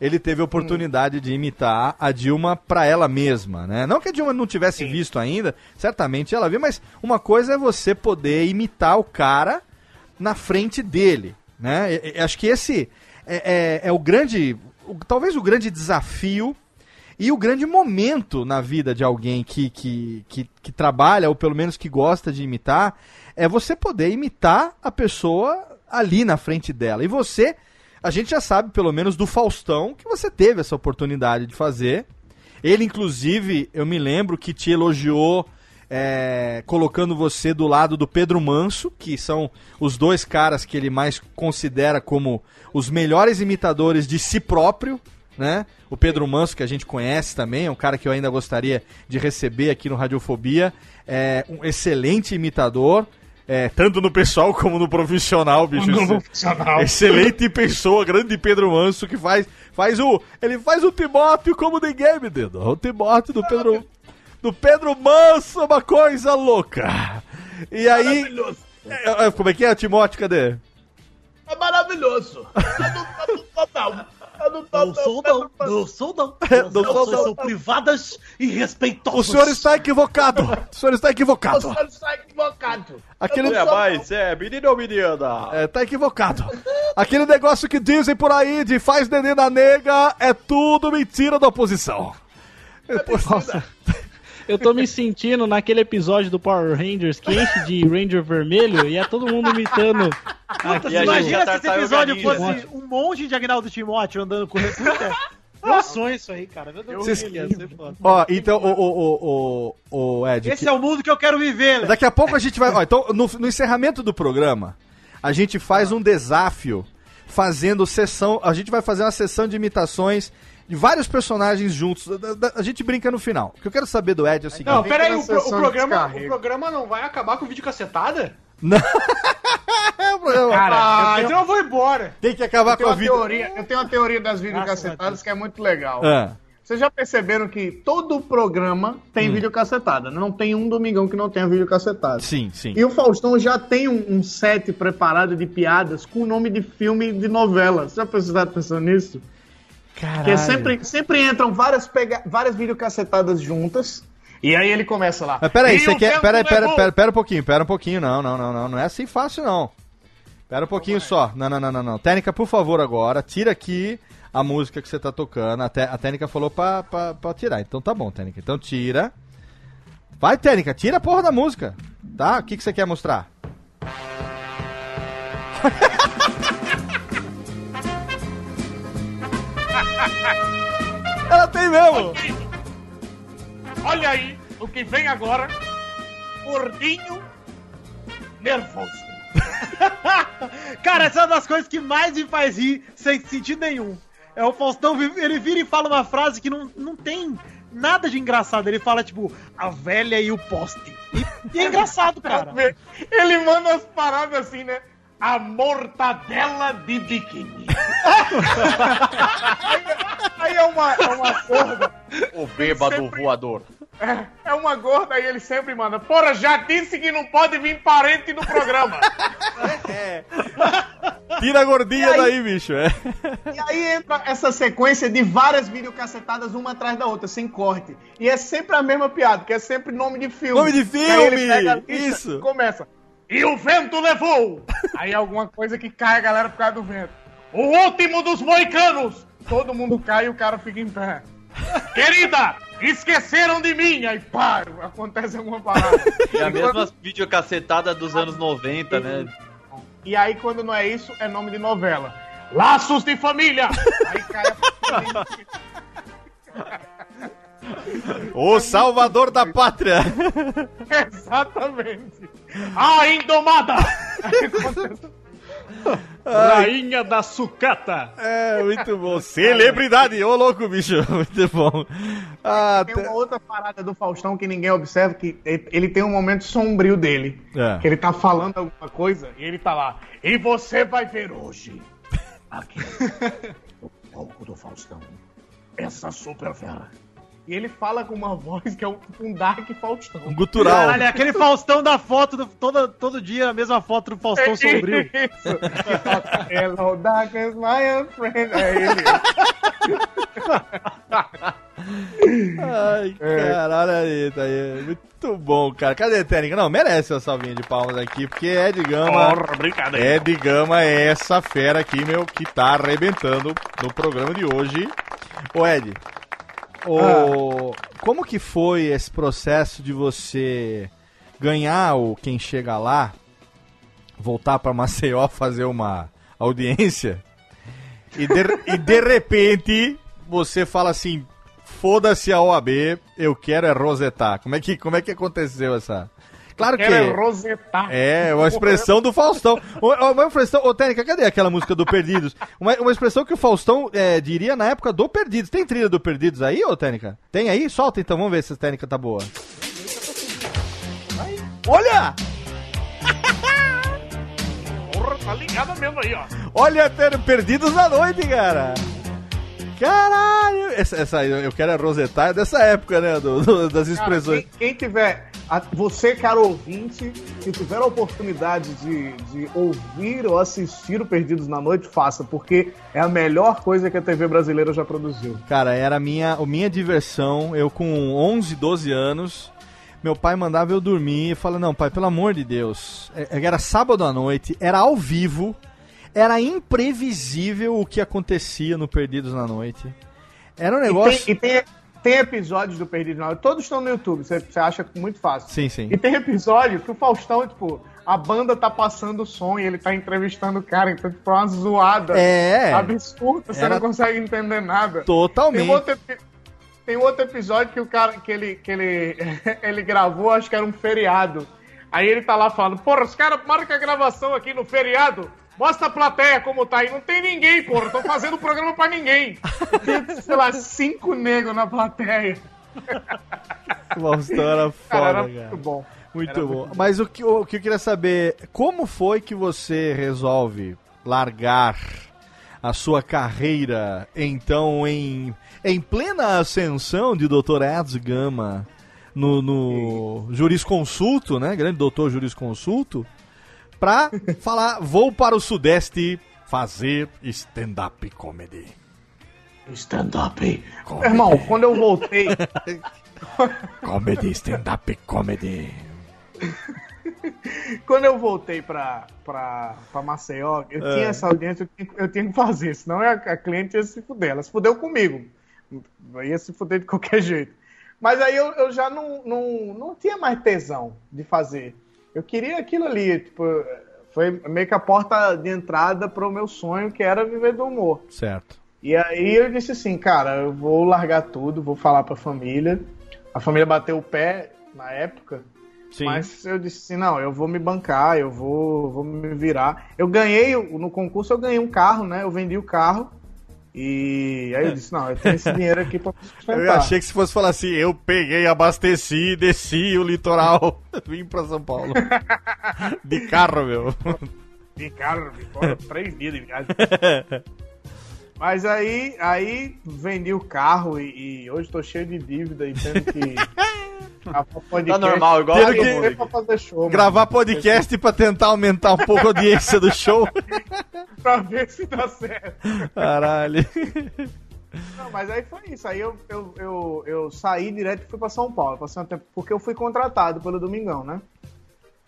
E: ele teve a oportunidade de imitar a Dilma pra ela mesma, né? Não que a Dilma não tivesse visto ainda, certamente ela viu, mas uma coisa é você poder imitar o cara na frente dele, né? E- e- acho que esse é, é- é o grande, o- talvez o grande desafio e o grande momento na vida de alguém que, que, que, que trabalha, ou pelo menos que gosta de imitar, é você poder imitar a pessoa ali na frente dela. E você, a gente já sabe, pelo menos do Faustão, que você teve essa oportunidade de fazer. Ele, inclusive, eu me lembro que te elogiou. é, colocando você do lado do Pedro Manso, que são os dois caras que ele mais considera como os melhores imitadores de si próprio, né? O Pedro Manso, que a gente conhece também, é um cara que eu ainda gostaria de receber aqui no Radiofobia. É um excelente imitador, é, tanto no pessoal como no profissional, bicho.
B: No profissional.
E: Excelente pessoa, grande Pedro Manso, que faz, faz o. Ele faz o Timóteo como ninguém, me dedo. O Timóteo do Pedro. Do Pedro Manso, uma coisa louca. E aí. É, é, Como é que é, Timóteo? Cadê?
J: É maravilhoso. Tô não. Eu não tô
D: Não sou não, não sou não.
E: Não
D: As
E: sou
D: são privadas e respeitosas.
E: O senhor está equivocado. O senhor está
J: O
E: equivocado.
J: senhor está equivocado.
E: Aquele.
C: É, mas é menino ou menina?
E: É, tá equivocado. Aquele negócio que dizem por aí de faz neném na nega é tudo mentira da oposição.
K: Nossa. Eu tô me sentindo naquele episódio do Power Rangers que enche de Ranger vermelho e é todo mundo imitando.
D: Puta, imagina se esse
G: tartaruga
D: episódio
G: ninja.
D: fosse um monte de Agnaldo Timóteo andando com Meu sonho isso aí, cara. Meu Deus
E: Vocês-
D: ia ser foda.
E: Ó, então, o, o, o, o, o Ed.
D: Esse
E: que-
D: é o mundo que eu quero viver, né?
E: Daqui a pouco a gente vai. Ó, então, no, no encerramento do programa, a gente faz um desafio fazendo sessão. A gente vai fazer uma sessão de imitações de vários personagens juntos. Da- da- A gente brinca no final. O que eu quero saber do Ed é o seguinte.
C: Não, pera aí,
F: na
C: o, pro- o programa, o programa não vai acabar com vídeo cacetada?
E: É o programa.
C: ah,
F: eu tenho-
C: então eu vou embora.
E: Tem que acabar
F: Eu
E: com a vida.
F: teoria, eu tenho uma teoria das videocassetadas que é muito legal.
E: Ah,
F: Vocês já perceberam que todo programa
E: Hum.
F: tem videocassetada, né? Não tem um domingão que não tenha videocassetada.
E: sim, sim.
F: E o Faustão já tem um, um set preparado de piadas com o nome de filme de novela. Você já precisaram pensando nisso?
E: Caralho.
F: Porque sempre, sempre entram várias, pega... várias videocassetadas juntas. E aí ele começa lá.
E: Mas peraí,
F: "E
E: você quer.
F: vento
E: Pera, pera,
F: levou".
E: pera, pera um pouquinho, pera um pouquinho. Não, não, não, não. Não é assim fácil, não. Pera um pouquinho só. Não, não, não, não, não. Técnica, por favor, agora. Tira aqui a música que você tá tocando. A, té- a técnica falou pra, pra, pra tirar. Então tá bom, técnica. Então tira. Vai, técnica, tira a porra da música. Tá? O que, que você quer mostrar? Ela tem mesmo!
B: Olha aí o que vem agora. Gordinho nervoso.
D: Cara, essa é uma das coisas que mais me faz rir sem sentido nenhum. É o Faustão, ele vira e fala uma frase que não, não tem nada de engraçado. Ele fala, tipo, a velha e o poste. E, e é engraçado, cara.
B: Ele manda as paradas assim, né? A mortadela de biquíni. aí, é uma, é uma gorda.
G: O bêbado
B: Sempre-
G: voador.
B: É, é uma gorda e ele sempre manda. Porra, já disse que não pode vir parente no programa.
E: Tira a gordinha
F: aí?
E: daí, bicho. É.
F: E aí entra essa sequência de várias videocassetadas, uma atrás da outra, sem corte. E é sempre a mesma piada, que é sempre nome de filme.
E: Nome de
F: E aí ele
E: filme!
F: pega a lista
E: Isso.
F: e começa.
B: E o vento levou. Aí alguma coisa que cai a galera por causa do vento. O último dos moicanos. Todo mundo cai e o cara fica em pé. Querida, esqueceram de mim. Aí pá, acontece alguma parada.
G: E a mesma videocacetada dos anos 90, né?
F: E aí, quando não é isso, é nome de novela.
B: Laços de família.
F: Aí cai a...
E: O salvador da pátria.
B: Exatamente. A indomada. Aí acontece-
C: Rainha da sucata.
E: É, muito bom. Celebridade, ô louco, bicho. Muito bom. Ah,
F: Tem
E: te-
F: uma outra parada do Faustão que ninguém observa, que ele tem um momento sombrio dele.
E: É.
F: Que ele tá falando alguma coisa
B: E ele tá lá. E você vai ver hoje.
F: Aqui, no palco do Faustão, essa super fera. E ele fala com uma voz que é um, um Dark Faustão.
E: Um gutural.
D: Caralho, é aquele Faustão da foto, do, toda, todo dia a mesma foto do Faustão sombrio.
F: Isso. Hello, darkness, my friend. É ele.
E: Ai, caralho, aí, tá aí. Muito bom, cara. Cadê a técnica? Não, merece uma salvinha de palmas aqui, porque Ed Gama.
B: Porra, brincadeira.
E: Ed Gama é essa fera aqui, meu, que tá arrebentando no programa de hoje. Ô, Ed, o... como que foi esse processo de você ganhar o Quem Chega Lá, voltar pra Maceió fazer uma audiência e de, e de repente você fala assim, foda-se a OAB, eu quero é rosetar. Como é que, como é que aconteceu essa... Claro que...
F: Quero é rosetar.
E: É, uma expressão do Faustão. Uma, uma expressão. Ô, Técnica, cadê aquela música do Perdidos? Uma, uma expressão que o Faustão é, diria na época do Perdidos. Tem trilha do Perdidos aí, ô Técnica? Tem aí? Solta então, vamos ver se a técnica tá boa. Olha!
B: Porra, tá ligada mesmo aí, ó.
E: Olha, ter Perdidos na noite, cara! Caralho! Essa, essa eu quero é rosetar é dessa época, né? do- do- das
F: Cara,
E: expressões.
F: quem, quem tiver, a- você, cara ouvinte, que tiver a oportunidade de, de ouvir ou assistir o Perdidos na Noite, faça, porque é a melhor coisa que a TV brasileira já produziu.
E: Cara, era a minha, a minha diversão. Eu com 11, 12 anos, meu pai mandava eu dormir e falava: Não, pai, pelo amor de Deus. É- Era sábado à noite, era ao vivo, era imprevisível o que acontecia no Perdidos na Noite. Era um negócio.
F: E tem, e tem, tem episódios do Perdidos na Noite, todos estão no YouTube, você, você acha muito fácil.
E: Sim, sim.
F: E tem episódio que o Faustão, tipo, a banda tá passando o som e ele tá entrevistando o cara, então, tipo, é uma zoada
E: É.
F: absurda, você não consegue entender nada.
E: Totalmente.
F: Tem outro, tem outro episódio que o cara que ele, que ele, ele gravou, acho que era um feriado. Aí ele tá lá falando, porra, os caras marcam a gravação aqui no feriado. Mostra a plateia como tá aí. Não tem ninguém, porra. Tô fazendo o programa pra ninguém. Tem, sei lá, cinco negros na plateia.
E: Faustão era foda,
F: Cara,
E: cara.
F: era muito bom.
E: Muito
F: Era
E: bom.
F: muito
E: Mas o que, o que eu queria saber, como foi que você resolve largar a sua carreira, então, em, em plena ascensão de Dr. Eds Gama no, no jurisconsulto, né? Grande doutor jurisconsulto, pra falar, vou para o Sudeste fazer stand-up comedy.
F: Stand-up. Irmão, quando eu voltei.
E: Comedy, stand-up comedy.
F: Quando eu voltei pra, pra, pra Maceió, eu
E: É.
F: tinha essa audiência, eu tinha, eu tinha que fazer, senão a, a cliente ia se fuder. Ela se fudeu comigo. Ia se fuder de qualquer jeito. Mas aí eu, eu já não, não, não tinha mais tesão de fazer. Eu queria aquilo ali, tipo, foi meio que a porta de entrada pro meu sonho, que era viver do humor.
E: Certo.
F: E aí eu disse assim, cara, eu vou largar tudo, vou falar pra família. A família bateu o pé na época.
E: Sim.
F: Mas eu disse assim, não, eu vou me bancar, eu vou, vou me virar. Eu ganhei, no concurso eu ganhei um carro, né? Eu vendi o carro. E aí eu disse, não, eu tenho esse dinheiro aqui pra sustentar.
E: Eu achei que se fosse falar assim, eu peguei, abasteci, desci o litoral, vim pra São Paulo. De carro, meu.
F: De carro, fora três dias de viagem. Mas aí, aí vendi o carro e, e hoje tô cheio de dívida e tendo que. gravar podcast.
G: Tá normal, igual
E: Tendo que-
F: pra fazer show. mano.
E: Gravar podcast pra tentar aumentar um pouco a audiência do show.
F: pra ver se dá certo.
E: Caralho.
F: Não, mas aí foi isso. Aí eu, eu, eu, eu saí direto e fui pra São Paulo. Passei um tempo, porque eu fui contratado pelo Domingão, né?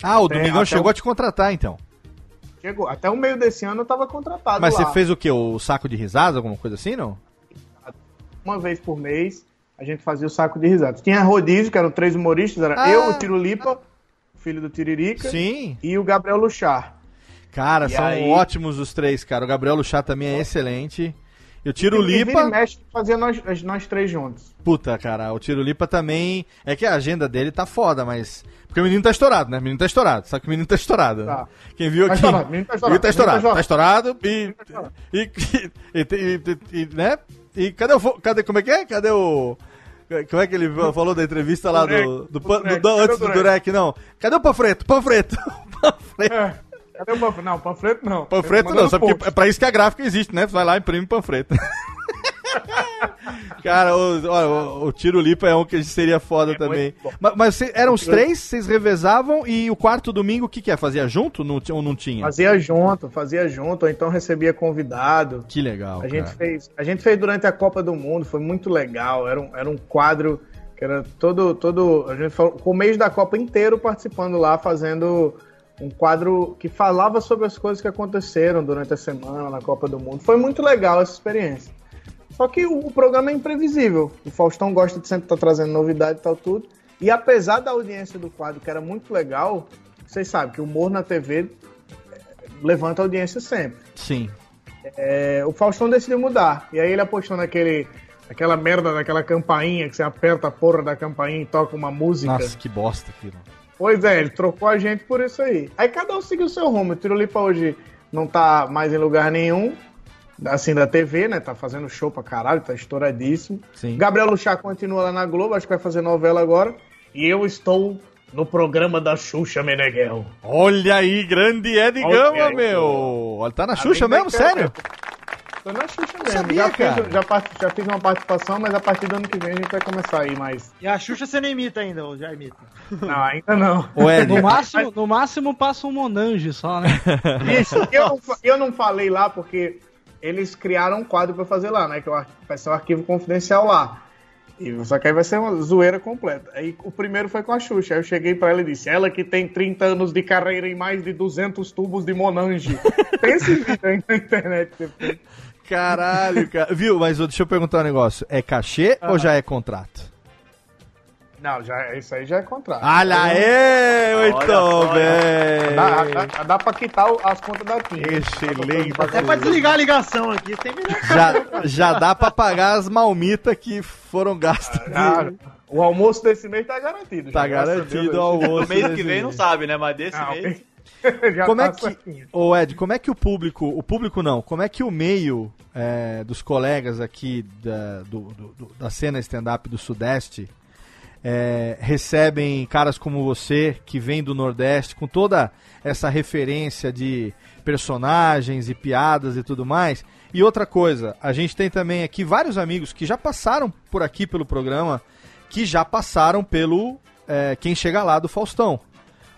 E: Ah, o
F: Até-
E: Domingão
F: até
E: chegou
F: o-
E: a te contratar, então.
F: Chegou. Até o meio desse ano eu tava contratado
E: Mas
F: lá.
E: você fez o quê? O saco de risadas, alguma coisa assim, não?
F: Uma vez por mês, a gente fazia o saco de risadas. Tinha rodízio, que eram três humoristas. Era
E: Ah.
F: eu, o Tirulipa, o filho do Tiririca.
E: Sim.
F: E o Gabriel Luchar.
E: Cara,
F: E
E: são
F: aí-
E: ótimos os três, cara. O Gabriel Luchá também é excelente. E o Tiro
F: vira e
E: Lipa.
F: mexe fazia nós, nós três juntos.
E: Puta, cara, o Tiro Lipa também. É que a agenda dele tá foda, mas. Porque o menino tá estourado, né? O menino tá estourado. Só que o menino tá estourado.
F: Tá.
E: Quem viu
F: Tá
E: aqui.
F: estourado, o menino tá estourado,
E: tá
F: o menino
E: estourado.
F: tá
E: Tá estourado e. E, e, e- e- né? E cadê o. Cadê, como é que é? Cadê o. Como é que ele falou da entrevista lá do. Do, do, do- antes do
F: Durek?
E: Não. Cadê o Panfreto? Panfreto! Panfreto!
F: Cadê o panfleto? Não, panfleto não.
E: Panfleto
F: Ele
E: não,
F: mandou
E: sabe
F: no
E: que é pra isso que a gráfica existe, né? Vai lá e imprime panfleto. Cara, o, olha, o, o Tiro Lipa é um que seria foda também. Mas, mas cê- eram os três, vocês revezavam e o quarto domingo o que que é? Fazia junto não, ou não tinha?
F: Fazia junto, fazia junto, ou então recebia convidado.
E: Que legal,
F: A gente,
E: cara.
F: fez, a gente fez durante a Copa do Mundo, foi muito legal. Era um, era um quadro que era todo. todo a gente falou, com o mês da Copa inteiro participando lá, fazendo um quadro que falava sobre as coisas que aconteceram durante a semana na Copa do Mundo. Foi muito legal essa experiência. Só que o, o programa é imprevisível. O Faustão gosta de sempre estar trazendo novidade e tal, tudo. E apesar da audiência do quadro, que era muito legal, vocês sabem que o humor na TV eh, levanta a audiência sempre.
E: Sim.
F: É, o Faustão decidiu mudar. E aí ele apostou naquele. Aquela merda daquela campainha que você aperta a porra da campainha e toca uma música.
E: Nossa, que bosta aquilo.
F: Pois é, ele trocou a gente por isso aí. Aí cada um seguiu o seu rumo. O Tirolipa hoje não tá mais em lugar nenhum, assim, da TV, né? Tá fazendo show pra caralho, tá estouradíssimo.
E: Sim.
F: Gabriel Luchá continua lá na Globo, acho que vai fazer novela agora. E eu estou no programa da Xuxa Meneghel.
E: Olha aí, grande Ed Gama,
F: aí,
E: meu. Olha, tá na Xuxa mesmo? Sério?
F: Tô na Xuxa mesmo.
E: sabia,
F: já,
E: cara.
F: Fiz, já, part- já fiz uma participação, mas a partir do ano que vem a gente vai começar aí mais.
D: E a Xuxa você não imita ainda, ou já imita?
F: Não, ainda não.
K: No máximo, no máximo passa um Monange só, né?
F: Isso, eu, eu não falei lá porque eles criaram um quadro pra fazer lá, né? Que é vai ser um arquivo confidencial lá. E, só que aí vai ser uma zoeira completa. Aí o primeiro foi com a Xuxa. Aí eu cheguei pra ela e disse: Ela que tem 30 anos de carreira e mais de 200 tubos de Monange. Tem esse vídeo aí na internet depois.
E: Caralho, cara. Viu, mas deixa eu perguntar um negócio. É cachê ou já é contrato?
F: Não, já, isso aí já é contrato.
E: Olha aí, muito bem.
F: Dá, dá, dá pra quitar o- as contas da TIM.
E: Excelente.
D: Até pra desligar a ligação aqui.
E: Já, já dá pra pagar as malmitas que foram gastas.
F: Ah, o almoço desse mês tá garantido.
E: Tá garantido o almoço.
G: No mês que vem não sabe, né? Mas desse
F: Não,
G: mês.
F: já
E: Como é
F: tá
E: que.
F: certinho.
E: Ô Ed, como é que o público. O público não, como é que o meio é, dos colegas aqui da, do- do- da cena stand-up do Sudeste é, recebem caras como você, que vem do Nordeste, com toda essa referência de personagens e piadas e tudo mais. E outra coisa, a gente tem também aqui vários amigos que já passaram por aqui pelo programa, que já passaram pelo é, Quem Chega Lá do Faustão.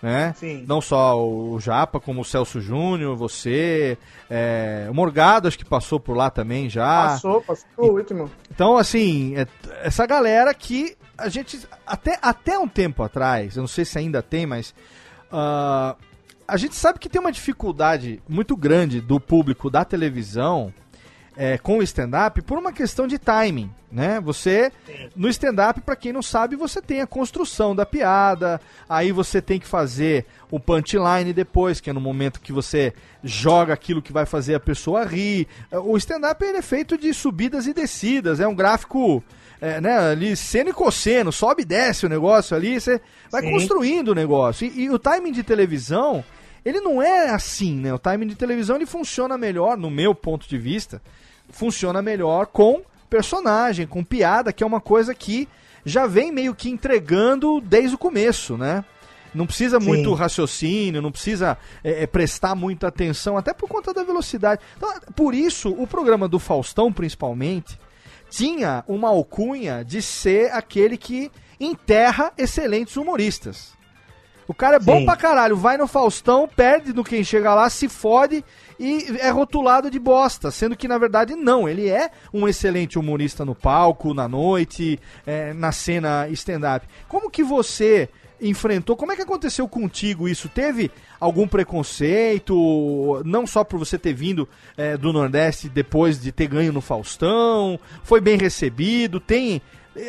E: Né?
F: Sim.
E: Não só o Japa, como o Celso Júnior, você, é, o Morgado acho que passou por lá também já.
F: Passou, passou o último.
E: Então, assim, é- essa galera que a gente. Até, até um tempo atrás, eu não sei se ainda tem, mas. ah, a gente sabe que tem uma dificuldade muito grande do público da televisão é, com o stand-up por uma questão de timing, né? Você, no stand-up, pra quem não sabe, você tem a construção da piada, aí você tem que fazer o punchline depois, que é no momento que você joga aquilo que vai fazer a pessoa rir. O stand-up é feito de subidas e descidas, é um gráfico... é, né, ali, seno e cosseno, sobe e desce o negócio ali, você vai
F: Sim.
E: construindo o negócio. E, e o timing de televisão, ele não é assim, né? O timing de televisão ele funciona melhor, no meu ponto de vista, funciona melhor com personagem, com piada, que é uma coisa que já vem meio que entregando desde o começo, né? Não precisa
F: Sim.
E: muito raciocínio, não precisa é, é, prestar muita atenção, até por conta da velocidade. Então, por isso, o programa do Faustão, principalmente, tinha uma alcunha de ser aquele que enterra excelentes humoristas. O cara é bom
F: Sim.
E: pra caralho, vai no Faustão, perde no quem chega lá, se fode e é rotulado de bosta, sendo que na verdade não, ele é um excelente humorista no palco, na noite, é, na cena stand-up. Como que você enfrentou, como é que aconteceu contigo isso? Teve algum preconceito, não só por você ter vindo é, do Nordeste depois de ter ganho no Faustão, foi bem recebido, tem...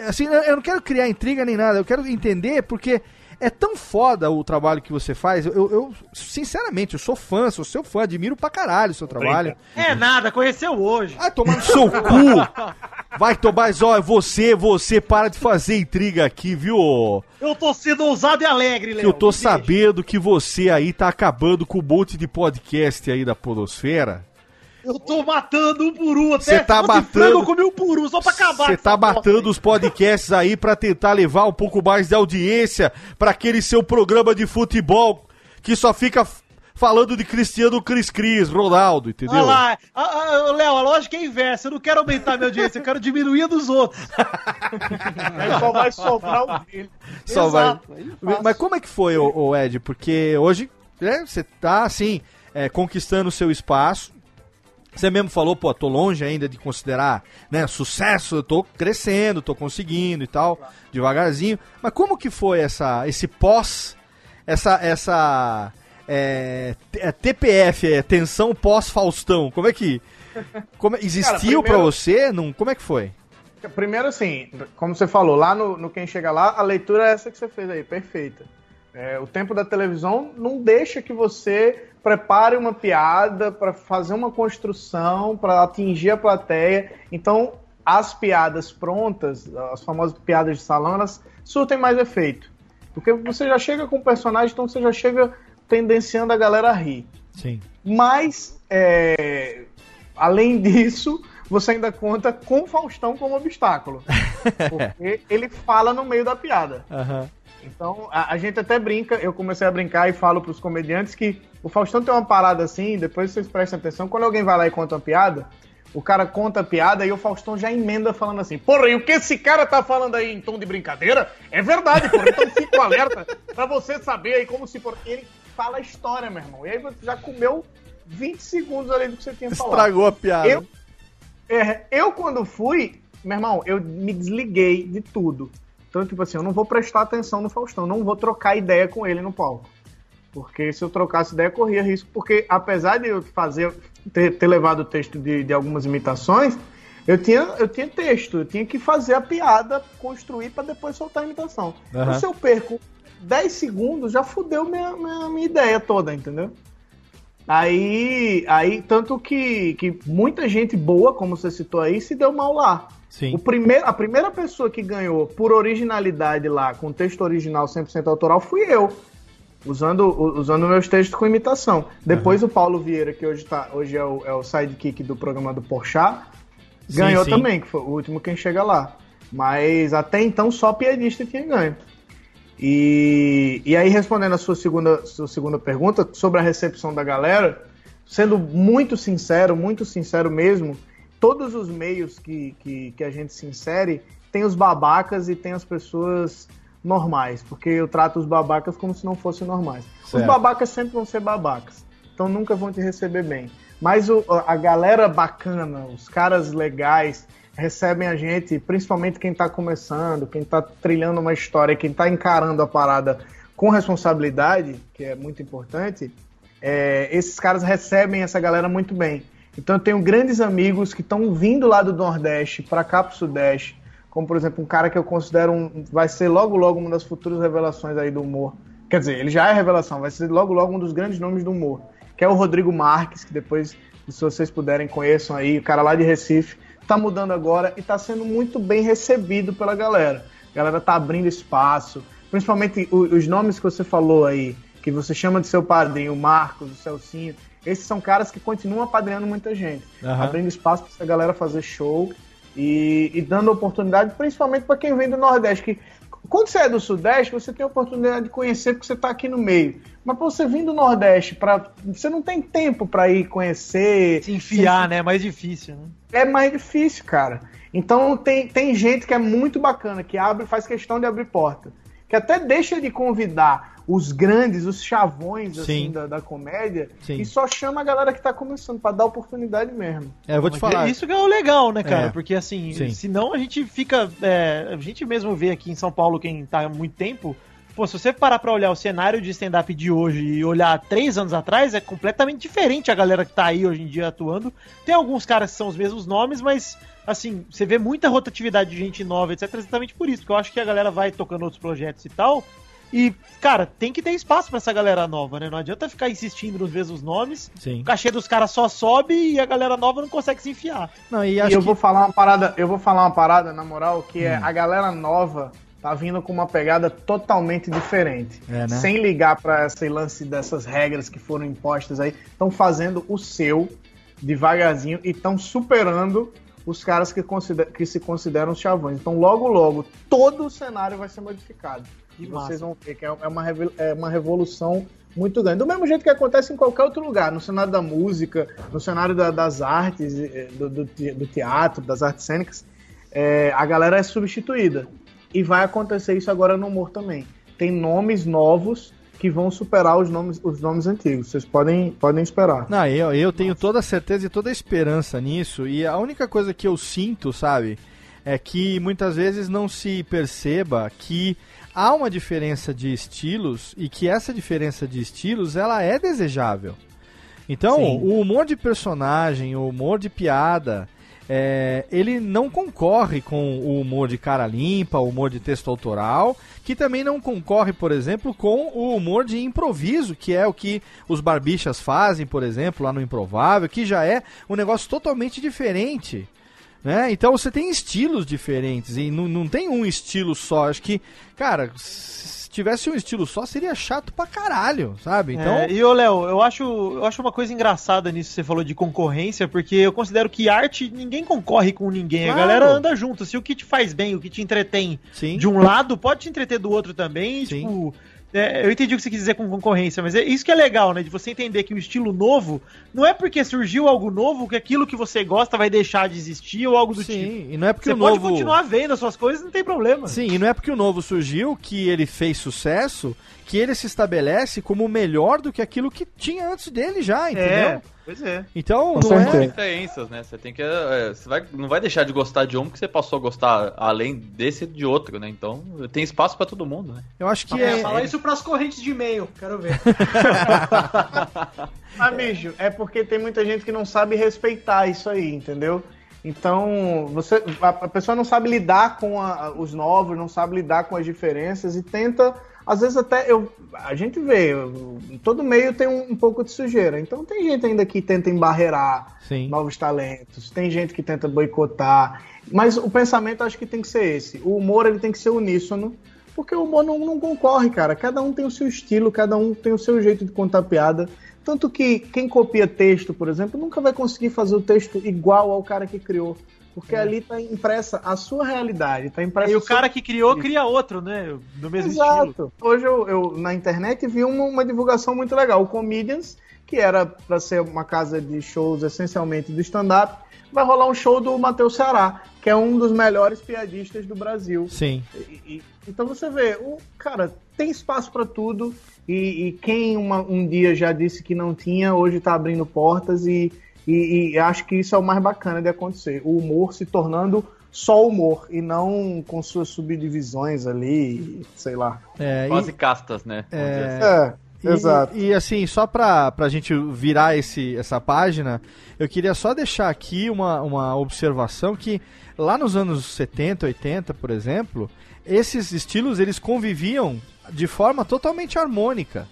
E: Assim, eu não quero criar intriga nem nada, eu quero entender porque é tão foda o trabalho que você faz. Eu, eu, sinceramente, eu sou fã, sou seu fã, admiro pra caralho o seu trabalho.
D: É nada, conheceu hoje.
E: Vai tomar no seu cu! Vai, Tomás, ó, você, você, para de fazer intriga aqui, viu?
D: Eu tô sendo ousado e alegre, Léo.
E: eu tô sabendo que você aí tá acabando com um monte de podcast aí da Podosfera.
D: Eu tô matando um por um, até
E: Cê tá matando-
D: eu comi um por um, só pra acabar
E: Você tá matando os podcasts aí pra tentar levar um pouco mais de audiência pra aquele seu programa de futebol que só fica falando de Cristiano Cris Cris, Ronaldo, entendeu?
D: Olha lá, ah, ah, Léo, a lógica é inversa. Eu não quero aumentar minha audiência, eu quero diminuir a dos outros.
F: Aí só vai sobrar o dele.
E: Só vai.
F: Exato, fácil.
E: Mas como é que foi, ô, ô Ed? Porque hoje né, você tá assim, é, conquistando o seu espaço. Você mesmo falou, pô, tô longe ainda de considerar, né, sucesso, eu tô crescendo, tô conseguindo e tal, devagarzinho. Mas como que foi essa, esse pós, essa, essa é, T- é TPF, é tensão pós-Faustão? Como é que como, existiu pra
F: primeiro-
E: você? Não, como é que foi?
F: Primeiro, assim, como você falou, lá no, no Quem Chega Lá, a leitura é essa que você fez aí, perfeita. É, o tempo da televisão não deixa que você prepare uma piada para fazer uma construção, para atingir a plateia. Então, as piadas prontas, as famosas piadas de salão, elas surtem mais efeito. Porque você já chega com o personagem, então você já chega tendenciando a galera a rir.
E: Sim.
F: Mas, é, além disso, você ainda conta com o Faustão como obstáculo. Porque ele fala no meio da piada.
E: Aham.
F: Então, a, a gente até brinca, eu comecei a brincar e falo pros comediantes que o Faustão tem uma parada assim, depois vocês prestem atenção, quando alguém vai lá e conta uma piada, o cara conta a piada e o Faustão já emenda falando assim, porra, e o que esse cara tá falando aí em tom de brincadeira é verdade, porra, então fica alerta pra você saber aí como se for. Ele fala a história, meu irmão, e aí você já comeu 20 segundos ali do que você tinha falado.
E: Estragou a piada.
F: Eu, é, eu quando fui, meu irmão, eu me desliguei de tudo. Então, tipo assim, eu não vou prestar atenção no Faustão, não vou trocar ideia com ele no palco. Porque se eu trocasse ideia, corria risco. Porque apesar de eu fazer, ter, ter levado o texto de, de algumas imitações, eu tinha, eu tinha texto, eu tinha que fazer a piada, construir para depois soltar a imitação. Então,
E: Aham.
F: se eu perco 10 segundos, já fudeu minha, minha, minha ideia toda, entendeu? Aí, aí tanto que, que muita gente boa, como você citou aí, se deu mal lá.
E: Sim.
F: O primeiro, a primeira pessoa que ganhou por originalidade lá, com texto original 100% autoral, fui eu. Usando, usando meus textos com imitação. Depois o Paulo Vieira, que hoje, tá, hoje é, o, é o sidekick do programa do Porchat,
E: Sim,
F: ganhou
E: sim.
F: também, que foi o último quem chega lá. Mas até então só piadista tinha ganho. E, e aí, respondendo a sua segunda, sua segunda pergunta sobre a recepção da galera, sendo muito sincero, muito sincero mesmo, todos os meios que, que, que a gente se insere tem os babacas e tem as pessoas normais, porque eu trato os babacas como se não fossem normais. Os
E: Certo.
F: babacas sempre vão ser babacas, então nunca vão te receber bem. Mas o- a galera bacana, os caras legais, recebem a gente, principalmente quem tá começando, quem tá trilhando uma história, quem tá encarando a parada com responsabilidade, que é muito importante, é, esses caras recebem essa galera muito bem. Então eu tenho grandes amigos que estão vindo lá do Nordeste para cá pro Sudeste, como por exemplo um cara que eu considero um, vai ser logo logo uma das futuras revelações aí do humor. Quer dizer, ele já é revelação, vai ser logo logo um dos grandes nomes do humor, que é o Rodrigo Marques, que depois, se vocês puderem, conheçam aí, o cara lá de Recife, tá mudando agora e tá sendo muito bem recebido pela galera. A galera tá abrindo espaço, principalmente o- os nomes que você falou aí, que você chama de seu padrinho, o Marcos, o Celcinho, esses são caras que continuam apadrinhando muita gente,
E: Aham.
F: abrindo espaço pra essa galera fazer show e, e dando oportunidade, principalmente para quem vem do Nordeste, que quando você é do Sudeste, você tem a oportunidade de conhecer porque você tá aqui no meio. Mas pra você vir do Nordeste, pra, você não tem tempo para ir conhecer.
D: Se enfiar, né? É mais difícil, né?
F: É mais difícil, cara. Então tem, tem gente que é muito bacana, que abre, faz questão de abrir porta. Que até deixa de convidar os grandes, os chavões assim,
E: Sim.
F: da, da comédia,
E: Sim.
F: e só chama a galera que tá começando, pra dar oportunidade mesmo.
E: É, eu vou te
D: Mas
E: falar.
D: Isso que é o legal, né, cara?
E: É.
D: Porque assim,
E: Sim.
D: senão a gente fica. é, a gente mesmo vê aqui em São Paulo, quem tá há muito tempo. Pô, se você parar pra olhar o cenário de stand-up de hoje e olhar três anos atrás, é completamente diferente a galera que tá aí hoje em dia atuando. Tem alguns caras que são os mesmos nomes, mas, assim, você vê muita rotatividade de gente nova, etc. Exatamente por isso, porque eu acho que a galera vai tocando outros projetos e tal. E, cara, tem que ter espaço pra essa galera nova, né? Não adianta ficar insistindo nos mesmos nomes.
E: Sim.
D: O cachê dos caras só sobe e a galera nova não consegue se enfiar.
E: Não, e
F: E eu
E: que...
F: vou falar uma parada, eu vou falar uma parada, na moral, que é
E: Hum.
F: a galera nova tá vindo com uma pegada totalmente diferente.
E: É, né?
F: Sem ligar pra esse lance dessas regras que foram impostas aí, estão fazendo o seu devagarzinho e estão superando os caras que, consider- que se consideram chavões. Então, logo, logo, todo o cenário vai ser modificado.
D: Que
F: E
D: massa.
F: vocês vão ver que é uma, revel- é uma revolução muito grande. Do mesmo jeito que acontece em qualquer outro lugar, no cenário da música, no cenário da- das artes, do, do te- do teatro, das artes cênicas, eh, a galera é substituída. E vai acontecer isso agora no humor também. Tem nomes novos que vão superar os nomes, os nomes antigos. Vocês podem, podem esperar.
E: Não, eu, eu tenho toda a certeza e toda a esperança nisso. E a única coisa que eu sinto, sabe, é que muitas vezes não se perceba que há uma diferença de estilos e que essa diferença de estilos ela é desejável. Então,
D: Sim.
E: o humor de personagem, o humor de piada, é, ele não concorre com o humor de cara limpa, o humor de texto autoral, que também não concorre, por exemplo, com o humor de improviso, que é o que os barbichas fazem, por exemplo, lá no Improvável, que já é um negócio totalmente diferente. Né? Então você tem estilos diferentes e não, não tem um estilo só. Acho que, cara, se tivesse um estilo só seria chato pra caralho, sabe? Então,
D: É, e ô Léo, eu acho, eu acho uma coisa engraçada nisso que você falou de concorrência, porque eu considero que arte ninguém concorre com ninguém.
E: Claro.
D: A galera anda junto. Se o que te faz bem, o que te entretém
E: sim.
D: de um lado, pode te entreter do outro também.
E: Sim.
D: Tipo, é, eu entendi o que você quis dizer com concorrência, mas é isso que é legal, né? De você entender que o estilo novo não é porque surgiu algo novo que aquilo que você gosta vai deixar de existir ou algo do tipo.
E: Sim, e não é porque
D: Você
E: o
D: pode
E: novo.
D: continuar vendo as suas coisas, não tem problema.
E: Sim, e não é porque o novo surgiu que ele fez sucesso que ele se estabelece como melhor do que aquilo que tinha antes dele já, entendeu?
D: É, pois é.
E: Então,
J: Com
E: não
J: certeza.
E: é.
G: Diferenças, né? Você tem que. é, você vai, não vai deixar de gostar de um porque você passou a gostar além desse e de outro, né? Então tem espaço pra todo mundo, né?
E: Eu acho que
C: É,
E: é.
C: fala isso pras correntes de e-mail, quero ver.
F: Ah, bicho, é porque tem muita gente que não sabe respeitar isso aí, entendeu? Então, você, a, a pessoa não sabe lidar com a- os novos, não sabe lidar com as diferenças e tenta, às vezes até eu, a gente vê, eu- todo meio tem um, um pouco de sujeira. Então tem gente ainda que tenta embarrear
E: Sim.
F: novos talentos, tem gente que tenta boicotar, mas o pensamento acho que tem que ser esse. O humor ele tem que ser uníssono, porque o humor não, não concorre, cara. Cada um tem o seu estilo, cada um tem o seu jeito de contar piada. Tanto que quem copia texto, por exemplo, nunca vai conseguir fazer o texto igual ao cara que criou. Porque ali tá impressa a sua realidade, tá impressa
D: E o cara que criou, cria outro, né? No mesmo estilo.
F: Exato. Hoje eu, eu, na internet vi uma, uma divulgação muito legal. O Comedians, que era para ser uma casa de shows essencialmente do stand-up, vai rolar um show do Matheus Ceará, que é um dos melhores piadistas do Brasil.
E: Sim.
F: E- e- então você vê, o cara tem espaço para tudo. E, e quem uma- um dia já disse que não tinha, hoje tá abrindo portas e, e, e acho que isso é o mais bacana de acontecer. O humor se tornando só humor e não com suas subdivisões ali, sei lá.
E: É,
G: Quase
E: e-
G: castas, né? Dizer assim.
F: É,
E: E,
F: exato.
E: E, assim, só pra, pra gente virar esse, essa página, eu queria só deixar aqui uma, uma observação que lá nos anos 70, 80, por exemplo, esses estilos eles conviviam de forma totalmente harmônica.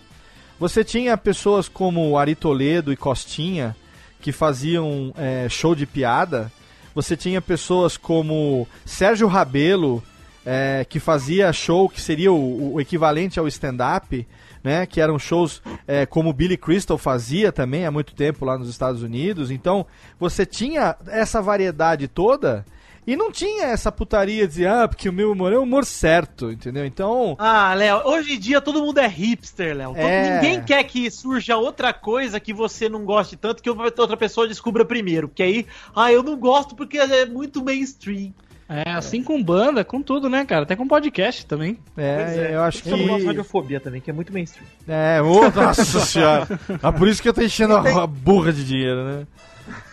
E: Você tinha pessoas como Ari Toledo e Costinha que faziam é, show de piada. Você tinha pessoas como Sérgio Rabelo é, que fazia show que seria o, o equivalente ao stand-up, né? Que eram shows é, como Billy Crystal fazia também há muito tempo lá nos Estados Unidos. Então você tinha essa variedade toda e não tinha essa putaria de ah, porque o meu humor é o humor certo, entendeu? Então
D: Ah, Léo, hoje em dia todo mundo é hipster, Léo.
E: É.
D: Ninguém quer que surja outra coisa que você não goste tanto que outra pessoa descubra primeiro. Porque aí, ah, eu não gosto porque é muito mainstream.
K: É, assim com banda, com tudo, né, cara? Até com podcast também.
E: é, eu acho que
D: Eu não gosto de radiofobia também, que é muito mainstream.
E: É, ô, nossa senhora. Ah, por isso que eu tô enchendo a, burra de dinheiro, né?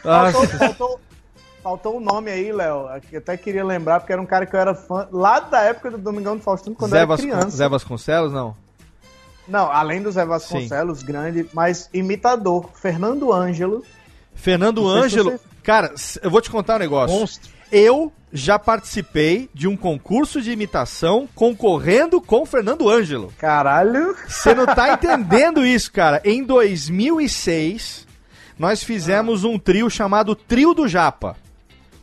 F: Faltou,
E: Nossa.
F: Faltou, faltou um nome aí, Léo. até queria lembrar, porque era um cara que eu era fã lá da época do Domingão do Faustino, quando
E: Zé,
F: eu era criança.
E: Zé Vasconcelos, não?
F: Não, além do Zé Vasconcelos, grande, mas imitador. Fernando Ângelo.
E: Fernando Ângelo.
F: você-
E: Cara, eu vou te contar um negócio. Eu já participei de um concurso de imitação concorrendo com Fernando Ângelo.
F: Caralho.
E: Você não tá entendendo isso, cara. Em 2006, nós fizemos um trio chamado Trio do Japa.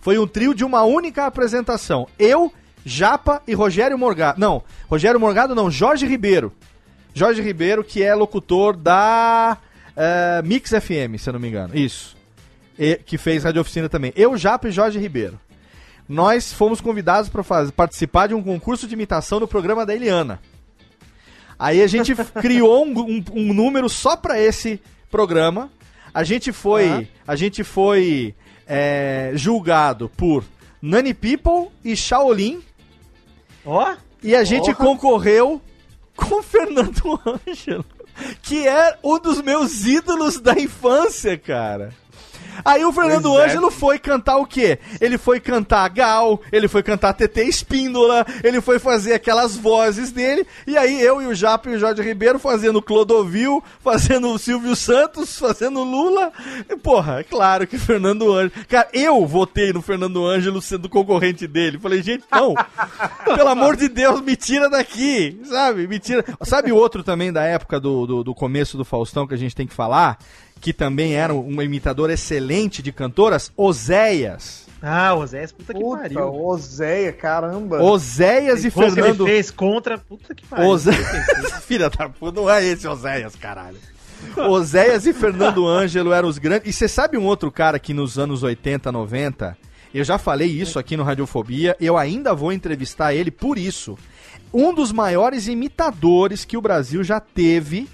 E: Foi um trio de uma única apresentação. Eu, Japa e Rogério Morgado. Não, Rogério Morgado não, Jorge Ribeiro. Jorge Ribeiro, que é locutor da eh, Mix FM, se eu não me engano. Isso. E- que fez Rádio Oficina também. Eu, Japa e Jorge Ribeiro. Nós fomos convidados para participar de um concurso de imitação no programa da Eliana. Aí a gente criou um, um- um número só pra esse programa. A gente foi, a gente foi é, julgado por Nani People e Shaolin.
D: Ó.
E: E a gente concorreu com Fernando Ângelo, que é um dos meus ídolos da infância, cara. Aí o Fernando
F: Pois é.
E: Ângelo foi cantar o quê? Ele foi cantar Gal, ele foi cantar TT Espíndola, ele foi fazer aquelas vozes dele, e aí eu e o Japa e o Jorge Ribeiro fazendo Clodovil, fazendo o Silvio Santos, fazendo Lula. E, porra, é claro que Fernando Ângelo. Cara, eu votei no Fernando Ângelo sendo concorrente dele. Falei, gente, não, pelo amor de Deus, me tira daqui, sabe? Me tira. Sabe o outro também da época do, do, do começo do Faustão que a gente tem que falar? Que também era um imitador excelente de cantoras? Oséias.
D: Ah, o Zé, puta que
F: Puta,
D: pariu.
F: Oséia, caramba.
E: Oséias e
D: que
E: Fernando.
D: ele fez contra. Puta que pariu.
E: Oséias. Filha da puta, não é esse Oséias, caralho. Oséias e Fernando Ângelo eram os grandes. E você sabe um outro cara que nos anos 80, 90, eu já falei isso aqui no Radiofobia, eu ainda vou entrevistar ele por isso. Um dos maiores imitadores que o Brasil já teve,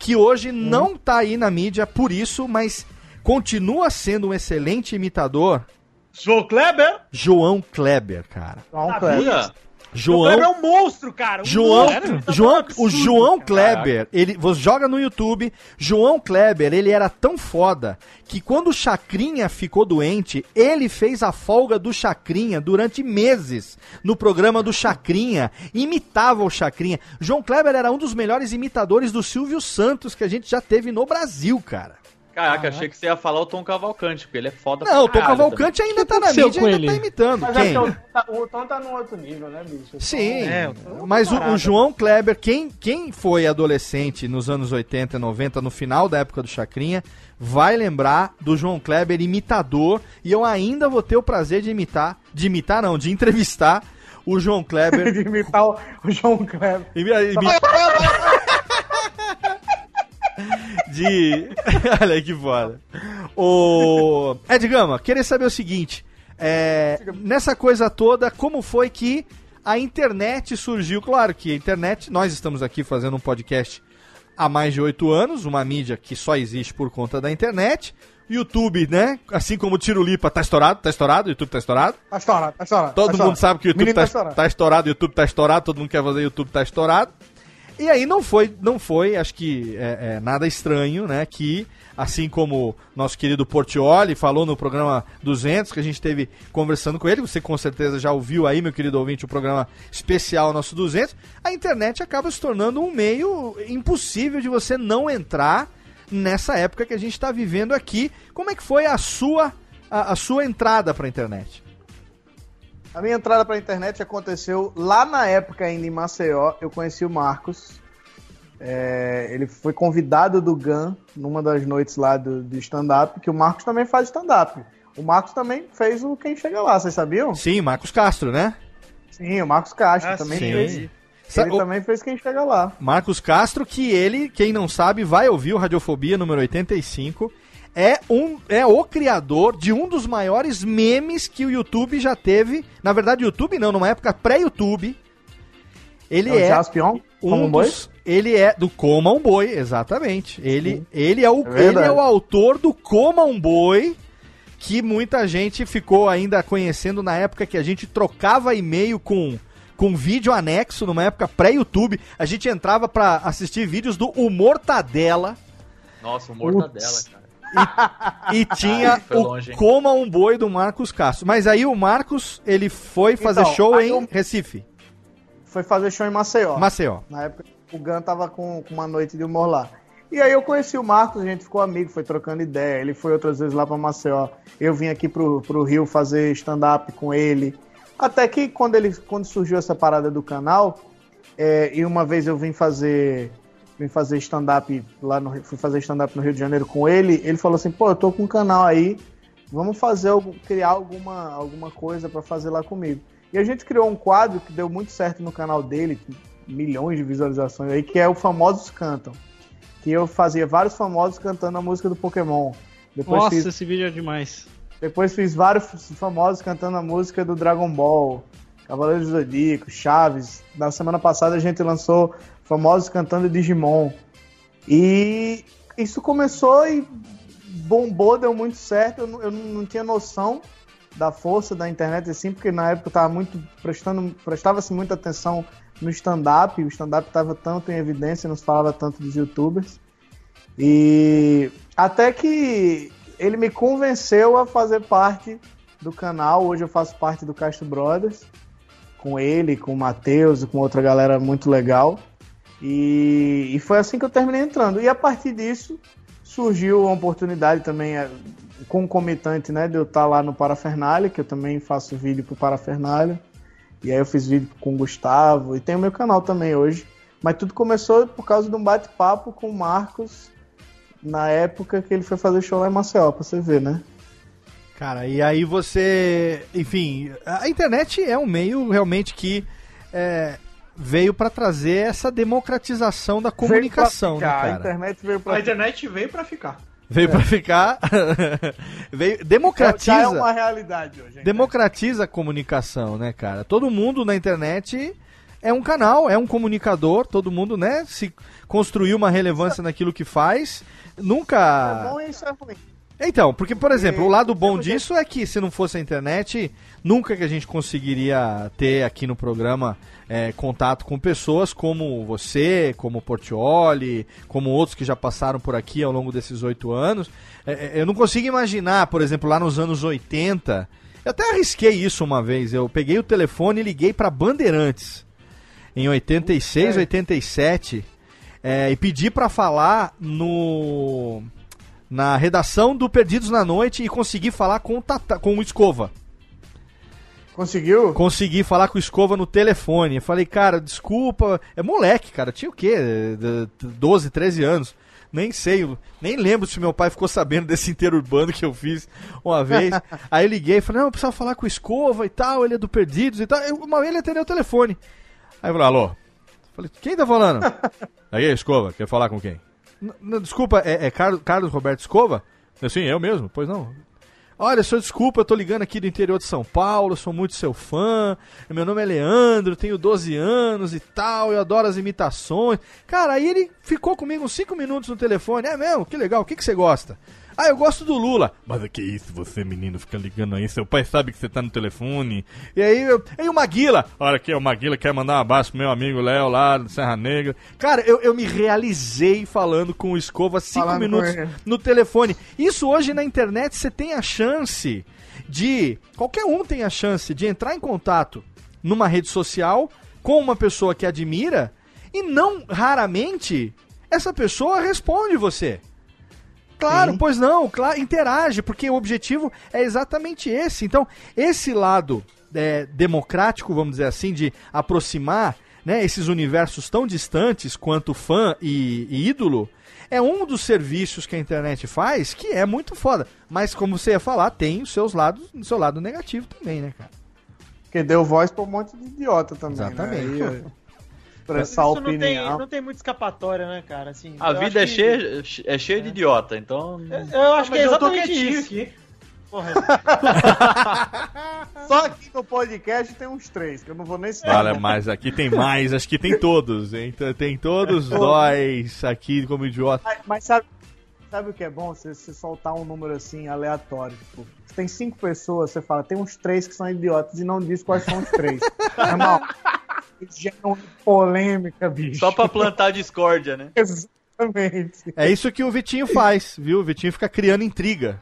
E: que hoje não tá aí na mídia por isso, mas continua sendo um excelente imitador,
D: João Kleber?
E: João Kleber, cara.
F: João? Kleber.
D: João Kleber é um monstro, cara. Um
E: João,
D: monstro. Tá
E: João,
D: um
E: o
D: absurdo,
E: João
D: cara.
E: Kleber, ele, você joga no YouTube, João Kleber, ele era tão foda que quando o Chacrinha ficou doente, ele fez a folga do Chacrinha durante meses no programa do Chacrinha, imitava o Chacrinha. João Kleber era um dos melhores imitadores do Silvio Santos que a gente já teve no Brasil, cara.
G: Caraca, achei que você ia falar o Tom Cavalcante, porque ele é foda
E: Não, o Tom
G: caralho
E: Cavalcante ainda tá na mídia,
K: com
E: ainda
K: ele?
E: tá imitando.
F: Mas é
E: Quem?
F: porque o, tá- o Tom tá num outro nível, né, bicho?
E: Sim,
D: É, tô
E: mas o, o. João Kleber, quem, quem foi adolescente nos anos 80 e 90, no final da época do Chacrinha, vai lembrar do João Kleber imitador, e eu ainda vou ter o prazer de imitar, de imitar não, de entrevistar o João Kleber.
F: de imitar o, o João Kleber.
E: Imi- imi- de. Olha que foda. O. Ed Gama, queria saber o seguinte: é, nessa coisa toda, como foi que a internet surgiu? Claro que a internet, nós estamos aqui fazendo um podcast há mais de oito anos, uma mídia que só existe por conta da internet. YouTube, né? Assim como o Tiro Lipa tá estourado, tá estourado, o YouTube tá estourado.
F: Tá estourado, tá estourado.
E: Todo
F: tá
E: mundo
F: estourado.
E: sabe que o YouTube tá,
F: tá estourado.
E: tá estourado, o YouTube tá estourado, todo mundo quer fazer YouTube tá estourado. E aí não foi, não foi, acho que é, é, nada estranho, né? Que assim como nosso querido Portioli falou no programa 200 que a gente teve conversando com ele, você com certeza já ouviu aí, meu querido ouvinte, o programa especial nosso 200, a internet acaba se tornando um meio impossível de você não entrar nessa época que a gente está vivendo aqui. Como é que foi a sua a, a sua entrada para a internet?
F: A minha entrada pra internet aconteceu lá na época ainda em Maceió. Eu conheci o Marcos. É, ele foi convidado do GAN numa das noites lá do, do stand-up, que o Marcos também faz stand-up. O Marcos também fez o Quem Chega Lá, vocês sabiam?
E: Sim, Marcos Castro, né?
F: Sim, o Marcos Castro
D: Ah,
F: também
D: sim.
F: fez. Ele
E: o-
F: também fez Quem Chega Lá.
E: Marcos Castro, que ele, quem não sabe, vai ouvir o Radiofobia número 85. É, um, é o criador de um dos maiores memes que o YouTube já teve. Na verdade, YouTube não, numa época pré-YouTube. Ele
F: É o
E: é,
F: Jaspion? Como
E: um
F: um boi?
E: dos, Ele é do Coma um Boi, exatamente. Ele, ele, é o,
F: É
E: ele é o autor do Coma um Boi, que muita gente ficou ainda conhecendo na época que a gente trocava e-mail com, com vídeo anexo, numa época pré-YouTube. A gente entrava pra assistir vídeos do Humortadela
G: Nossa, o Mortadela, cara.
E: E tinha
G: Ai,
E: o
G: longe?
E: Coma um Boi do Marcos Castro. Mas aí o Marcos, ele foi fazer
F: Então,
E: show em
F: eu-
E: Recife,
F: Foi fazer show em Maceió.
E: Maceió.
F: Na época, o Gun tava com, com uma noite de humor lá. E aí eu conheci o Marcos, a gente ficou amigo, foi trocando ideia. Ele foi outras vezes lá pra Maceió. Eu vim aqui pro, pro Rio fazer stand-up com ele. Até que quando, ele, quando surgiu essa parada do canal, é, e uma vez eu vim fazer vim fazer stand-up lá no fui fazer stand-up no Rio de Janeiro com ele, ele falou assim, pô, eu tô com um canal aí, vamos fazer criar alguma, alguma coisa pra fazer lá comigo. E a gente criou um quadro que deu muito certo no canal dele, milhões de visualizações aí, que é o Famosos Cantam. Que eu fazia vários famosos cantando a música do Pokémon. Depois
K: Nossa,
F: fiz,
K: esse vídeo é demais.
F: depois fiz vários famosos cantando a música do Dragon Ball. Cavaleiros do Zodíaco, Chaves. Na semana passada a gente lançou Famosos Cantando Digimon. E isso começou e bombou, deu muito certo. Eu, não- eu não tinha noção da força da internet assim, porque na época eu tava muito prestando, prestava-se muita atenção no stand-up, o stand-up estava tanto em evidência, não se falava tanto dos youtubers. E até que ele me convenceu a fazer parte do canal. Hoje eu faço parte do Castro Brothers, com ele, com o Matheus com outra galera muito legal. E, e foi assim que eu terminei entrando. E a partir disso surgiu a oportunidade também eh, concomitante, né, de eu estar lá no Parafernália, que eu também faço vídeo pro Parafernália. E aí eu fiz vídeo com o Gustavo e tem o meu canal também hoje. Mas tudo começou por causa de um bate-papo com o Marcos na época que ele foi fazer show lá em Maceió, pra você ver, né?
E: Cara, e aí você. Enfim, a internet é um meio realmente que é, veio pra trazer essa democratização da comunicação,
F: Veio pra
E: né,
F: ficar, A
E: cara?
F: internet veio pra
C: A internet veio pra ficar.
E: Veio pra ficar. veio, democratiza.
F: Já é uma realidade hoje. hein?
E: democratiza a comunicação, né, cara? Todo mundo na internet é um canal, é um comunicador, todo mundo, né, se construiu uma relevância naquilo que faz.
F: É
E: Nunca.
F: bom e isso é ruim.
E: Então, porque, por exemplo, o lado bom disso é que se não fosse a internet, nunca que a gente conseguiria ter aqui no programa é, contato com pessoas como você, como o Portioli, como outros que já passaram por aqui ao longo desses oito anos. É, é, eu não consigo imaginar, por exemplo, lá nos anos 80. Eu até arrisquei isso uma vez. Eu peguei o telefone e liguei para Bandeirantes em 86, 87 é, e pedi para falar no na redação do Perdidos na Noite e consegui falar com o, Tata, com o Escova.
F: Conseguiu?
E: Consegui falar com o Escova no telefone. Eu falei, cara, desculpa. É moleque, cara. Tinha o quê? De- de 12, 13 anos. Nem sei, nem lembro se meu pai ficou sabendo desse interurbano que eu fiz uma vez. Aí eu liguei e falei, não, eu precisava falar com o Escova e tal, ele é do Perdidos e tal. Eu, uma vez ele atendeu o telefone. Aí eu falei, alô? Falei, quem tá falando? Aí, Escova, quer falar com quem? N- desculpa, é, é Carlos, Carlos Roberto Escova? Sim, eu mesmo, pois não. Olha, senhor, desculpa, eu tô ligando aqui do interior de São Paulo, sou muito seu fã. Meu nome é Leandro, tenho 12 anos e tal, eu adoro as imitações. Cara, aí ele ficou comigo uns 5 minutos no telefone. É mesmo? Que legal, o que, que você gosta? Ah, eu gosto do Lula. Mas o que isso, você menino, fica ligando aí? Seu pai sabe que você tá no telefone. E aí, eu, e o Maguila? Olha aqui, o Maguila quer mandar um abraço pro meu amigo Léo lá do Serra Negra. Cara, eu, eu me realizei falando com o Escova 5
F: Falando
E: minutos no telefone. Isso hoje na internet você tem a chance de. Qualquer um tem a chance de entrar em contato numa rede social com uma pessoa que admira e não raramente essa pessoa responde você. Claro, pois não, claro, interage, porque o objetivo é exatamente esse. Então, esse lado é, democrático, vamos dizer assim, de aproximar né, esses universos tão distantes quanto fã e, e ídolo, é um dos serviços que a internet faz que é muito foda. Mas, como você ia falar, tem os seus lados, o seu lado negativo também, né, cara?
F: Porque deu voz pra um monte de idiota também.
E: Exatamente.
F: Né? Aí,
D: Isso
F: expressar
D: não tem,
F: opinião.
D: não tem muita escapatória, né, cara? Assim,
G: A
D: eu
G: vida é
D: acho que-
G: cheia, é cheia de idiota, então.
D: Eu acho que é
C: Mas eu tô
D: exatamente
C: quietinho
D: isso.
C: aqui.
D: Porra,
F: Só aqui no podcast tem uns três, que eu não vou nem citar.
E: Olha, mas aqui tem mais, acho que tem todos, hein? Então, Tem todos nós aqui como idiota.
F: Mas, mas sabe, sabe o que é bom? Você, você soltar um número assim aleatório. Tipo, se tem cinco pessoas, você fala, tem uns três que são idiotas e não diz quais são os três. Irmão, isso gera uma polêmica, bicho.
G: Só pra plantar discórdia, né?
F: Exatamente.
E: É isso que o Vitinho faz, viu? O Vitinho fica criando intriga.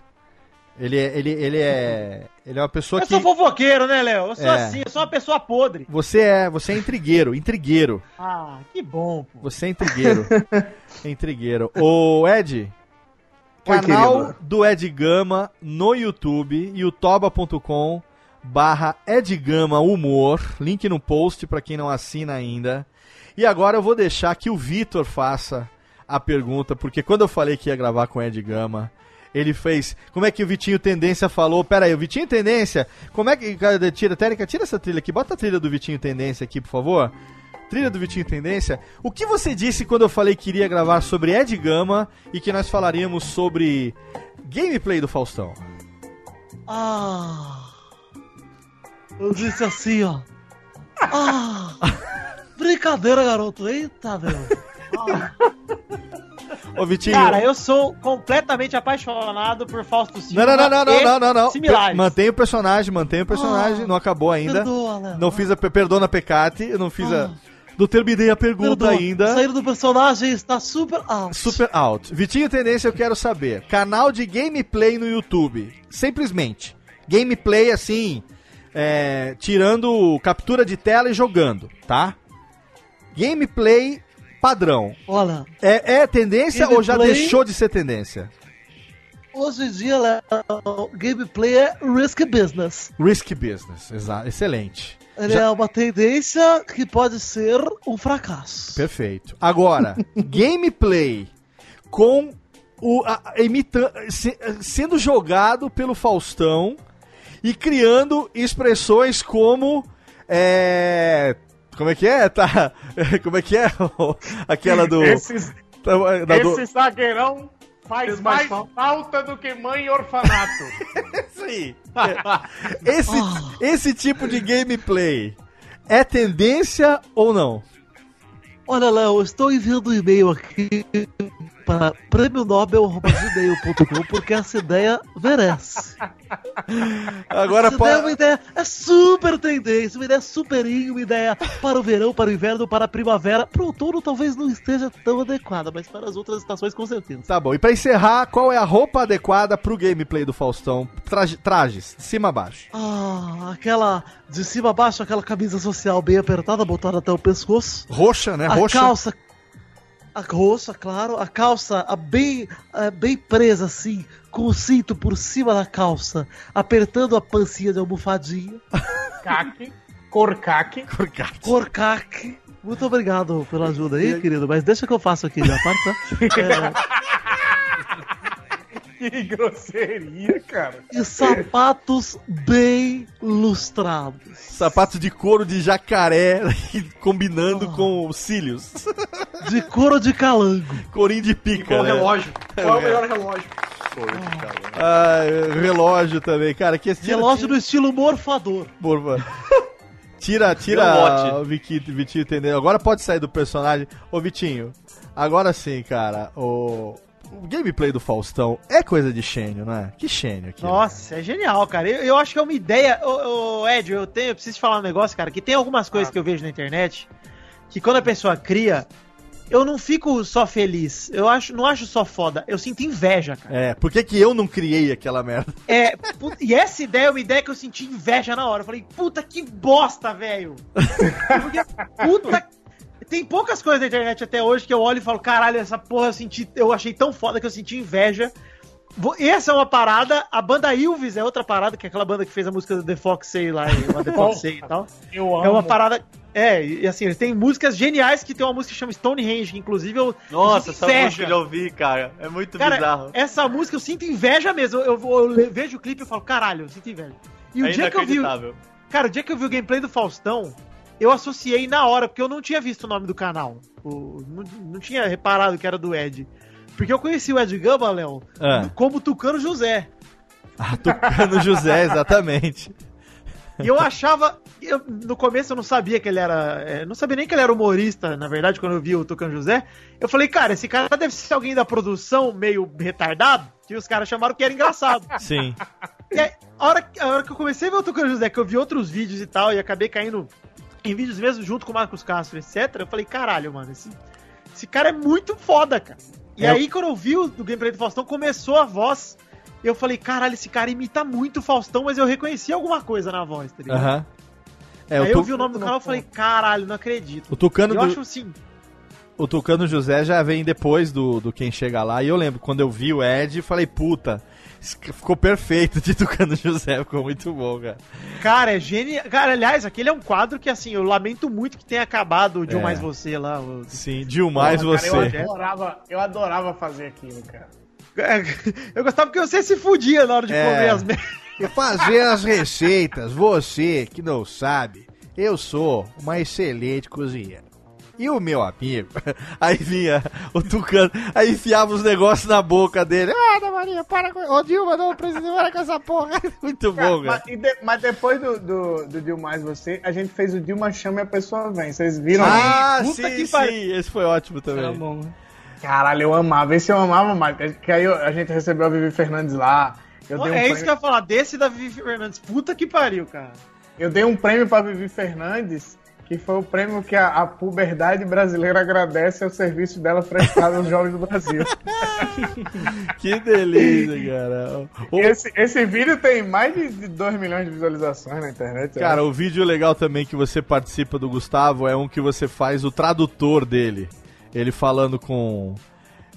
E: Ele é, ele, ele é, ele é uma pessoa
D: eu
E: que
D: sou fofoqueiro, né, Léo? Eu sou
E: É.
D: assim, eu sou uma pessoa podre.
E: você é, você é intrigueiro, intrigueiro.
D: Ah, que bom, pô.
E: Você é intrigueiro. intrigueiro. Ô, Ed,
F: Oi,
E: canal
F: querido.
E: do Ed Gama no YouTube, youtube.com barra Ed Gama Humor, link no post pra quem não assina ainda. E agora eu vou deixar que o Vitor faça a pergunta, porque quando eu falei que ia gravar com o Ed Gama, ele fez. Como é que o Vitinho Tendência falou? Pera aí, o Vitinho Tendência, como é que. Tira, Térica, tira essa trilha aqui, bota a trilha do Vitinho Tendência aqui, por favor. Trilha do Vitinho Tendência. O que você disse quando eu falei que iria gravar sobre Ed Gama e que nós falaríamos sobre gameplay do Faustão?
D: Ah. Eu disse assim, ó. Ah, brincadeira, garoto. Eita, meu.
E: Ô, Vitinho.
D: Cara, eu sou completamente apaixonado por Fausto Silva.
E: Não, não, não, não, não, não, não.
D: Similares.
E: Mantém o personagem, mantém o personagem.
D: Ah,
E: não acabou ainda.
D: perdoa, Léo.
E: Não fiz a. Perdona, Pecati. Eu não fiz a.
D: Ah.
E: Não terminei a pergunta
D: Perdoa,
E: ainda.
D: Saída do personagem está super alto.
E: Super out. Vitinho Tendência, eu quero saber. Canal de gameplay no YouTube. Simplesmente. Gameplay assim. É, tirando captura de tela e jogando, tá? Gameplay padrão.
D: Olha,
E: É, é tendência ou já
D: Gameplay-
E: deixou de ser tendência?
D: hoje em dia, Léo, gameplay é risky business.
E: Risky business, exa excelente.
D: Ele
E: Já-
D: é uma tendência que pode ser um fracasso.
E: Perfeito. Agora, gameplay com o a- imita se- sendo jogado pelo Faustão e criando expressões como é, como é que é? Tá, como é que é? Aquela do
B: Esses,
E: da- da- do-
B: esse zagueirão faz
C: mais
B: mais falta do que mãe em orfanato.
E: Isso aí. Esse, esse tipo de gameplay é tendência ou não?
D: Olha, Léo, eu estou enviando um e-mail aqui para prêmio-nobel.com porque essa ideia merece.
E: Agora
D: essa
E: pode-
D: ideia é uma ideia é super tendência, uma ideia superinho, uma ideia para o verão, para o inverno, para a primavera. Para o outono talvez não esteja tão adequada, mas para as outras estações com certeza.
E: Tá bom. E pra encerrar, qual é a roupa adequada pro gameplay do Faustão? Traje- trajes, de cima a baixo.
D: Ah, aquela de cima a baixo, aquela camisa social bem apertada, botada até o pescoço.
E: Roxa, né?
D: a
E: Roxa.
D: calça. A roxa, claro. A calça a bem, a bem presa assim, com o cinto por cima da calça, apertando a pancinha de almofadinha.
B: Caque, corcaque.
E: Corcaque.
D: Corcaque. Muito obrigado pela ajuda aí, querido. Mas deixa que eu faço aqui já, parte, tá?
B: Que grosseria, cara.
D: E sapatos bem lustrados.
E: Sapato de couro de jacaré combinando
D: Ah.
E: com os cílios.
D: De couro de calango.
E: Corinho de pica.
C: Qual o
E: né?
C: relógio? Qual é o melhor relógio?
E: Ah, relógio também, cara. Que tira,
D: Relógio do estilo morfador.
E: Porra. Tira, tira o Vitinho, Vitinho entendeu? Agora pode sair do personagem. Ô Vitinho, agora sim, cara, o, o gameplay do Faustão é coisa de Xênio, não é? Que Xênio aqui.
D: Nossa, é genial, cara. Eu, eu acho que é uma ideia. Ô, ô, Ed, eu, tenho, eu preciso te falar um negócio, cara, que tem algumas coisas que eu vejo na internet que quando a pessoa cria, eu não fico só feliz. Eu acho, não acho só foda. Eu sinto inveja, cara.
E: É, por que, que eu não criei aquela merda?
D: É, e essa ideia é uma ideia que eu senti inveja na hora. Eu falei, puta que bosta, velho. Porque, puta. Tem poucas coisas na internet até hoje que eu olho e falo, caralho, essa porra eu senti. Eu achei tão foda que eu senti inveja. Essa é uma parada, a banda Ilves é outra parada, que é aquela banda que fez a música do The Fox Say lá, uma The Fox Say e tal.
B: Eu amo.
D: É uma parada. É, e assim, eles têm músicas geniais que tem uma música que chama Stonehenge, que inclusive eu.
G: Nossa,
D: eu
G: essa música eu já ouvi, cara. É muito
D: Cara,
G: bizarro.
D: essa música eu sinto inveja mesmo. Eu, eu le- vejo o clipe e falo, caralho, eu sinto inveja. E o
G: é
D: dia que eu vi. Cara, o dia que eu vi o gameplay do Faustão, eu associei na hora, porque eu não tinha visto o nome do canal. O- não, não tinha reparado que era do Ed. Porque eu conheci o Ed Gamba, Léo,
E: Ah.
D: como Tucano José.
E: Ah, Tucano José, exatamente.
D: E eu achava. eu- no começo eu não sabia que ele era. é, não sabia nem que ele era humorista, na verdade, quando eu vi o Tucano José. Eu falei, cara, esse cara deve ser alguém da produção meio retardado, que os caras chamaram que era engraçado.
E: Sim.
D: E aí, a hora, a hora que eu comecei a ver o Tucano José, que eu vi outros vídeos e tal, e acabei caindo em vídeos mesmo junto com o Marcos Castro, etc., eu falei, caralho, mano, esse, esse cara é muito foda, cara. E
E: É,
D: aí, quando eu vi o do gameplay do Faustão, começou a voz, eu falei, caralho, esse cara imita muito o Faustão, mas eu reconheci alguma coisa na voz, tá ligado?
E: Aham. É,
D: aí eu
E: tu-
D: vi o nome do canal e falei, caralho, não acredito.
E: o Tucano
D: eu
E: do-
D: acho assim,
E: o Tucano José já vem depois do, do Quem Chega Lá. E eu lembro, quando eu vi o Ed, falei, puta, ficou perfeito de Tucano José, ficou muito bom, cara.
D: cara, é genial. Cara, aliás, aquele é um quadro que, assim, eu lamento muito que tenha acabado o De Um
E: É.
D: Mais Você lá. o-
E: Sim, de um mais
B: Porra, cara,
E: você.
B: eu, adorava, eu adorava fazer aquilo, cara.
D: Eu gostava porque você se fudia na hora de
E: É.
D: comer as merdas.
E: E fazer as receitas, você que não sabe, eu sou uma excelente cozinheira. E o meu amigo, aí vinha o Tucano, aí enfiava os negócios na boca dele. Ah, Ana Maria, para com. Ô Dilma, não, presidente, para com essa porra. Muito bom, cara.
F: Mas, e de- mas depois do, do, do Dilma Mais Você, a gente fez o Dilma Chama e a Pessoa Vem. Vocês viram?
E: Ah,
F: Puta
E: sim,
F: que
E: sim,
F: pariu.
E: esse foi ótimo também.
K: Bom, né?
F: Caralho, eu amava. Esse eu amava mais. Que aí a gente recebeu a Vivi Fernandes lá. Eu dei um
D: é isso
F: prêmio-
D: que eu ia falar, desse da Vivi Fernandes. Puta que pariu, cara.
F: Eu dei um prêmio pra Vivi Fernandes, que foi o prêmio que a, a puberdade brasileira agradece ao serviço dela prestado aos jovens do Brasil.
E: Que delícia, cara.
F: E esse, esse vídeo tem mais de 2 milhões de visualizações na internet. eu
E: Cara, o vídeo legal também que você participa do Gustavo é um que você faz o tradutor dele. Ele falando com.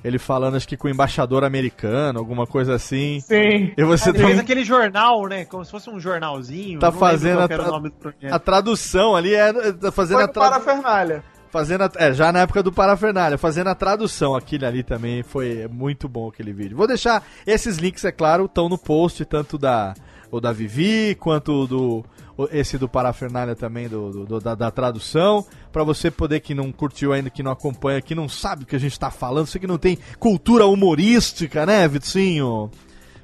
E: Ele falando, acho que com o embaixador americano, alguma coisa assim.
F: Sim.
E: E você
D: Ele fez
E: tá,
D: aquele jornal, né? Como se fosse um jornalzinho.
E: tá fazendo a, tra-
D: nome do projeto.
E: a tradução ali, é, tá fazendo
F: Foi
E: a tra-
F: Parafernália.
E: Fazendo a- é, já na época do Parafernália, fazendo a tradução, aquele ali também foi muito bom aquele vídeo. Vou deixar esses links, é claro, estão no post, tanto da o da Vivi, quanto o do esse do Parafernália também, do, do- do- da, da tradução, pra você poder que não curtiu ainda, que não acompanha, que não sabe o que a gente tá falando, você que não tem cultura humorística, né, Vitinho?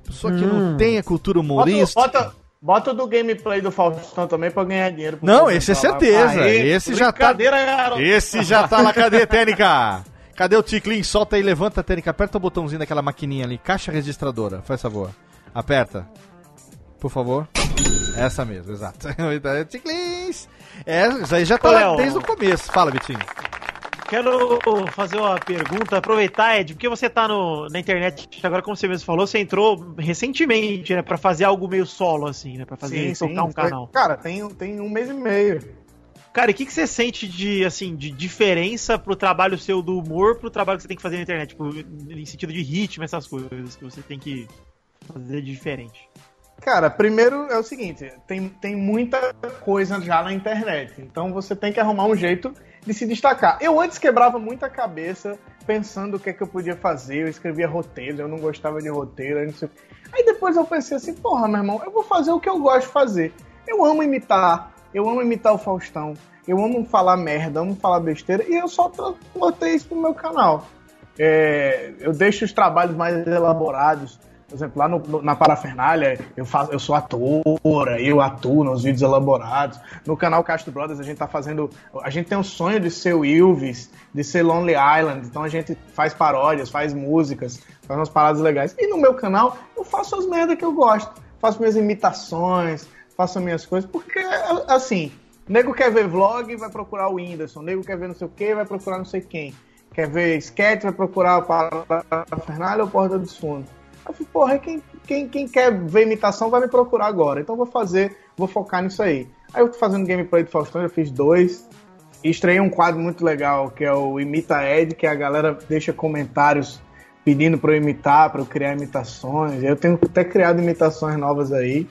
E: Pessoa que não tem a cultura
F: Bota,
E: humorística.
F: bota, bota o do gameplay do Faustão também pra ganhar dinheiro.
E: Não, esse é certeza.
F: Aê,
E: esse já tá.
D: Garoto.
E: Esse já tá na cadeia técnica. Cadê o Ticlin? Solta aí, levanta a técnica, aperta o botãozinho daquela maquininha ali, caixa registradora, faz favor. Aperta. Por favor. Essa mesmo, exato. Ticlins! É, isso aí já tá lá desde o começo. Fala, Vitinho.
D: Quero fazer uma pergunta, aproveitar, Ed, porque você tá no, na internet, agora como você mesmo falou, você entrou recentemente, né, pra fazer algo meio solo, assim, né, pra fazer,
F: Sim,
D: tocar
F: sim,
D: um canal.
F: Cara, tem, tem um mês e meio.
D: Cara, e o que, que você sente de, assim, de diferença pro trabalho seu do humor pro trabalho que você tem que fazer na internet? Tipo, em sentido de ritmo, essas coisas que você tem que fazer de diferente.
F: Cara, primeiro é o seguinte, tem, tem muita coisa já na internet, então você tem que arrumar um jeito de se destacar. Eu antes quebrava muita cabeça pensando o que é que eu podia fazer, eu escrevia roteiro, eu não gostava de roteiro, aí, depois eu pensei assim, porra, meu irmão, eu vou fazer o que eu gosto de fazer. Eu amo imitar, eu amo imitar o Faustão, eu amo falar merda, amo falar besteira, e eu só botei isso pro meu canal. É, eu deixo os trabalhos mais elaborados. Por exemplo, lá no- no- na Parafernália, eu, faço, eu sou atora, eu atuo nos vídeos elaborados. No canal Castro Brothers, a gente tá fazendo. A gente tem um sonho de ser o Ilves, de ser Lonely Island. Então a gente faz paródias, faz músicas, faz umas paradas legais. E no meu canal, eu faço as merdas que eu gosto. Faço minhas imitações, faço minhas coisas. Porque, assim, nego quer ver vlog, vai procurar o Whindersson. Nego quer ver não sei o que, vai procurar não sei quem. Quer ver sketch, vai procurar o Parafernália ou Porta dos Fundos. Eu falei, porra, quem, quem, quem quer ver imitação vai me procurar agora. Então vou fazer, vou focar nisso aí. Aí eu tô fazendo gameplay do Faustão, já fiz dois. E estreiei um quadro muito legal, que é o Imita Ed, que a galera deixa comentários pedindo pra eu imitar, pra eu criar imitações. Eu tenho até criado imitações novas aí.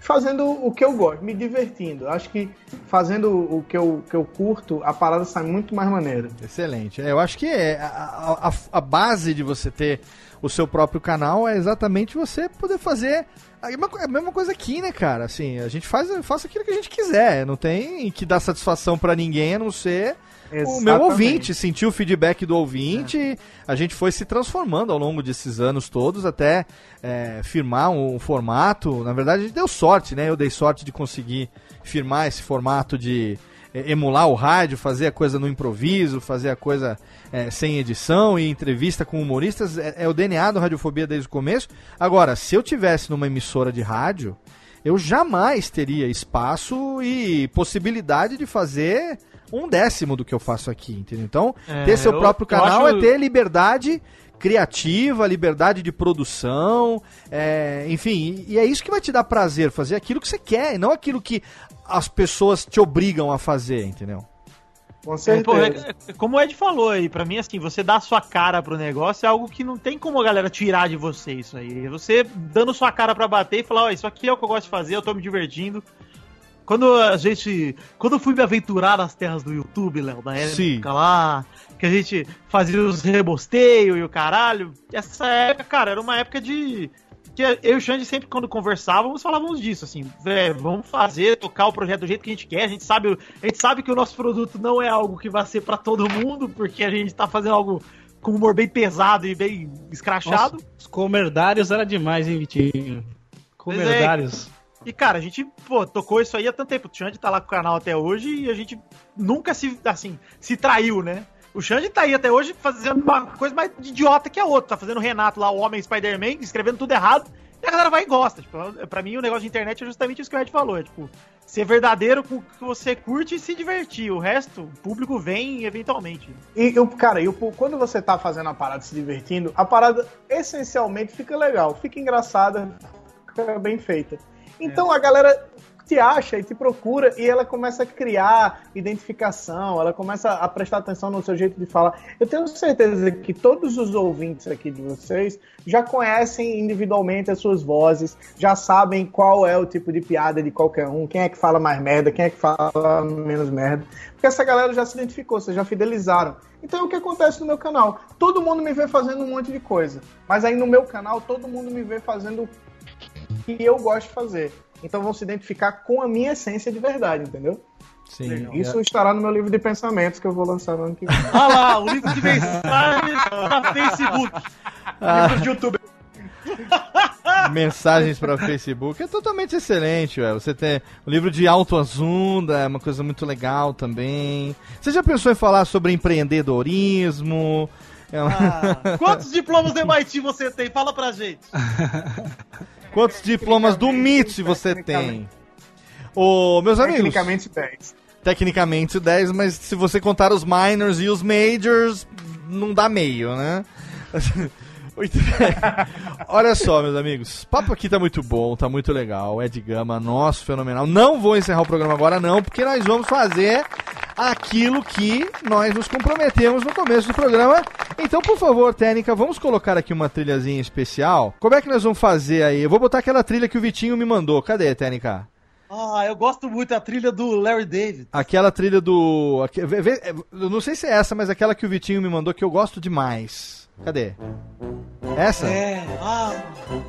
F: Fazendo o que eu gosto, me divertindo. Acho que fazendo o que eu, que eu curto, a parada sai muito mais maneira.
E: Excelente. É, eu acho que é a, a- a base de você ter o seu próprio canal é exatamente você poder fazer a mesma, a mesma coisa aqui, né, cara? Assim, a gente faz, faz aquilo que a gente quiser. Não tem que dar satisfação pra ninguém a não ser o meu
F: Exatamente.
E: ouvinte, sentir o feedback do ouvinte. A gente foi se transformando ao longo desses anos todos até é, firmar um formato. Na verdade, a gente deu sorte, né? Eu dei sorte de conseguir firmar esse formato de é, emular o rádio, fazer a coisa no improviso, fazer a coisa é, sem edição e entrevista com humoristas. É, é o DNA do Radiofobia desde o começo. Agora, se eu tivesse numa emissora de rádio, eu jamais teria espaço e possibilidade de fazer um décimo do que eu faço aqui, entendeu? Então,
D: É,
E: ter seu
D: eu-
E: próprio canal
D: acho-
E: é ter liberdade criativa, liberdade de produção, é, enfim, e, e é isso que vai te dar prazer, fazer aquilo que você quer, e não aquilo que as pessoas te obrigam a fazer, entendeu?
F: Com
D: É, pô, é- é- como o Ed falou aí, pra mim, assim, você dar a sua cara pro negócio é algo que não tem como a galera tirar de você isso aí. Você dando sua cara pra bater e falar, ó, isso aqui é o que eu gosto de fazer, eu tô me divertindo. Quando a gente. Quando eu fui me aventurar nas terras do YouTube, Léo, da
E: Sim.
D: época lá, que a gente fazia os rebosteios e o caralho, essa época, cara, era uma época de. Que eu e o Xande sempre, quando conversávamos, falávamos disso, assim, "Vé, vamos fazer, tocar o projeto do jeito que a gente quer, a gente sabe, a gente sabe que o nosso produto não é algo que vai ser pra todo mundo, porque a gente tá fazendo algo com humor bem pesado e bem escrachado.
K: Nossa, os comerdários era demais, hein, Vitinho? Comerdários.
D: E, cara, a gente, pô, tocou isso aí há tanto tempo. O Xande tá lá com o canal até hoje e a gente nunca se, assim, se traiu, né? O Xande tá aí até hoje fazendo uma coisa mais idiota que a outra. Tá fazendo o Renato lá, o Homem Spider-Man, escrevendo tudo errado. E a galera vai e gosta. Tipo, pra mim, o negócio de internet é justamente isso que o Ed falou. É, tipo, ser verdadeiro com o que você curte e se divertir. O resto, o público vem eventualmente.
F: E, eu, cara, e o- quando você tá fazendo a parada se divertindo, a parada essencialmente fica legal, fica engraçada, fica bem feita. Então a galera te acha e te procura e ela começa a criar identificação, ela começa a prestar atenção no seu jeito de falar. Eu tenho certeza que todos os ouvintes aqui de vocês já conhecem individualmente as suas vozes, já sabem qual é o tipo de piada de qualquer um, quem é que fala mais merda, quem é que fala menos merda. Porque essa galera já se identificou, vocês já fidelizaram. Então é o que acontece no meu canal. Todo mundo me vê fazendo um monte de coisa. Mas aí no meu canal, todo mundo me vê fazendo o que eu gosto de fazer. Então vão se identificar com a minha essência de verdade, entendeu?
E: Sim.
F: Isso estará no meu livro de pensamentos que eu vou lançar no ano que vem.
D: Olha lá, o livro de mensagens pra Facebook.
E: Ah.
D: Livro de YouTube.
E: mensagens para Facebook é totalmente excelente, ué. Você tem o livro de autoajuda, é uma coisa muito legal também. Você já pensou em falar sobre empreendedorismo? É
D: Ah, quantos diplomas do MIT você tem? Fala pra gente.
E: Quantos diplomas do MIT você tem? Ô, meus amigos.
F: Tecnicamente 10.
E: Tecnicamente 10, mas se você contar os minors e os majors, não dá meio, né? Olha só, meus amigos. O papo aqui tá muito bom, tá muito legal. Ed Gama, nosso fenomenal. Não vou encerrar o programa agora, não, porque nós vamos fazer aquilo que nós nos comprometemos no começo do programa. Então, por favor, Técnica, vamos colocar aqui uma trilhazinha especial. Como é que nós vamos fazer aí? Eu vou botar aquela trilha que o Vitinho me mandou. Cadê, Técnica?
D: Ah, eu gosto muito da trilha do Larry David.
E: Aquela trilha do. não sei se é essa, mas aquela que o Vitinho me mandou que eu gosto demais. Cadê? Essa?
D: É, ah,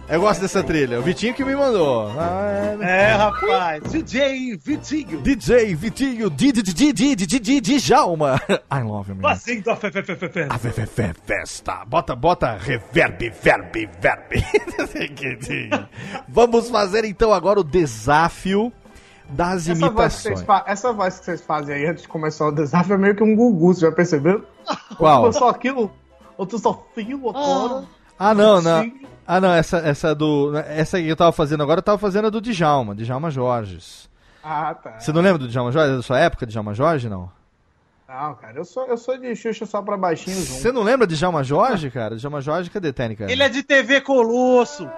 E: Eu gosto dessa trilha. O Vitinho que me mandou. Ah,
D: é, rapaz. DJ Vitinho.
E: DJ Vitinho DJ Djalma. I love you, man.
D: Fazendo a fe, fe, fe, fe, fe.
E: A fe- fe- fe- festa. Bota, bota reverb, verb, verb. Vamos fazer então agora o desafio das
F: Essa
E: imitações.
F: essa voz que vocês fazem aí antes de começar o desafio é meio que um gugu, você já percebeu?
E: Qual?
F: Só aquilo, ou tu só fio agora.
E: Ah, não, não. Ah, não, essa, essa do. Essa que eu tava fazendo agora, eu tava fazendo a do Djalma, Djalma Jorges.
F: Ah, tá.
E: Você não lembra do Djalma Jorge? É da sua época, Djalma Jorge, não?
F: Não, cara, eu sou, eu sou de Xuxa só pra baixinhos. um.
E: Você não lembra de Djalma Jorge, cara? Djalma Jorge, cadê técnica?
D: Ele é de TV Colosso.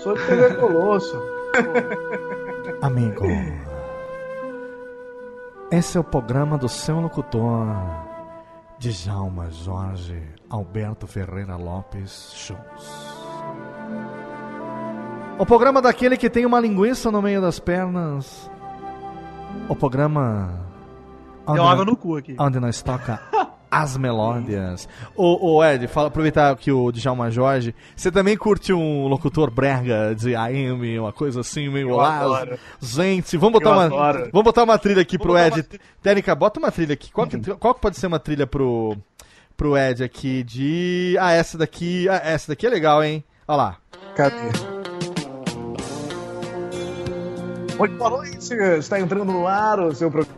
F: Sou de TV Colosso.
E: Amigo. Esse é o programa do seu locutor, Djalma Jorge Alberto Ferreira Lopes Shows. O programa daquele que tem uma linguiça no meio das pernas. O programa.
D: Deu água no cu aqui.
E: Onde nós toca as melódias. Ô, ô, Ed, fala, aproveitar que o Djalma Jorge. Você também curte um locutor brega de AM, uma coisa assim, meio lá? Gente, vamos botar
F: Eu
E: uma.
F: adoro.
E: Vamos botar uma trilha aqui pro
D: botar
E: Ed.
D: uma
E: Técnica, bota uma trilha aqui. Qual que, qual que pode ser uma trilha pro. Pro Ed aqui de. Ah, essa daqui. Ah, essa daqui é legal, hein? Olha lá.
F: Cadê? Muito boa noite, está entrando no ar o seu programa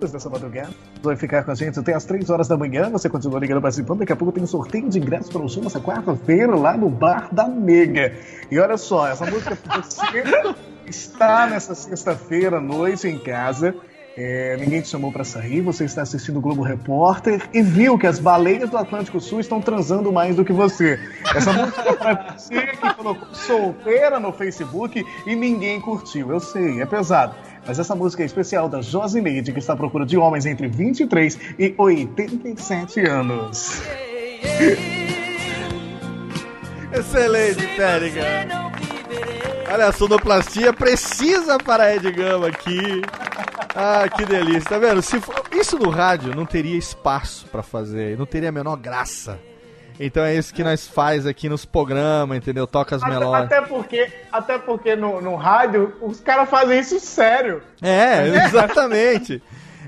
F: dessa madrugada. Vai ficar com a gente até as 3 horas da manhã. Você continua ligando participando. Daqui a pouco tem um sorteio de ingressos para o show nessa quarta-feira lá no Bar da Nega. E olha só, essa música você está nessa sexta-feira à noite em casa. É, ninguém te chamou para sair, você está assistindo o Globo Repórter e viu que as baleias do Atlântico Sul estão transando mais do que você. Essa música é para você que colocou solteira no Facebook e ninguém curtiu. Eu sei, é pesado. Mas essa música é especial da Josineide, que está à procura de homens entre 23 e 87 anos.
E: Excelente, técnica. Olha, a sonoplastia precisa para Ed Gama aqui. Ah, que delícia. Tá vendo? Se for- Isso no rádio não teria espaço pra fazer, não teria a menor graça. Então é isso que nós faz aqui nos programas, entendeu? Toca as
F: Até,
E: melódias.
F: até porque, até porque no, no rádio os caras fazem isso sério.
E: É, exatamente.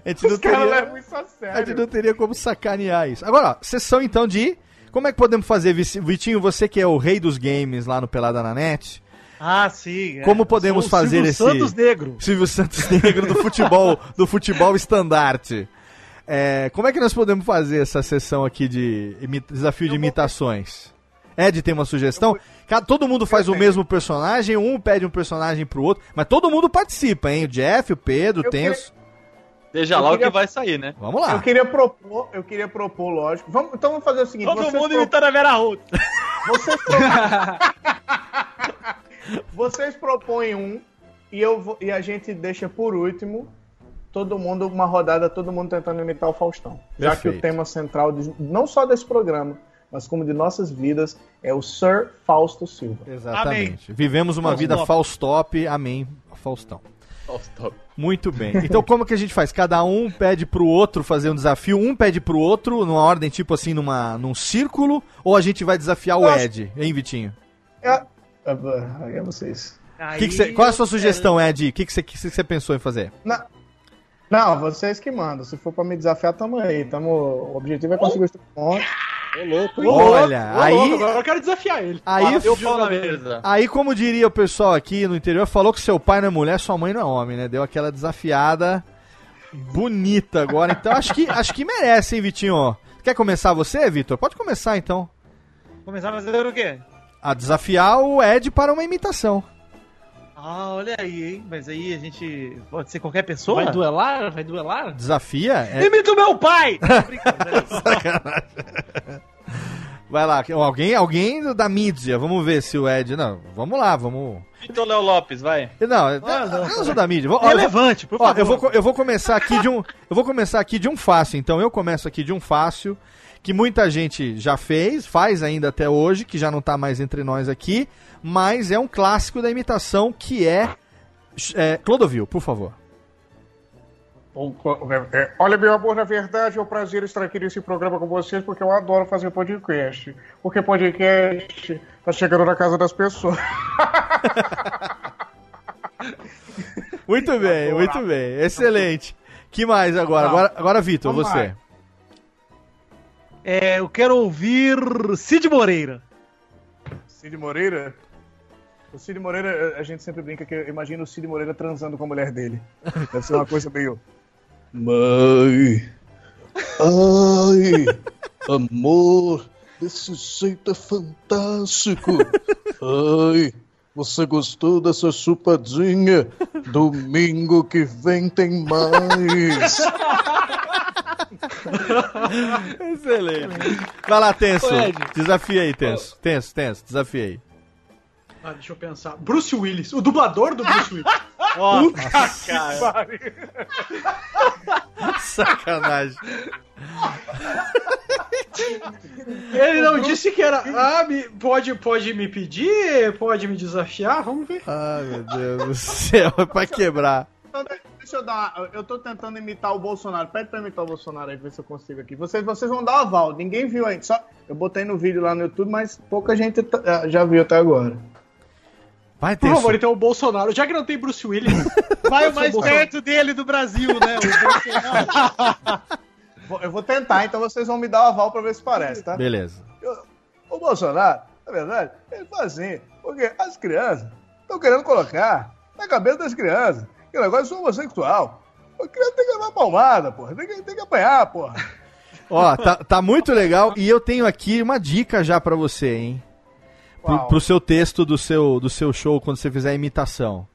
E: A gente
F: Os caras levam isso a
E: a gente
F: sério.
E: não teria como sacanear isso. Agora, ó, sessão então de. Como é que podemos fazer, Vitinho? Você que é o rei dos games lá no Pelada na Net.
D: Ah, sim. é.
E: Como podemos
D: Sou o
E: fazer
D: Silvio
E: esse.
D: Santos Negro.
E: Silvio Santos Negro do futebol, do futebol estandarte. É, como é que nós podemos fazer essa sessão aqui de desafio de imitações? Ed tem uma sugestão? Cada- todo mundo faz o mesmo personagem, um pede um personagem pro outro, mas todo mundo participa, hein? O Jeff, o Pedro, o Tenso.
G: Veja lá o
F: queria-
G: que vai sair, né?
E: Vamos lá.
F: Eu queria propor, eu queria propor, lógico. Vamos, então vamos fazer o seguinte.
D: Todo
F: vocês
D: mundo
F: pro-
D: imitando a Vera Ruth.
F: Vocês, pro- Vocês propõem um e, eu vou- e a gente deixa por último todo mundo, uma rodada, todo mundo tentando imitar o Faustão. Já que
E: Perfeito.
F: o tema central, de- não só desse programa, mas como de nossas vidas, é o Sir Fausto Silva.
E: Exatamente. Vivemos uma vida Faustop, amém, Faustão.
G: Faustão.
E: Muito bem. Então como que a gente faz? Cada um pede pro outro fazer um desafio, um pede pro outro, numa ordem tipo assim, numa, num círculo, ou a gente vai desafiar o
F: acho-
E: Ed, hein, Vitinho?
F: É, é vocês.
E: Que que cê- qual é a sua sugestão, Ed? O que você que que pensou em fazer?
F: Não, não, vocês que mandam. Se for pra me desafiar, tamo aí. Tamo, o objetivo é conseguir os três pontos.
C: Ô, louco,
E: Olha,
C: ô,
E: aí-
C: louco, agora eu quero desafiar ele.
E: Aí,
G: Eu falo na mesa.
E: aí, como diria o pessoal aqui no interior, falou que seu pai não é mulher, sua mãe não é homem, né? Deu aquela desafiada bonita agora. Então acho que, acho que merece, hein, Vitinho? Quer começar você, Vitor? Pode começar então.
D: Começar a fazer o quê?
E: A desafiar o Ed para uma imitação.
D: Ah, olha aí, hein? Mas aí a gente. Pode ser qualquer pessoa?
K: Vai duelar? Vai duelar?
E: Desafia? É...
D: Imita o meu pai!
E: Vai lá, alguém, alguém da mídia. Vamos ver se o Ed. Não, vamos lá, vamos.
G: Vitor Léo Lopes, vai.
E: Não, eu não sou da mídia. Ó,
D: Relevante, por
E: Ó,
D: favor.
E: eu vou, eu vou começar aqui de um, eu vou começar aqui de um fácil. Então eu começo aqui de um fácil que muita gente já fez, faz ainda até hoje, que já não tá mais entre nós aqui, mas é um clássico da imitação que é, é Clodovil, por favor.
F: É, Olha, meu amor, na verdade é um prazer estar aqui nesse programa com vocês, porque eu adoro fazer podcast. Porque podcast tá chegando na casa das pessoas.
E: Muito bem, muito bem, excelente. Que mais agora? Agora, agora Vitor, você.
D: lá. É, eu quero ouvir Cid Moreira.
F: Cid Moreira? O Cid Moreira, a gente sempre brinca que eu imagino o Cid Moreira transando com a mulher dele. Deve ser uma coisa meio.
L: Mãe. Ai. Amor. Desse jeito é fantástico. Ai. Você gostou dessa chupadinha? Domingo que vem tem mais.
E: Excelente. Vai lá, Tenso. Desafia aí, Tenso. Tenso, Tenso, desafia aí.
C: Ah, deixa eu pensar. Bruce Willis, o dublador do Bruce Willis.
D: Ó,
C: Puta
D: cara.
E: Sacanagem.
C: Ele não disse que era. Ah, me- pode, pode me pedir? Pode me desafiar? Vamos ver.
E: Ai, meu Deus do céu, é pra quebrar.
F: De- deixa eu dar. Eu tô tentando imitar o Bolsonaro. Pede pra imitar o Bolsonaro aí, ver se eu consigo aqui. Vocês, vocês vão dar aval. Ninguém viu ainda. Só, eu botei no vídeo lá no YouTube, mas pouca gente ah, já viu até agora.
E: Vai,
C: Por favor, então o Bolsonaro. Já que não tem Bruce Willis.
D: Vai o mais perto dele do Brasil, né? O Bolsonaro.
F: Eu vou tentar, então vocês vão me dar o aval pra ver se parece, tá?
E: Beleza.
F: O Bolsonaro, na verdade, ele faz assim, porque as crianças estão querendo colocar na cabeça das crianças que o negócio é homossexual. A criança tem que levar palmada, porra. Tem que, tem que apanhar, porra.
E: Ó, tá, tá muito legal e eu tenho aqui uma dica já pra você, hein? Pro, pro seu texto do seu, do seu show quando você fizer a imitação.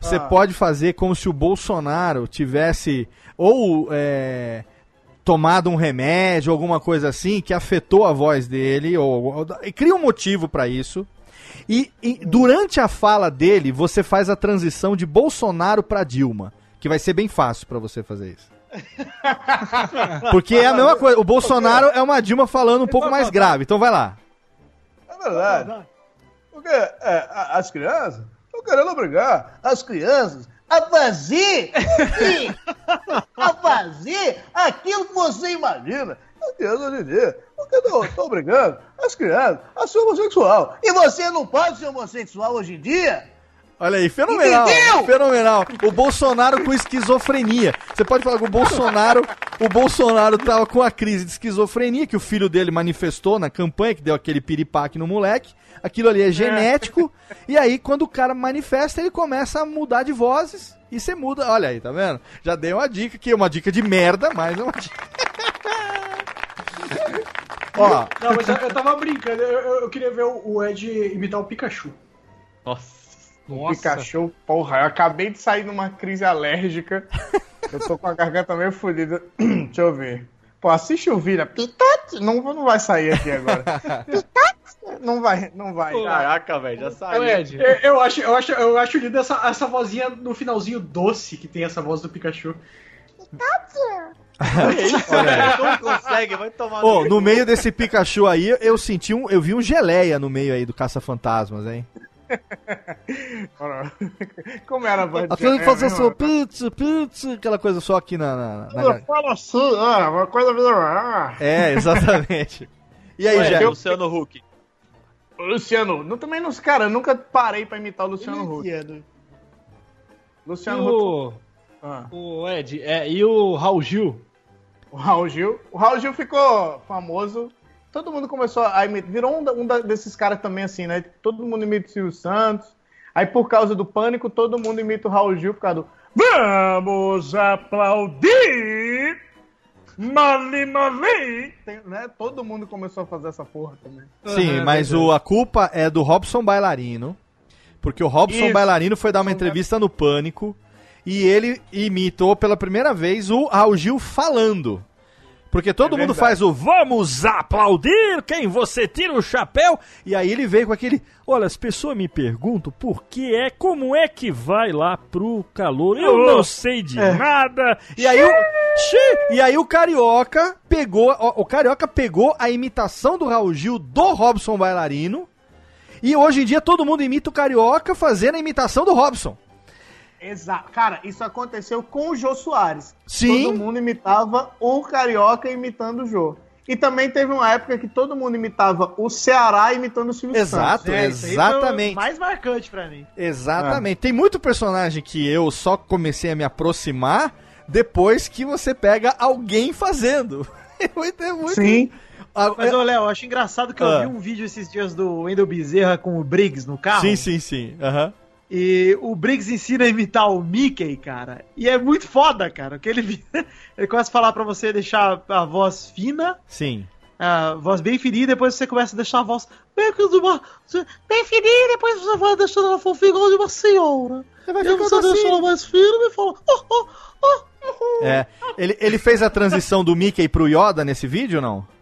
E: Você
F: Ah.
E: pode fazer como se o Bolsonaro tivesse ou é, tomado um remédio, alguma coisa assim, que afetou a voz dele, ou, ou- e cria um motivo pra isso. E, e durante a fala dele, você faz a transição de Bolsonaro pra Dilma, que vai ser bem fácil pra você fazer isso. Porque é a mesma coisa. O Bolsonaro é uma Dilma falando um pouco mais grave. Então vai lá.
F: É verdade. Porque é, as crianças estão querendo obrigar as crianças a fazer, a fazer aquilo que você imagina.
L: As crianças hoje em dia, porque estão obrigando as crianças a ser homossexual. E você não pode ser homossexual hoje em dia?
E: Olha aí, fenomenal,
L: Entendeu?
E: fenomenal. O Bolsonaro com esquizofrenia. Você pode falar que o Bolsonaro, o Bolsonaro tava com a crise de esquizofrenia que o filho dele manifestou na campanha, que deu aquele piripaque no moleque. Aquilo ali é genético. E aí, quando o cara manifesta, ele começa a mudar de vozes. E você muda. Olha aí, tá vendo? Já dei uma dica que é uma dica de merda, mas é uma dica. Ó,
C: Não, mas eu, eu tava brincando, eu, eu- eu queria ver o, o Ed imitar o Pikachu.
G: Nossa.
F: O Pikachu, porra, eu acabei de sair numa crise alérgica. Eu tô com a garganta meio fodida. Deixa eu ver. Pô, assiste o Vira. Pikachu. Não, não vai sair aqui agora. Pikachu. Não vai, não vai.
G: Caraca, velho, já saiu.
C: Ed, eu, eu acho, eu, acho, eu acho lindo essa, essa vozinha no finalzinho doce que tem essa voz do Pikachu.
G: Não consegue, vai tomar
E: Ô, no meio desse Pikachu aí, eu senti um. Eu vi um geleia no meio aí do Caça-Fantasmas, hein?
F: Como era a voz
E: A
F: de-
E: coisa que fazia
F: é,
E: assim, pizza, pizza, aquela coisa só aqui na. na, na-
F: assim, ah, uma coisa ah.
E: É, exatamente. E aí,
G: Ué,
E: Jé?
G: Luciano Huck.
F: Luciano, não, também não, cara, eu nunca parei pra imitar o Luciano Huck. Luciano Huck.
K: o,
F: Ah.
K: o Ed, é, e o Raul Gil?
F: O Raul Gil. O Raul Gil ficou famoso. Todo mundo começou a imitar. Virou um, um da- desses caras também, assim, né? Todo mundo imita o Silvio Santos. Aí, por causa do pânico, todo mundo imita o Raul Gil por causa do. Vamos aplaudir! Mali, mali! Tem, né? Todo mundo começou a fazer essa porra também.
E: Sim, mas o, a culpa é do Robson Bailarino. Porque o Robson
F: Isso.
E: Bailarino foi dar uma entrevista no Pânico e ele imitou pela primeira vez o Raul Gil falando. Porque todo
F: É
E: mundo faz o vamos aplaudir quem você tira o chapéu. E aí ele veio com aquele. Olha, as pessoas me perguntam por que é, como é que vai lá pro calor. Eu não sei de nada. E aí o. Xi! E aí o Carioca pegou. O Carioca pegou a imitação do Raul Gil do Robson Bailarino. E hoje em dia todo mundo imita o Carioca fazendo a imitação do Robson.
F: Exato. Cara, isso aconteceu com o Jô Soares.
E: Sim.
F: Todo mundo imitava o Carioca imitando o Jô. E também teve uma época que todo mundo imitava o Ceará imitando o Silvio
E: Exato,
F: Santos.
D: É, isso aí foi o
E: exatamente.
D: mais marcante pra mim.
E: Exatamente. Tem muito personagem que eu só comecei a me aproximar depois que você pega alguém fazendo. É muito, é muito-
F: Sim.
E: Ah,
D: Mas,
E: é-
D: ô, Léo, eu acho engraçado que eu
E: Ah.
D: vi um vídeo esses dias do Wendel Bezerra com o Briggs no carro.
E: Sim, sim, sim. Aham.
D: E o Briggs ensina a imitar o Mickey, cara. E é muito foda, cara. Porque ele, ele começa a falar pra você deixar a voz fina,
E: Sim.
D: a voz bem fininha, e depois você começa a deixar a voz bem, uma, bem fininha, e depois você vai deixando ela fofinha igual de uma senhora.
E: Você vai
D: E você deixa
E: assim.
D: ela mais firme e fala. Oh, oh, oh, oh.
E: É. Ele, ele fez a transição do Mickey pro Yoda nesse vídeo ou não?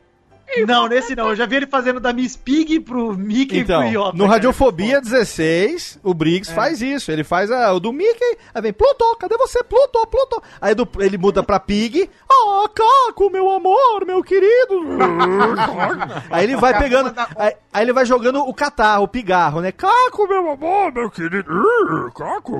D: Não, nesse não. Eu já vi ele fazendo da Miss Pig pro Mickey
E: Então,
D: e pro Yoda.
E: no
D: cara.
E: Radiofobia 16, o Briggs faz isso. Ele faz a- o do Mickey, aí vem Pluto, cadê você? Pluto, Pluto. Aí do- ele muda pra Pig. Ah, Caco, meu amor, meu querido. aí ele vai pegando. Aí, aí ele vai jogando o catarro, o pigarro, né? Caco, meu amor, meu querido. Caco.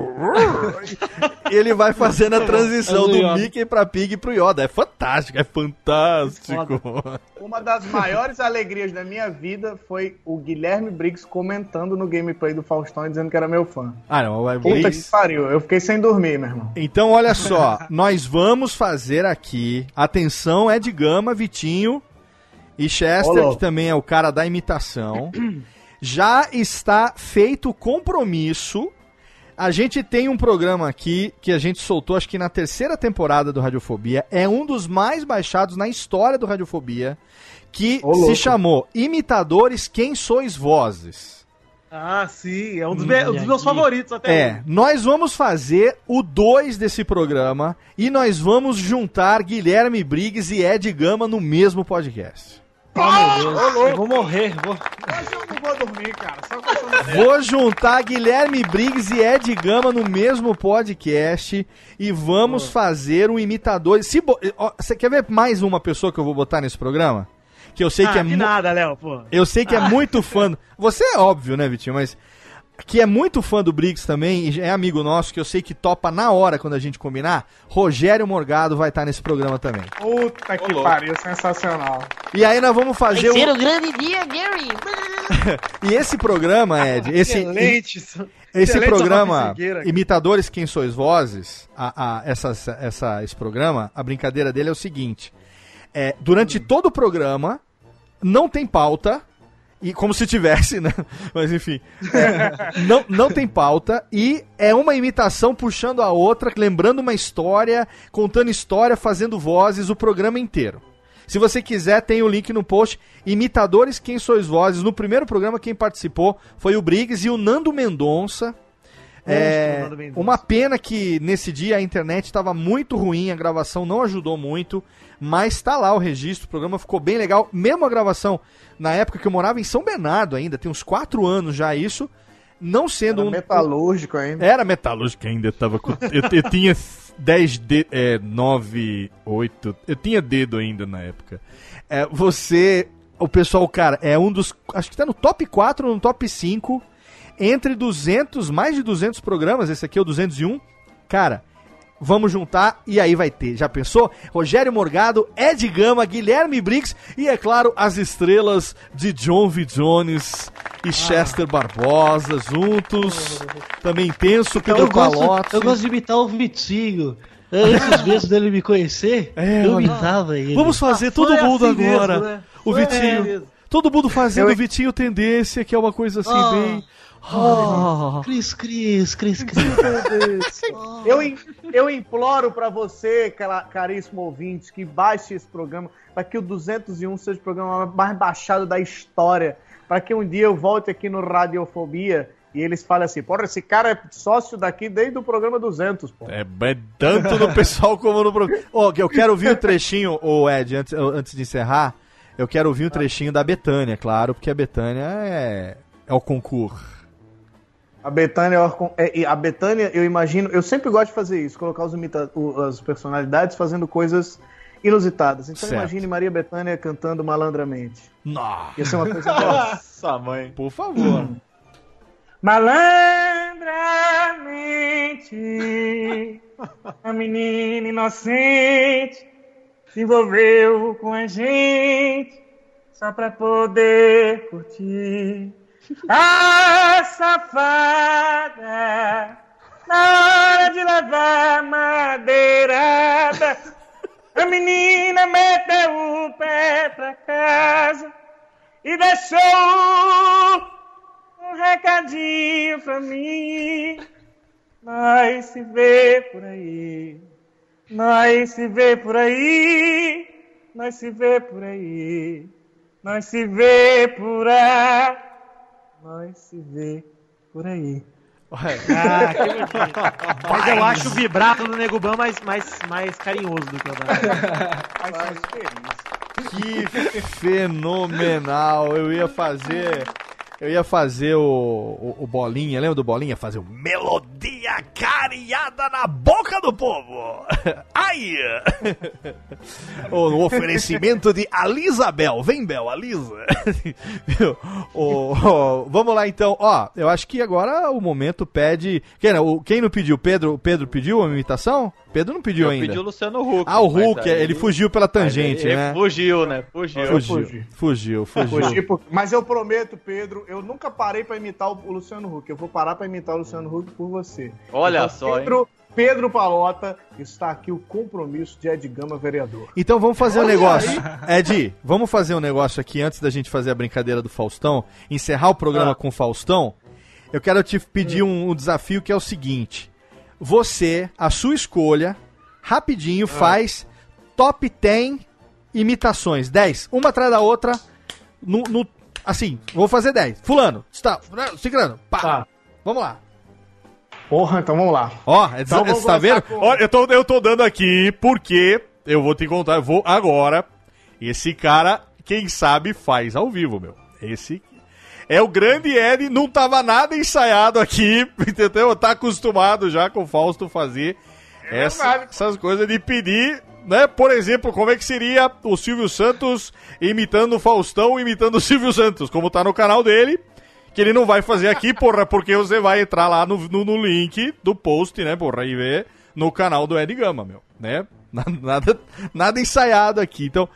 E: ele vai fazendo a transição
K: É do
E: do. Mickey pra Pig e pro Yoda. É fantástico, é fantástico.
F: Uma das maiores alegrias da minha vida foi o Guilherme Briggs comentando no gameplay do Faustão e dizendo que era meu fã.
E: Ah, não, o
F: Puta
E: Briggs...
F: que pariu, eu fiquei sem dormir, meu irmão.
E: Então, olha só, nós vamos fazer aqui. Atenção, Ed Gama, Vitinho e Chester,
F: Olá.
E: que também é o cara da imitação. Já está feito o compromisso. A gente tem um programa aqui que a gente soltou, acho que na terceira temporada do Radiofobia. É um dos mais baixados na história do Radiofobia. Que
F: Ô,
E: se chamou Imitadores Quem Sois Vozes.
D: Ah, sim. É um dos,
K: Hum,
D: me- um dos meus favoritos até
E: É,
D: hoje.
E: nós vamos fazer o 2 desse programa e nós vamos juntar Guilherme Briggs e Ed Gama no mesmo podcast.
K: Oh, meu Deus. Eu vou morrer. Vou...
F: Hoje eu não vou dormir, cara. Só
E: Vou juntar Guilherme Briggs e Ed Gama no mesmo podcast e vamos fazer um imitador. Se bo- Você quer ver mais uma pessoa que eu vou botar nesse programa? Que eu sei
D: ah,
E: que é
D: que
E: mu-
D: nada, Léo, pô.
E: Eu sei que é muito fã. Você é óbvio, né, Vitinho? Mas que é muito fã do Briggs também, e é amigo nosso, que eu sei que topa na hora quando a gente combinar, Rogério Morgado vai estar nesse programa também.
F: Puta que
G: louco.
F: pariu, sensacional.
E: E aí nós vamos
I: Vai
E: fazer
I: ser
E: um...
I: o grande dia, Gary.
E: E esse programa, Ed, esse,
D: Excelente.
E: esse
D: Excelente
E: programa. Imitadores Quem Sois Vozes, a, a- essa, essa, esse programa, a brincadeira dele é o seguinte: é, durante todo o programa, não tem pauta, e como se tivesse, né? Mas enfim. é, não, não tem pauta, e é uma imitação puxando a outra, lembrando uma história, contando história, fazendo vozes o programa inteiro. Se você quiser, tem o link no post. Imitadores Quem Sois Vozes. No primeiro programa, quem participou foi o Briggs e o Nando Mendonça. É, uma pena que nesse dia a internet estava muito ruim, a gravação não ajudou muito, mas está lá o registro, o programa ficou bem legal. Mesmo a gravação, na época que eu morava em São Bernardo ainda, tem uns quatro anos já isso, não sendo
J: Era
E: um...
J: metalúrgico ainda.
E: Era metalúrgico ainda, tava com... eu, eu tinha 10 dedos, é, 9, 8, eu tinha dedo ainda na época. É, você, o pessoal, cara, é um dos, acho que tá no top 4 ou no top 5, entre 200, mais de 200 programas, esse aqui é o 201, cara... Vamos juntar e aí vai ter. Já pensou? Rogério Morgado, Ed Gama, Guilherme Briggs e, é claro, as estrelas de John V. Jones e Chester Barbosa juntos. Também penso, Pedro
K: eu, gosto,
E: Palotti.
K: eu gosto de imitar o Vitinho. Antes mesmo dele me conhecer,
E: É,
K: eu imitava ele.
E: Vamos fazer todo
D: Foi
E: mundo
D: assim
E: agora.
D: mesmo, né?
E: O
D: Foi
E: Vitinho.
D: mesmo.
E: Todo mundo fazendo
J: Eu-
E: o Vitinho Tendência, que é uma coisa assim
K: Ah.
E: bem.
K: Oh, Cris, Cris, Cris, Cris.
F: Eu, im- eu imploro pra você, caríssimo ouvinte, que baixe esse programa, para que o 201 seja o programa mais baixado da história, para que um dia eu volte aqui no Radiofobia e eles falem assim, porra, esse cara é sócio daqui desde o programa 200, pô.
E: É, é tanto no pessoal como no programa. Ó, eu quero ouvir o trechinho, ô Ed, antes, antes de encerrar, eu quero ouvir o trechinho da Betânia, claro, porque a Betânia é, é o concurso.
J: A Betânia, é, e a Betânia, eu imagino, eu sempre gosto de fazer isso, colocar os imita as personalidades fazendo coisas inusitadas. Então
E: Certo.
J: imagine Maria Betânia cantando malandramente.
E: Nossa,
J: Ia ser uma coisa boa.
G: Nossa, mãe.
E: por favor.
F: Malandramente, a menina inocente se envolveu com a gente só pra poder curtir. A safada, na hora de levar madeirada, a menina meteu o pé pra casa e deixou um recadinho pra mim. Nós se vê por aí, nós se vê por aí, nós se vê por aí, nós se vê por aí, nós se vê por aí.
D: Ah, que. Mas eu acho o vibrato do Nego Ban mais, mais, mais carinhoso do que o da.
E: Que fenomenal! Eu ia fazer. Eu ia fazer o, o, o Bolinha, lembra do Bolinha? Fazer o Melodia Cariada na boca do povo! Ai! o oferecimento de Alisabel. Vem, Bel, Alisa. o, o- vamos lá então. Ó, eu acho que agora o momento pede. Quem, não, o- quem não pediu? Pedro, o Pedro pediu uma imitação? Pedro não pediu
G: Eu
E: ainda.
G: pedi o Luciano Huck.
E: Ah, o Hulk,
G: aí-
E: ele fugiu pela tangente,
G: ele
E: né?
G: Fugiu, né? Fugiu.
E: Fugiu,
J: fugi.
E: fugiu, fugiu.
F: Fugi por- Mas eu prometo, Pedro, eu nunca parei pra imitar o o Luciano Huck. Eu vou parar pra imitar o Luciano Huck por você.
G: Olha
F: Então,
G: só, hein?
F: Pedro, Pedro Palota, está aqui o compromisso de Ed Gama, vereador.
E: Então vamos fazer um negócio. Ed, vamos fazer um negócio aqui antes da gente fazer a brincadeira do Faustão, encerrar o programa com o Faustão. Eu quero te pedir um, um desafio que é o seguinte: você, a sua escolha, rapidinho faz top 10 imitações, 10, uma atrás da outra, no, no- assim, vou fazer 10. Fulano, está, ciclano, pá.
J: Tá.
E: Vamos lá.
J: Porra, então vamos lá.
E: Ó, é
F: Então
E: você tá vendo?
F: com-
E: Olha, eu tô, eu tô dando aqui porque eu vou te contar, eu vou agora. Esse cara, quem sabe, faz ao vivo, meu. Esse é o grande Ed, não tava nada ensaiado aqui, entendeu? Tá acostumado já com o Fausto fazer essa- essas coisas de pedir, né? Por exemplo, como é que seria o Silvio Santos imitando o Faustão, imitando o Silvio Santos, como tá no canal dele. Que ele não vai fazer aqui, porra, porque você vai entrar lá no, no, no link do post, né, porra, e ver no canal do Ed Gama, meu, né? Nada, nada ensaiado aqui. Então,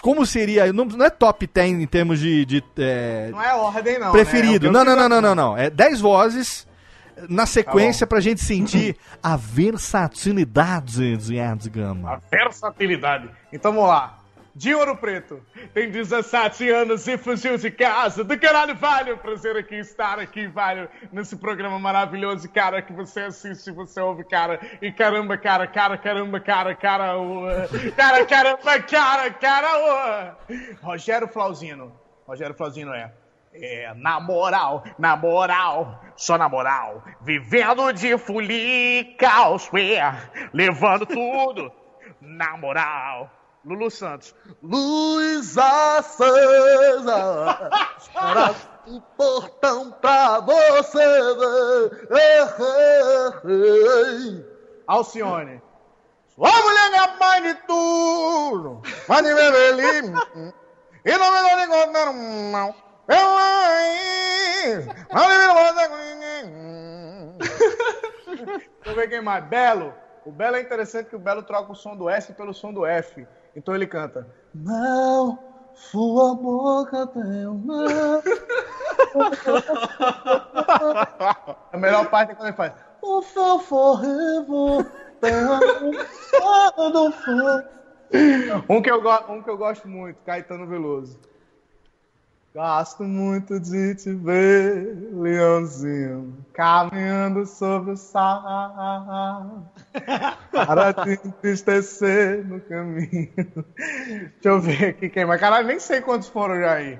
E: como seria. Não, não é top 10 em termos de. de é,
F: Não é ordem, não.
E: preferido.
F: né? É
E: não, não, não, não, não, não. É 10 vozes na sequência
F: Tá
E: pra gente sentir a versatilidade de Ed Gama.
F: Versatilidade. Então vamos lá. De Ouro Preto, tem 17 anos e fugiu de casa. Do caralho, vale. Um prazer aqui estar aqui, vale. Nesse programa maravilhoso, cara, que você assiste, você ouve, cara. E caramba, cara, cara, caramba, cara, cara, uh, cara, caramba, cara, cara, uh. Rogério Flauzino. Rogério Flauzino é. É, na moral, na moral, só na moral, vivendo de pés, levando tudo, na moral. Lulu Santos.
L: Luz acesa, espera o portão pra você ver.
F: Alcione.
L: Sua mulher é a mãe de tudo, mas de beber e não me dá nem contar não. Eu
F: ver quem mais. Belo. O Belo é interessante que o Belo troca o som do S pelo som do F. Então ele canta.
L: Não, sua boca tem um mel.
F: A melhor parte é quando ele faz.
L: O forever, do fogo.
F: Um que, eu um que eu gosto muito, Caetano Veloso. Gosto muito de te ver, leãozinho, caminhando sobre o sal, para te entristecer no caminho. Deixa eu ver aqui quem mais. Caralho, nem sei quantos foram já aí.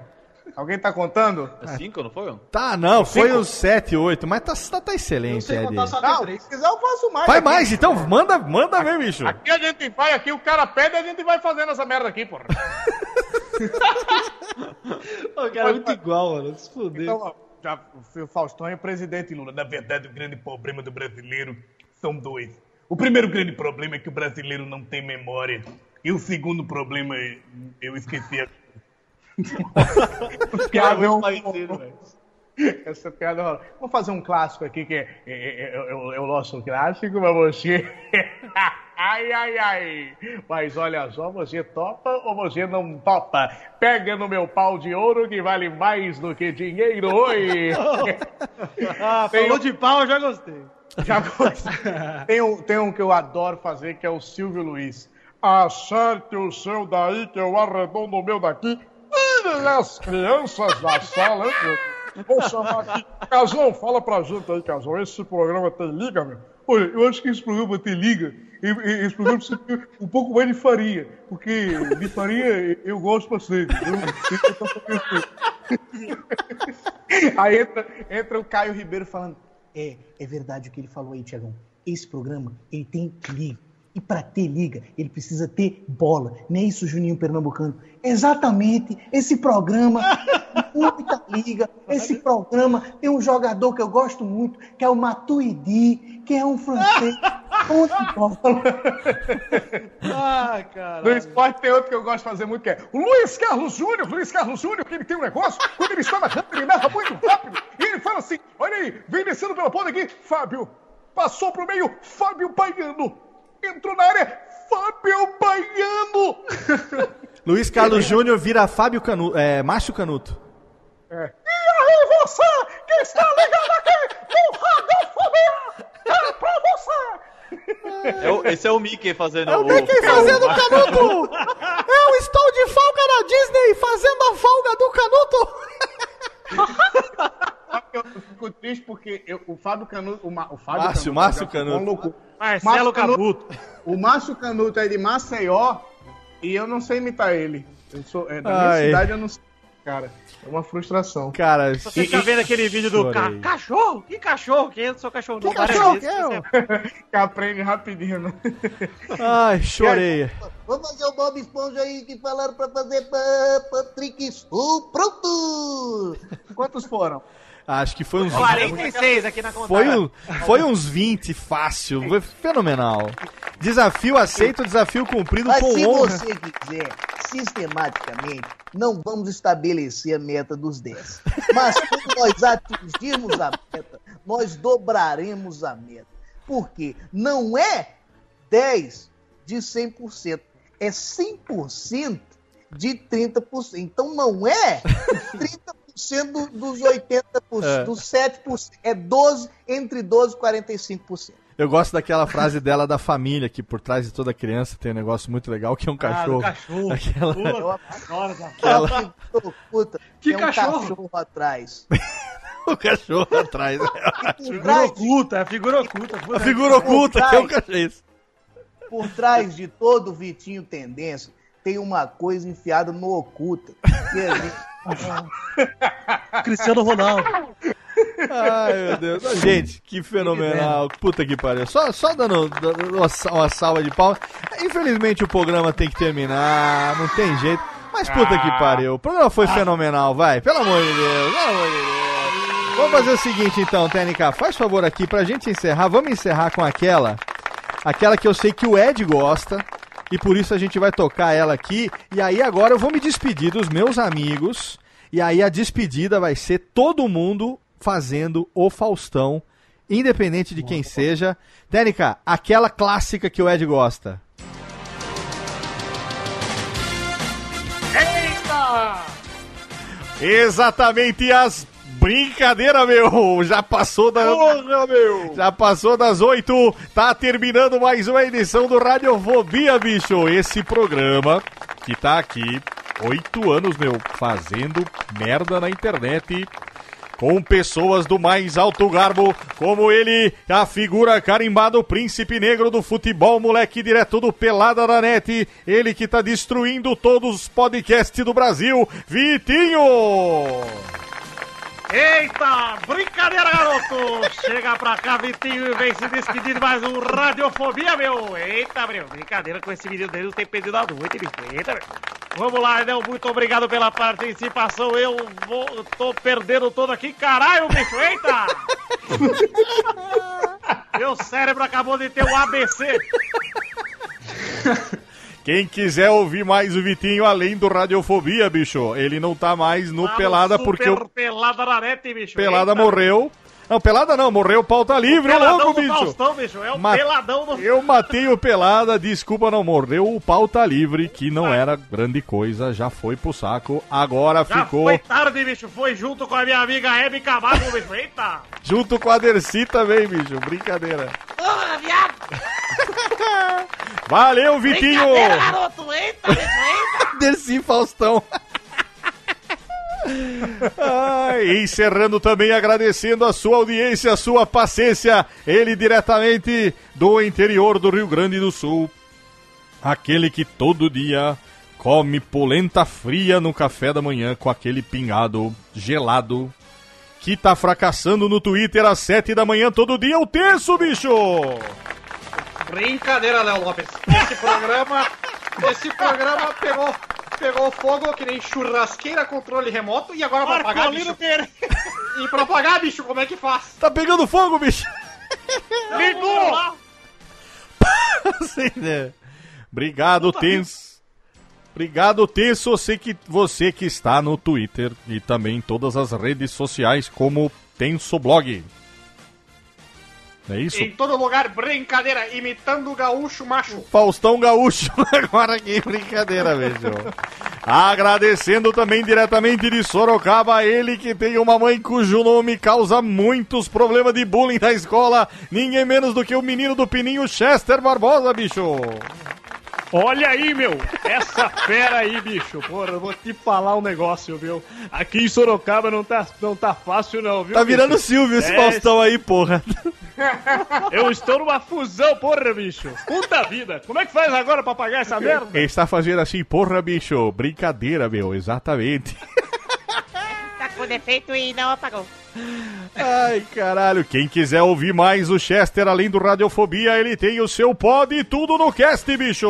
F: Alguém tá contando?
G: É cinco, não foi?
E: Tá, não, foi
F: Cinco?
E: os 7, 8, mas tá, tá, tá excelente, Ed.
F: Não, se quiser eu faço mais.
E: Vai
F: aqui.
E: mais, então, manda, manda ver, bicho.
B: Aqui a gente vai, aqui o cara pede e a gente vai fazendo essa merda aqui, porra.
K: O cara é muito igual, mano. Se fuder.
F: Então, ó, já, o Faustão é presidente Lula. Na verdade, o grande problema do brasileiro são dois. O primeiro grande problema é que o brasileiro não tem memória. E o segundo problema é. Eu esqueci a. piada é um... Essa piada rola. Vamos fazer um clássico aqui que é, é- é- é- é o- é o nosso clássico, mas você. ai, ai, ai. Mas olha só, você topa ou você não topa? Pega no meu pau de ouro que vale mais do que dinheiro. Oi!
D: Ah, falou
F: um-
D: de pau, eu já gostei.
F: Já gostei. tem, um, tem um que eu adoro fazer, que é o Silvio Luiz. Acerte o seu daí, que eu arredondo o meu daqui. Tirem as crianças da sala, hein, meu? Vou chamar aqui. Casão, fala pra gente aí, Casão. Esse programa tem liga, meu? Olha, eu acho que esse programa tem liga. Esse programa precisa ter um pouco mais de farinha. Porque de farinha eu gosto bastante. Eu- Aí entra, entra o Caio Ribeiro falando.
M: É, é verdade o que ele falou aí, Tiagão. Esse programa, ele tem liga. E para ter liga, ele precisa ter bola. Não é isso, Juninho Pernambucano? Exatamente. Esse programa muita liga. Esse programa tem um jogador que eu gosto muito, que é o Matuidi, que é um francês. Bom de bola.
D: Ah, cara.
F: No esporte tem outro que eu gosto de fazer muito, que é o Luiz Carlos Júnior. Luiz Carlos Júnior, que ele tem um negócio, quando ele está narrando, ele narra muito rápido. E ele fala assim, olha aí, vem descendo pela ponta aqui, Fábio. Passou pro meio, Fábio Baiano. Entrou na área, Fábio Baiano.
E: Luiz Carlos Júnior vira Fábio Canuto, é, Márcio Canuto.
F: E aí você, que está ligado aqui no Radiofobia, é pra você.
G: É o- esse é o Mickey fazendo
E: É o Mickey fazendo o Canuto! Eu estou de folga na Disney fazendo a folga do Canuto!
F: Eu fico triste porque eu- o Fábio Canuto. O, Ma- o Fábio
E: Márcio, Márcio Canuto.
F: um louco.
D: Marcelo Canuto.
F: O Márcio Canuto é de Maceió e eu não sei imitar ele. Eu sou, é, da minha
E: Ai.
F: cidade eu não sei. Cara, é uma frustração.
E: Cara,
D: Você fica vendo aquele vídeo do ca cachorro? Que cachorro? Que eu sou cachorro não,
F: cachorro
D: várias vezes.
F: que aprende rapidinho, né?
E: Ai, chorei.
F: Vamos fazer o Bob Esponja aí que falaram pra fazer pa- Patrick Sul. Pronto! Quantos foram?
E: Acho que foi uns
D: 46 aqui na conta.
E: Foi, um- foi uns 20 fácil. Foi fenomenal. Desafio aceito, desafio cumprido
F: Mas
E: com
F: se
E: honra.
F: você quiser, sistematicamente, não vamos estabelecer a meta dos 10. Mas quando nós atingirmos a meta, nós dobraremos a meta. Por quê? Não é 10 de 100%, é 100% de 30%. Então não é 30% do- dos 80%,
E: É.
F: dos 7%. É 12, entre 12 e 45%.
E: Eu gosto daquela frase dela da família, que por trás de toda criança tem um negócio muito legal, que é um cachorro.
D: cachorro.
E: Aquela-
D: adoro essa
E: Aquela-
D: frase.
F: Puta,
D: Que
F: tem um
D: cachorro?
F: cachorro atrás.
E: o cachorro atrás.
D: Figura oculta, é a figura oculta.
E: A figura oculta, que é um cachorro.
F: Por trás de todo Vitinho Tendência tem uma coisa enfiada no oculta. Que a gente...
D: Cristiano Ronaldo.
E: Ai, meu Deus. Ah, Gente, que fenomenal. Puta que pariu. Só, só dando, dando uma, sa- uma salva de palmas. Infelizmente o programa tem que terminar, não tem jeito. Mas puta que pariu. O programa foi fenomenal, vai. Pelo amor de Deus, pelo amor de Deus. Vamos fazer o seguinte então, TNK. Faz favor aqui pra gente encerrar. Vamos encerrar com aquela. Aquela que eu sei que o Ed gosta. E por isso a gente vai tocar ela aqui. E aí agora eu vou me despedir dos meus amigos. E aí a despedida vai ser todo mundo fazendo o Faustão, independente de quem seja. Tênica, aquela clássica que o Ed gosta.
B: Eita!
E: Exatamente as brincadeiras, meu. Já passou da
B: Porra, meu.
E: Já passou das oito. Tá terminando mais uma edição do Radiofobia, bicho. Esse programa que tá aqui oito anos, meu, fazendo merda na internet. Com pessoas do mais alto garbo, como ele, a figura carimbada, o príncipe negro do futebol, moleque direto do Pelada da Net, ele que tá destruindo todos os podcasts do Brasil, Vitinho!
D: Eita, brincadeira, garoto! Chega pra cá, Vitinho, e vem se despedir de mais um Radiofobia, meu! Eita, meu, brincadeira com esse menino dele, não tem pedido da noite, bicho. Eita, meu. Vamos lá, Edel, muito obrigado pela participação. Eu vou, tô perdendo todo aqui, caralho, bicho, eita! Meu cérebro acabou de ter um ABC.
E: Quem quiser ouvir mais o Vitinho além do Radiofobia, bicho, ele não tá mais no
D: Lá
E: Pelada porque o
D: Pelada na net, bicho.
E: Pelada
D: Eita.
E: morreu. Não, Pelada não, morreu pauta livre, ô
D: Peladão
E: louco,
D: do
E: bicho.
D: Faustão, bicho. É o
E: Ma-
D: peladão do
E: Eu matei o Pelada, desculpa, não morreu o pauta livre, que não era grande coisa, já foi pro saco, agora
D: Já
E: ficou
D: foi tarde, bicho. Foi junto com a minha amiga Hebe Camargo, bicho. Eita!
E: junto com a Dercy também, bicho, brincadeira.
I: Porra, viado!
E: Valeu, Vitinho!
I: Brincadeira, garoto! Eita, bicho, eita!
E: Dercy Faustão. Ai, encerrando também agradecendo a sua audiência, a sua paciência. Ele diretamente do interior do Rio Grande do Sul. Aquele que todo dia come polenta fria no café da manhã com aquele pingado gelado. Que tá fracassando no Twitter às sete da manhã todo dia, o terço, bicho!
N: Brincadeira, Léo Lopes. Esse programa. Esse programa pegou, pegou fogo que nem churrasqueira, controle remoto e agora pra apagar, bicho. E pra apagar, bicho, como é que faz?
E: Tá pegando fogo, bicho!
D: Ligou
E: né? Obrigado, Tenso. Obrigado, Tenso. Você que, você que está no Twitter e também em todas as redes sociais como Tenso Blog. É isso?
N: Em todo lugar, brincadeira, imitando o gaúcho macho.
E: Faustão Gaúcho. Agora que brincadeira, vejo. Agradecendo também diretamente de Sorocaba, ele que tem uma mãe cujo nome causa muitos problemas de bullying na escola. Ninguém menos do que o menino do Pininho, Chester Barbosa, bicho.
C: Olha aí, meu! Essa fera aí, bicho! Porra, eu vou te falar um negócio, viu? Aqui em Sorocaba não tá, não tá fácil, não, viu?
E: Tá virando
C: bicho?
E: Silvio esse
C: É,
E: Faustão aí, porra.
C: Eu estou numa fusão, porra, bicho! Puta vida! Como é que faz agora pra pagar essa merda?
E: Ele está fazendo assim, porra, bicho. Brincadeira, meu, exatamente.
I: Com defeito e não apagou.
E: Ai, caralho. Quem quiser ouvir mais o Chester, além do Radiofobia, ele tem o seu pod e tudo no cast, bicho.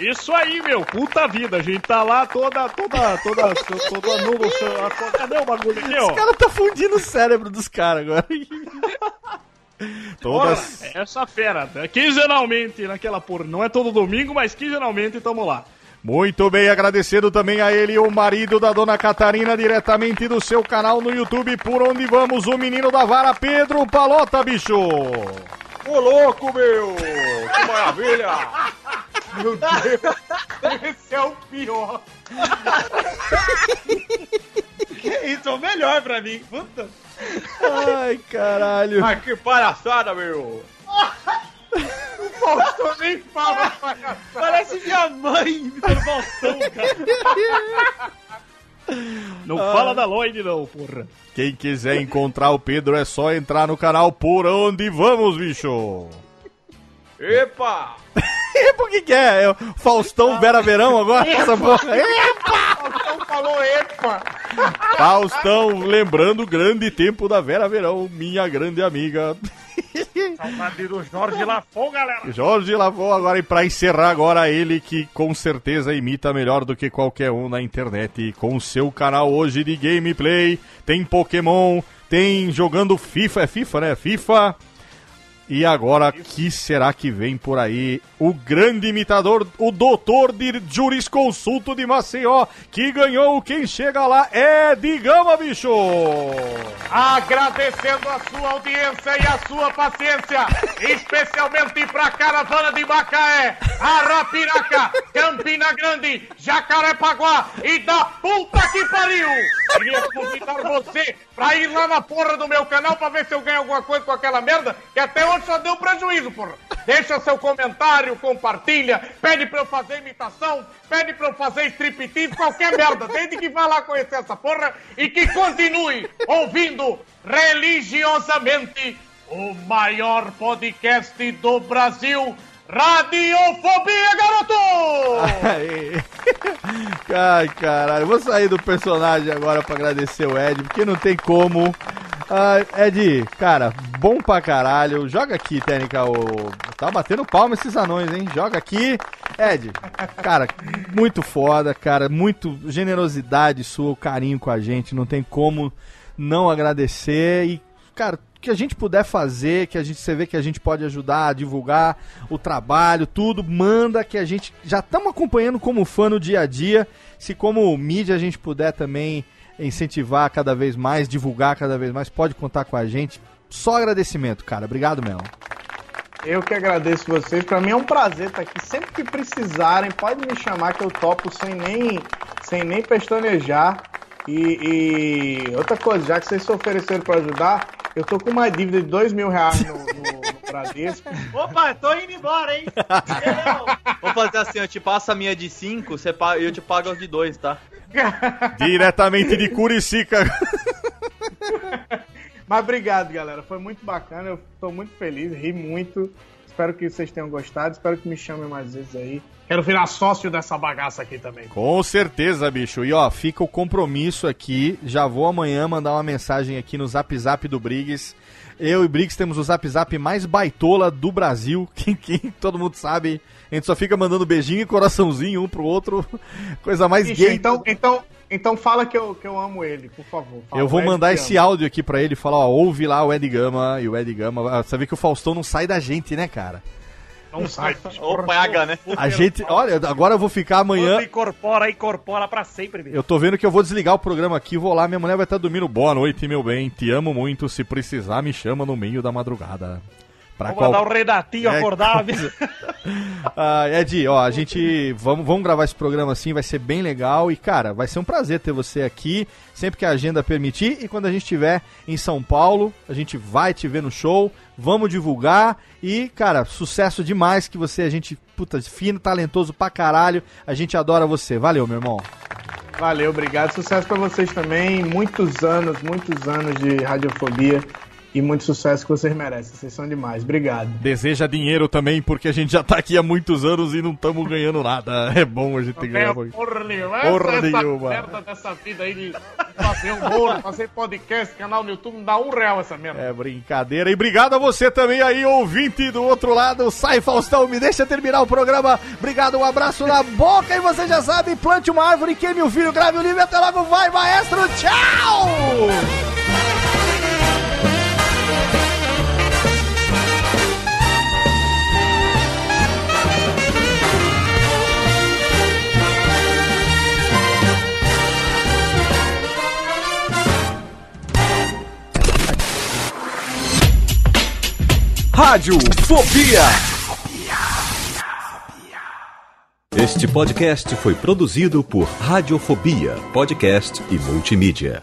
K: Isso aí, meu, puta vida, a gente tá lá toda, toda, toda, toda nula, cadê o bagulho aqui, ó?
E: Os caras tá fundindo o cérebro dos caras agora. Todas.
K: Porra, essa fera, né? quinzenalmente naquela porra, não é todo domingo, mas quinzenalmente tamo lá.
E: Muito bem, agradecendo também a ele, o marido da dona Catarina, diretamente do seu canal no YouTube, por onde vamos, o menino da vara, Pedro Palota, bicho.
B: Ô louco, meu! Que maravilha! Meu Deus! Esse é o pior!
D: Isso é o melhor pra mim. Puta.
E: Ai, caralho.
B: Mas que palhaçada, meu! O Faustão nem fala palhaçada!
D: Parece minha mãe imitando Faustão, cara.
K: Não
E: Ah.
K: fala da Lloyd, não, porra.
E: Quem quiser encontrar o Pedro é só entrar no canal Por Onde Vamos, bicho.
B: Epa!
E: Epa, o que que é? É o Faustão Vera Verão agora? Essa porra?
F: O Faustão falou epa!
E: Faustão, lembrando o grande tempo da Vera Verão, minha grande amiga.
D: Saudade do Jorge Lafon, galera.
E: Jorge Lavou agora e pra encerrar agora ele que com certeza imita melhor do que qualquer um na internet com o seu canal hoje de gameplay, tem Pokémon, tem jogando FIFA, é FIFA, né? FIFA. E agora, que será que vem por aí? O grande imitador, o doutor de jurisconsulto de Maceió, que ganhou Quem Chega Lá é de Gama, bicho!
B: Agradecendo a sua audiência e a sua paciência, especialmente pra caravana de Macaé, Arapiraca, Campina Grande, Jacarepaguá e da puta que pariu! Queria convidar você pra ir lá na porra do meu canal pra ver se eu ganho alguma coisa com aquela merda, que até hoje só deu prejuízo, porra! Deixa seu comentário, compartilha, pede pra eu fazer imitação, pede pra eu fazer striptease, qualquer merda, desde que vá lá conhecer essa porra e que continue ouvindo religiosamente o maior podcast do Brasil, Radiofobia, garoto!
E: Ai, caralho, vou sair do personagem agora pra agradecer o Ed, porque não tem como. Ai, Ed, cara, bom pra caralho. Joga aqui, técnica. O... Tá batendo palma esses anões, hein? Joga aqui. Ed, cara, muito foda, cara. Muito generosidade sua, carinho com a gente. Não tem como não agradecer. E, cara, que a gente puder fazer, que a gente você vê que a gente pode ajudar a divulgar o trabalho, tudo, manda que a gente já estamos acompanhando como fã no dia a dia. Se como mídia a gente puder também incentivar cada vez mais, divulgar cada vez mais, pode contar com a gente. Só agradecimento, cara. Obrigado mesmo.
F: Eu que agradeço vocês. Pra mim é um prazer estar aqui. Sempre que precisarem, pode me chamar que eu topo sem nem, sem nem pestanejar. E, e outra coisa, já que vocês se ofereceram pra ajudar, eu tô com uma dívida de dois mil reais no, no, no Bradesco.
D: Opa, tô indo embora, hein?
G: Vou fazer assim, eu te passo a minha de 5 e eu te pago as de 2, tá?
E: Diretamente de Curicica.
F: Mas obrigado, galera. Foi muito bacana. Eu tô muito feliz, ri muito. Espero que vocês tenham gostado. Espero que me chamem mais vezes aí.
B: Quero virar sócio dessa bagaça aqui também.
E: Com certeza, bicho. E ó, fica o compromisso aqui. Já vou amanhã mandar uma mensagem aqui no Zap Zap do Briggs. Eu e Briggs temos o Zap Zap mais baitola do Brasil. Quem, quem todo mundo sabe. A gente só fica mandando beijinho e coraçãozinho um pro outro. Coisa mais
F: Ixi,
E: gay.
F: então, então, então fala que eu, que eu amo ele, por favor. Fala,
E: Eu vou mandar esse áudio aqui pra ele falar, ó, ouve lá o Ed Gama e o Ed Gama. ah, Você vê que o Faustão não sai da gente, né, cara?
B: Não sai.
G: Ou paga, né?
E: A gente, olha, agora eu vou ficar amanhã.
D: Quando incorpora, incorpora pra sempre, bicho.
E: Eu tô vendo que eu vou desligar o programa aqui, vou lá, minha mulher vai estar dormindo. Boa noite, meu bem. Te amo muito. Se precisar, me chama no meio da madrugada. Pra
D: Vou mandar
E: qual-
D: um redatinho
E: É,
D: acordar.
E: Ah, Ed, ó, a gente vamos, vamos gravar esse programa assim, vai ser bem legal e cara, vai ser um prazer ter você aqui, sempre que a agenda permitir e quando a gente estiver em São Paulo, a gente vai te ver no show, vamos divulgar e cara, sucesso demais que você, a gente, puta, fino, talentoso pra caralho, a gente adora você. Valeu, meu irmão.
F: Valeu, obrigado. Sucesso pra vocês também. Muitos anos, muitos anos de radiofobia. E muito sucesso que vocês merecem. Vocês são demais. Obrigado.
E: Deseja dinheiro também, porque a gente já tá aqui há muitos anos e não estamos ganhando nada. É bom a gente
B: Não
E: ganhar.
B: ganha porra nenhuma.
E: Porra
B: essa,
E: nenhuma.
B: merda dessa vida aí de fazer humor, fazer podcast, canal no YouTube, não dá um real essa merda.
E: É brincadeira. E obrigado a você também aí, ouvinte do outro lado. Sai, Faustão, me deixa terminar o programa. Obrigado, um abraço na boca. E você já sabe, plante uma árvore, queime o filho, grave o livro. Até logo, vai, maestro. Tchau!
O: Rádio Fobia. Este podcast foi produzido por Radiofobia, podcast e multimídia.